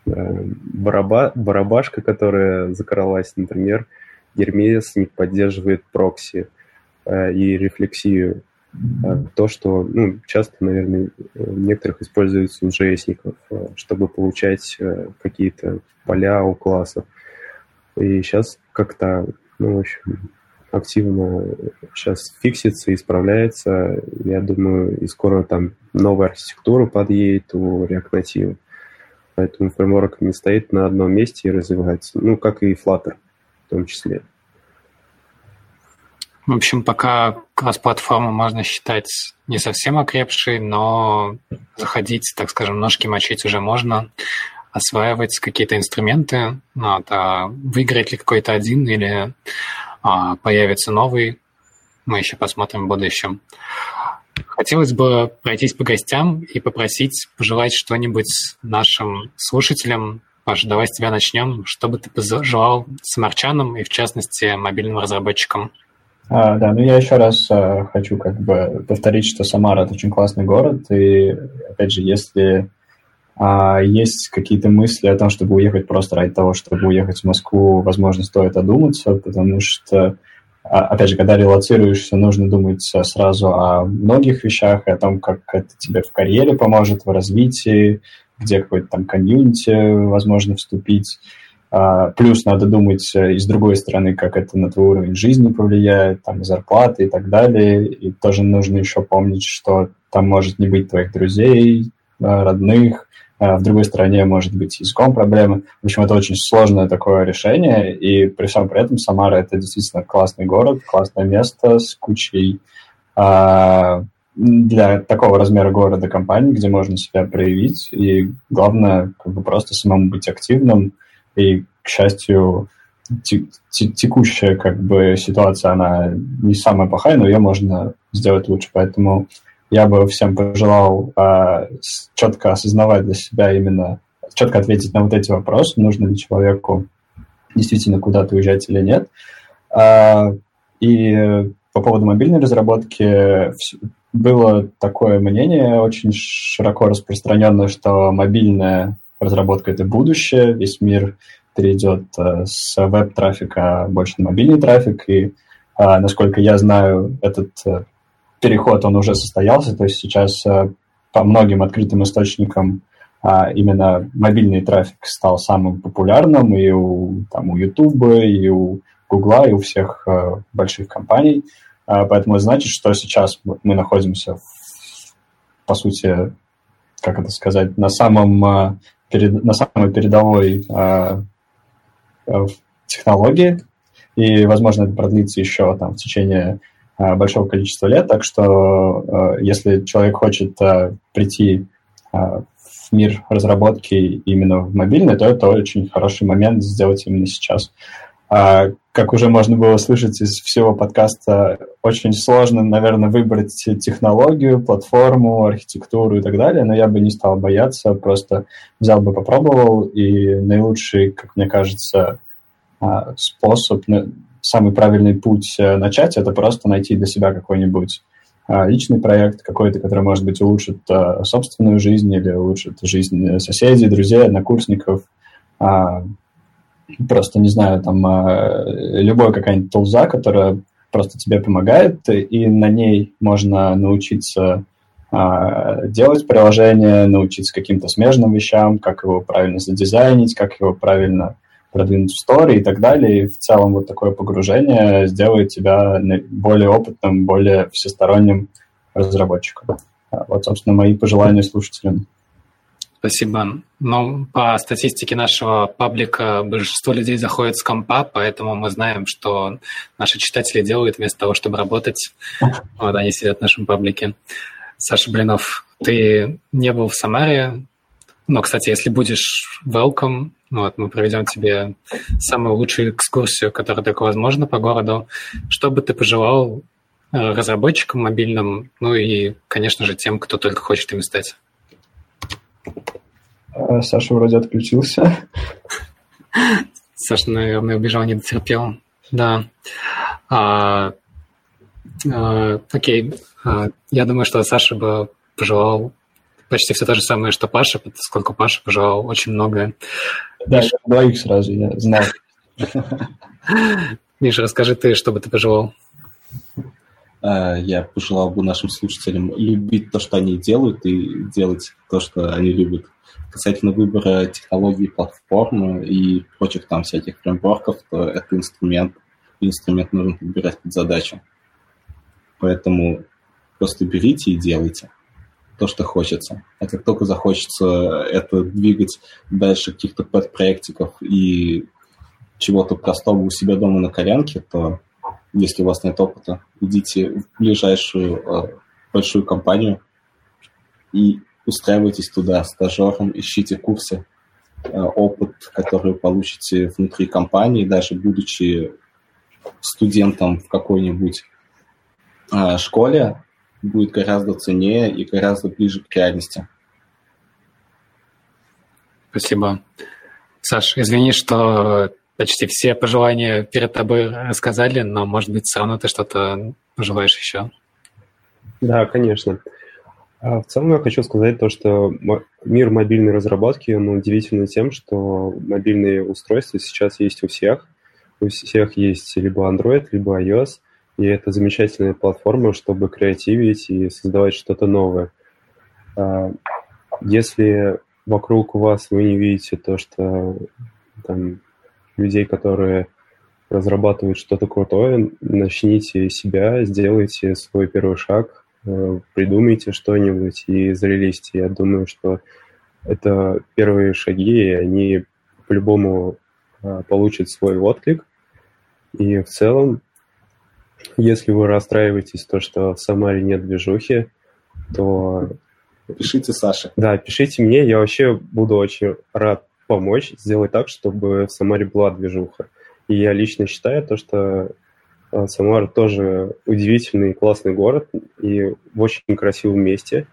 э, бараба, барабашка, которая закралась, например, Гермес не поддерживает прокси э, и рефлексию. Э, то, что ну, часто, наверное, некоторых используется у js чтобы получать какие-то поля у классов. И сейчас как-то, ну, в общем, активно сейчас фиксится, исправляется. Я думаю, и скоро там новая архитектура подъедет у React Native. Поэтому фреймворк не стоит на одном месте и развивается. Ну, как и Flutter в том числе. В общем, пока кросс-платформу можно считать не совсем окрепшей, но заходить, так скажем, ножки мочить уже можно, осваивать какие-то инструменты, ну, а выиграть ли какой-то один или а, появится новый. Мы еще посмотрим в будущем. Хотелось бы пройтись по гостям и попросить пожелать что-нибудь нашим слушателям. Паша, давай с тебя начнем. Что бы ты пожелал самарчанам и, в частности, мобильным разработчикам? А, да, ну я еще раз а, хочу как бы повторить, что Самара – это очень классный город, и, опять же, если а, есть какие-то мысли о том, чтобы уехать просто ради того, чтобы уехать в Москву, возможно, стоит одуматься, потому что, а, опять же, когда релацируешься, нужно думать сразу о многих вещах, о том, как это тебе в карьере поможет, в развитии, где какой-то там комьюнити возможно вступить. А, плюс надо думать и с другой стороны, как это на твой уровень жизни повлияет, там, зарплаты и так далее. И тоже нужно еще помнить, что там может не быть твоих друзей, родных, а в другой стране может быть языком проблемы. В общем, это очень сложное такое решение, и при всем при этом Самара — это действительно классный город, классное место с кучей а, для такого размера города компаний, где можно себя проявить, и главное, как бы просто самому быть активным, и, к счастью, текущая как бы ситуация, она не самая плохая, но ее можно сделать лучше, поэтому я бы всем пожелал э, четко осознавать для себя именно, четко ответить на вот эти вопросы, нужно ли человеку действительно куда-то уезжать или нет. Э, и по поводу мобильной разработки было такое мнение очень широко распространенное, что мобильная разработка — это будущее, весь мир перейдет э, с веб-трафика больше на мобильный трафик, и, э, насколько я знаю, этот э, переход, он уже состоялся, то есть сейчас э, по многим открытым источникам а, именно мобильный трафик стал самым популярным и у, там, у YouTube, и у Google, и у всех э, больших компаний. А, поэтому это значит, что сейчас мы находимся, в, по сути, как это сказать, на самом э, перед, на самой передовой технологии, и, возможно, это продлится еще там в течение Э, большого количества лет, так что э, если человек хочет э, прийти в мир разработки именно в мобильный, то это очень хороший момент сделать именно сейчас. А, как уже можно было слышать из всего подкаста, очень сложно, наверное, выбрать технологию, платформу, архитектуру и так далее, но я бы не стал бояться, просто взял бы, попробовал, и наилучший, как мне кажется, а, способ, самый правильный путь э, начать, это просто найти для себя какой-нибудь а, личный проект какой-то, который, может быть, улучшит собственную жизнь или улучшит жизнь соседей, друзей, однокурсников, просто, не знаю, там а, любой какая-нибудь тулза, которая просто тебе помогает, и на ней можно научиться а, делать приложение, научиться каким-то смежным вещам, как его правильно задизайнить, как его правильно продвинуть в стори и так далее. И в целом вот такое погружение сделает тебя более опытным, более всесторонним разработчиком. Вот, собственно, мои пожелания слушателям. Спасибо. Ну, по статистике нашего паблика большинство людей заходит с компа, поэтому мы знаем, что наши читатели делают вместо того, чтобы работать. Вот они сидят в нашем паблике. Саша Блинов, ты не был в Самаре, но, кстати, если будешь welcome, вот, мы проведем тебе самую лучшую экскурсию, которая только возможна по городу. Что бы ты пожелал э, разработчикам мобильным, ну и, конечно же, тем, кто только хочет ими стать? А, Саша вроде отключился. Саша, наверное, убежал, не дотерпел. Да. А, а, окей. А, я думаю, что Саша бы пожелал почти все то же самое, что Паша, поскольку Паша пожелал очень многое. Да, Миша... двоих сразу, я знал. Миша, расскажи ты, что бы ты пожелал. А, я пожелал бы нашим слушателям любить то, что они делают, и делать то, что они любят. Касательно выбора технологий, платформы и прочих там всяких фреймворков, то это инструмент, инструмент нужно подбирать под задачу. Поэтому просто берите и делайте то, что хочется. А как только захочется это двигать дальше каких-то подпроектиков и чего-то простого у себя дома на коленке, то если у вас нет опыта, идите в ближайшую э, большую компанию и устраивайтесь туда стажером, ищите курсы, э, опыт, который получите внутри компании, даже будучи студентом в какой-нибудь э, школе, будет гораздо ценнее и гораздо ближе к реальности. Спасибо. Саш, извини, что почти все пожелания перед тобой рассказали, но, может быть, все равно ты что-то пожелаешь еще. Да, конечно. А в целом я хочу сказать то, что мир мобильной разработки он удивительный тем, что мобильные устройства сейчас есть у всех. У всех есть либо Android, либо iOS, и это замечательная платформа, чтобы креативить и создавать что-то новое. А если вокруг вас вы не видите то, что там людей, которые разрабатывают что-то крутое, начните себя, сделайте свой первый шаг, э, придумайте что-нибудь и зарелизьте. Я думаю, что это первые шаги, и они по-любому э, получат свой отклик. И в целом, если вы расстраиваетесь, то, что в Самаре нет движухи, то... Пишите Саше. Да, пишите мне, я вообще буду очень рад помочь сделать так, чтобы в Самаре была движуха. И я лично считаю то, что э, Самара тоже удивительный классный город и в очень красивом месте.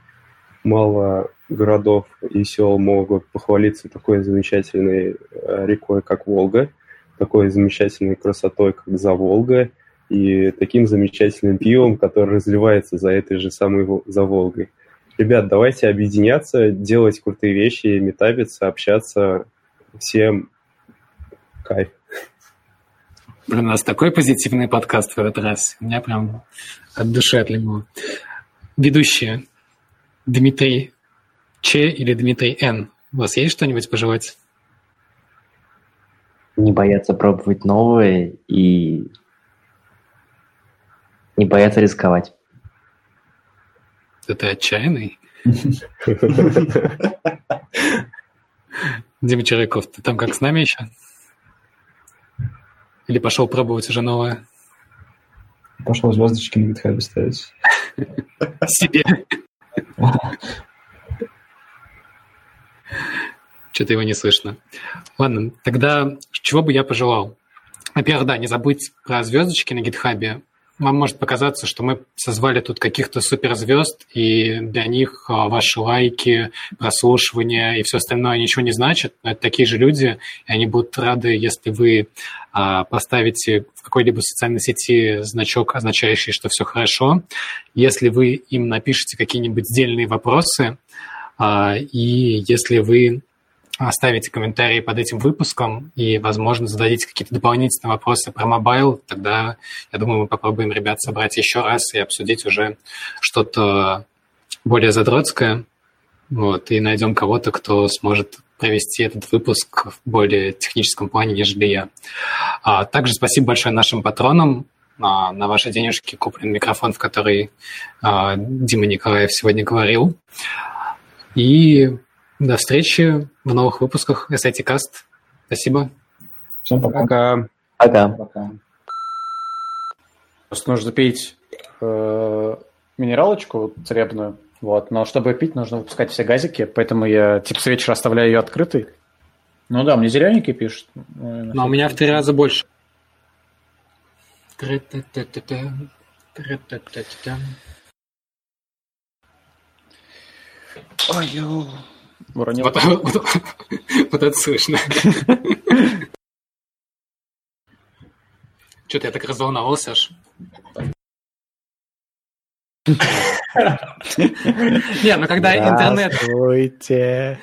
Мало городов и сел могут похвалиться такой замечательной э, рекой, как Волга, такой замечательной красотой, как Заволга, и таким замечательным пивом, который разливается за этой же самой за Волгой. Ребят, давайте объединяться, делать крутые вещи, метабиться, общаться. Всем кайф. Блин, у нас такой позитивный подкаст в этот раз. У меня прям от души отлегло. Ведущие. Дмитрий Ч или Дмитрий Н. У вас есть что-нибудь пожелать? Не бояться пробовать новое и не бояться рисковать. Это отчаянный? Дима Черяков, ты там как с нами еще? Или пошел пробовать уже новое? Пошел звездочки на гитхабе ставить. Себе. Что-то его не слышно. Ладно, тогда чего бы я пожелал? Во-первых, да, не забудь про звездочки на гитхабе. Вам может показаться, что мы созвали тут каких-то суперзвезд, и для них а, ваши лайки, прослушивания и все остальное ничего не значит. Но это такие же люди, и они будут рады, если вы а, поставите в какой-либо социальной сети значок, означающий, что все хорошо. Если вы им напишите какие-нибудь дельные вопросы, а, и если вы оставите комментарии под этим выпуском и, возможно, зададите какие-то дополнительные вопросы про mobile, тогда, я думаю, мы попробуем ребят собрать еще раз и обсудить уже что-то более задротское, вот, и найдем кого-то, кто сможет провести этот выпуск в более техническом плане, нежели я. А также спасибо большое нашим патронам. А, на ваши денежки куплен микрофон, в который а, Дима Николаев сегодня говорил. И до встречи в новых выпусках SIT Cast. Спасибо. Всем пока. Пока. Пока. Пока. Просто нужно пить э, минералочку целебную, вот, но чтобы пить, нужно выпускать все газики, поэтому я типа с вечера оставляю ее открытой. Ну да, мне зелененький пишет. Ну, Но у меня в три раза больше. Ой, ё. Уронил. Вот, вот, вот это слышно. Что-то я так разволновался аж. Не, ну когда интернет Здравствуйте.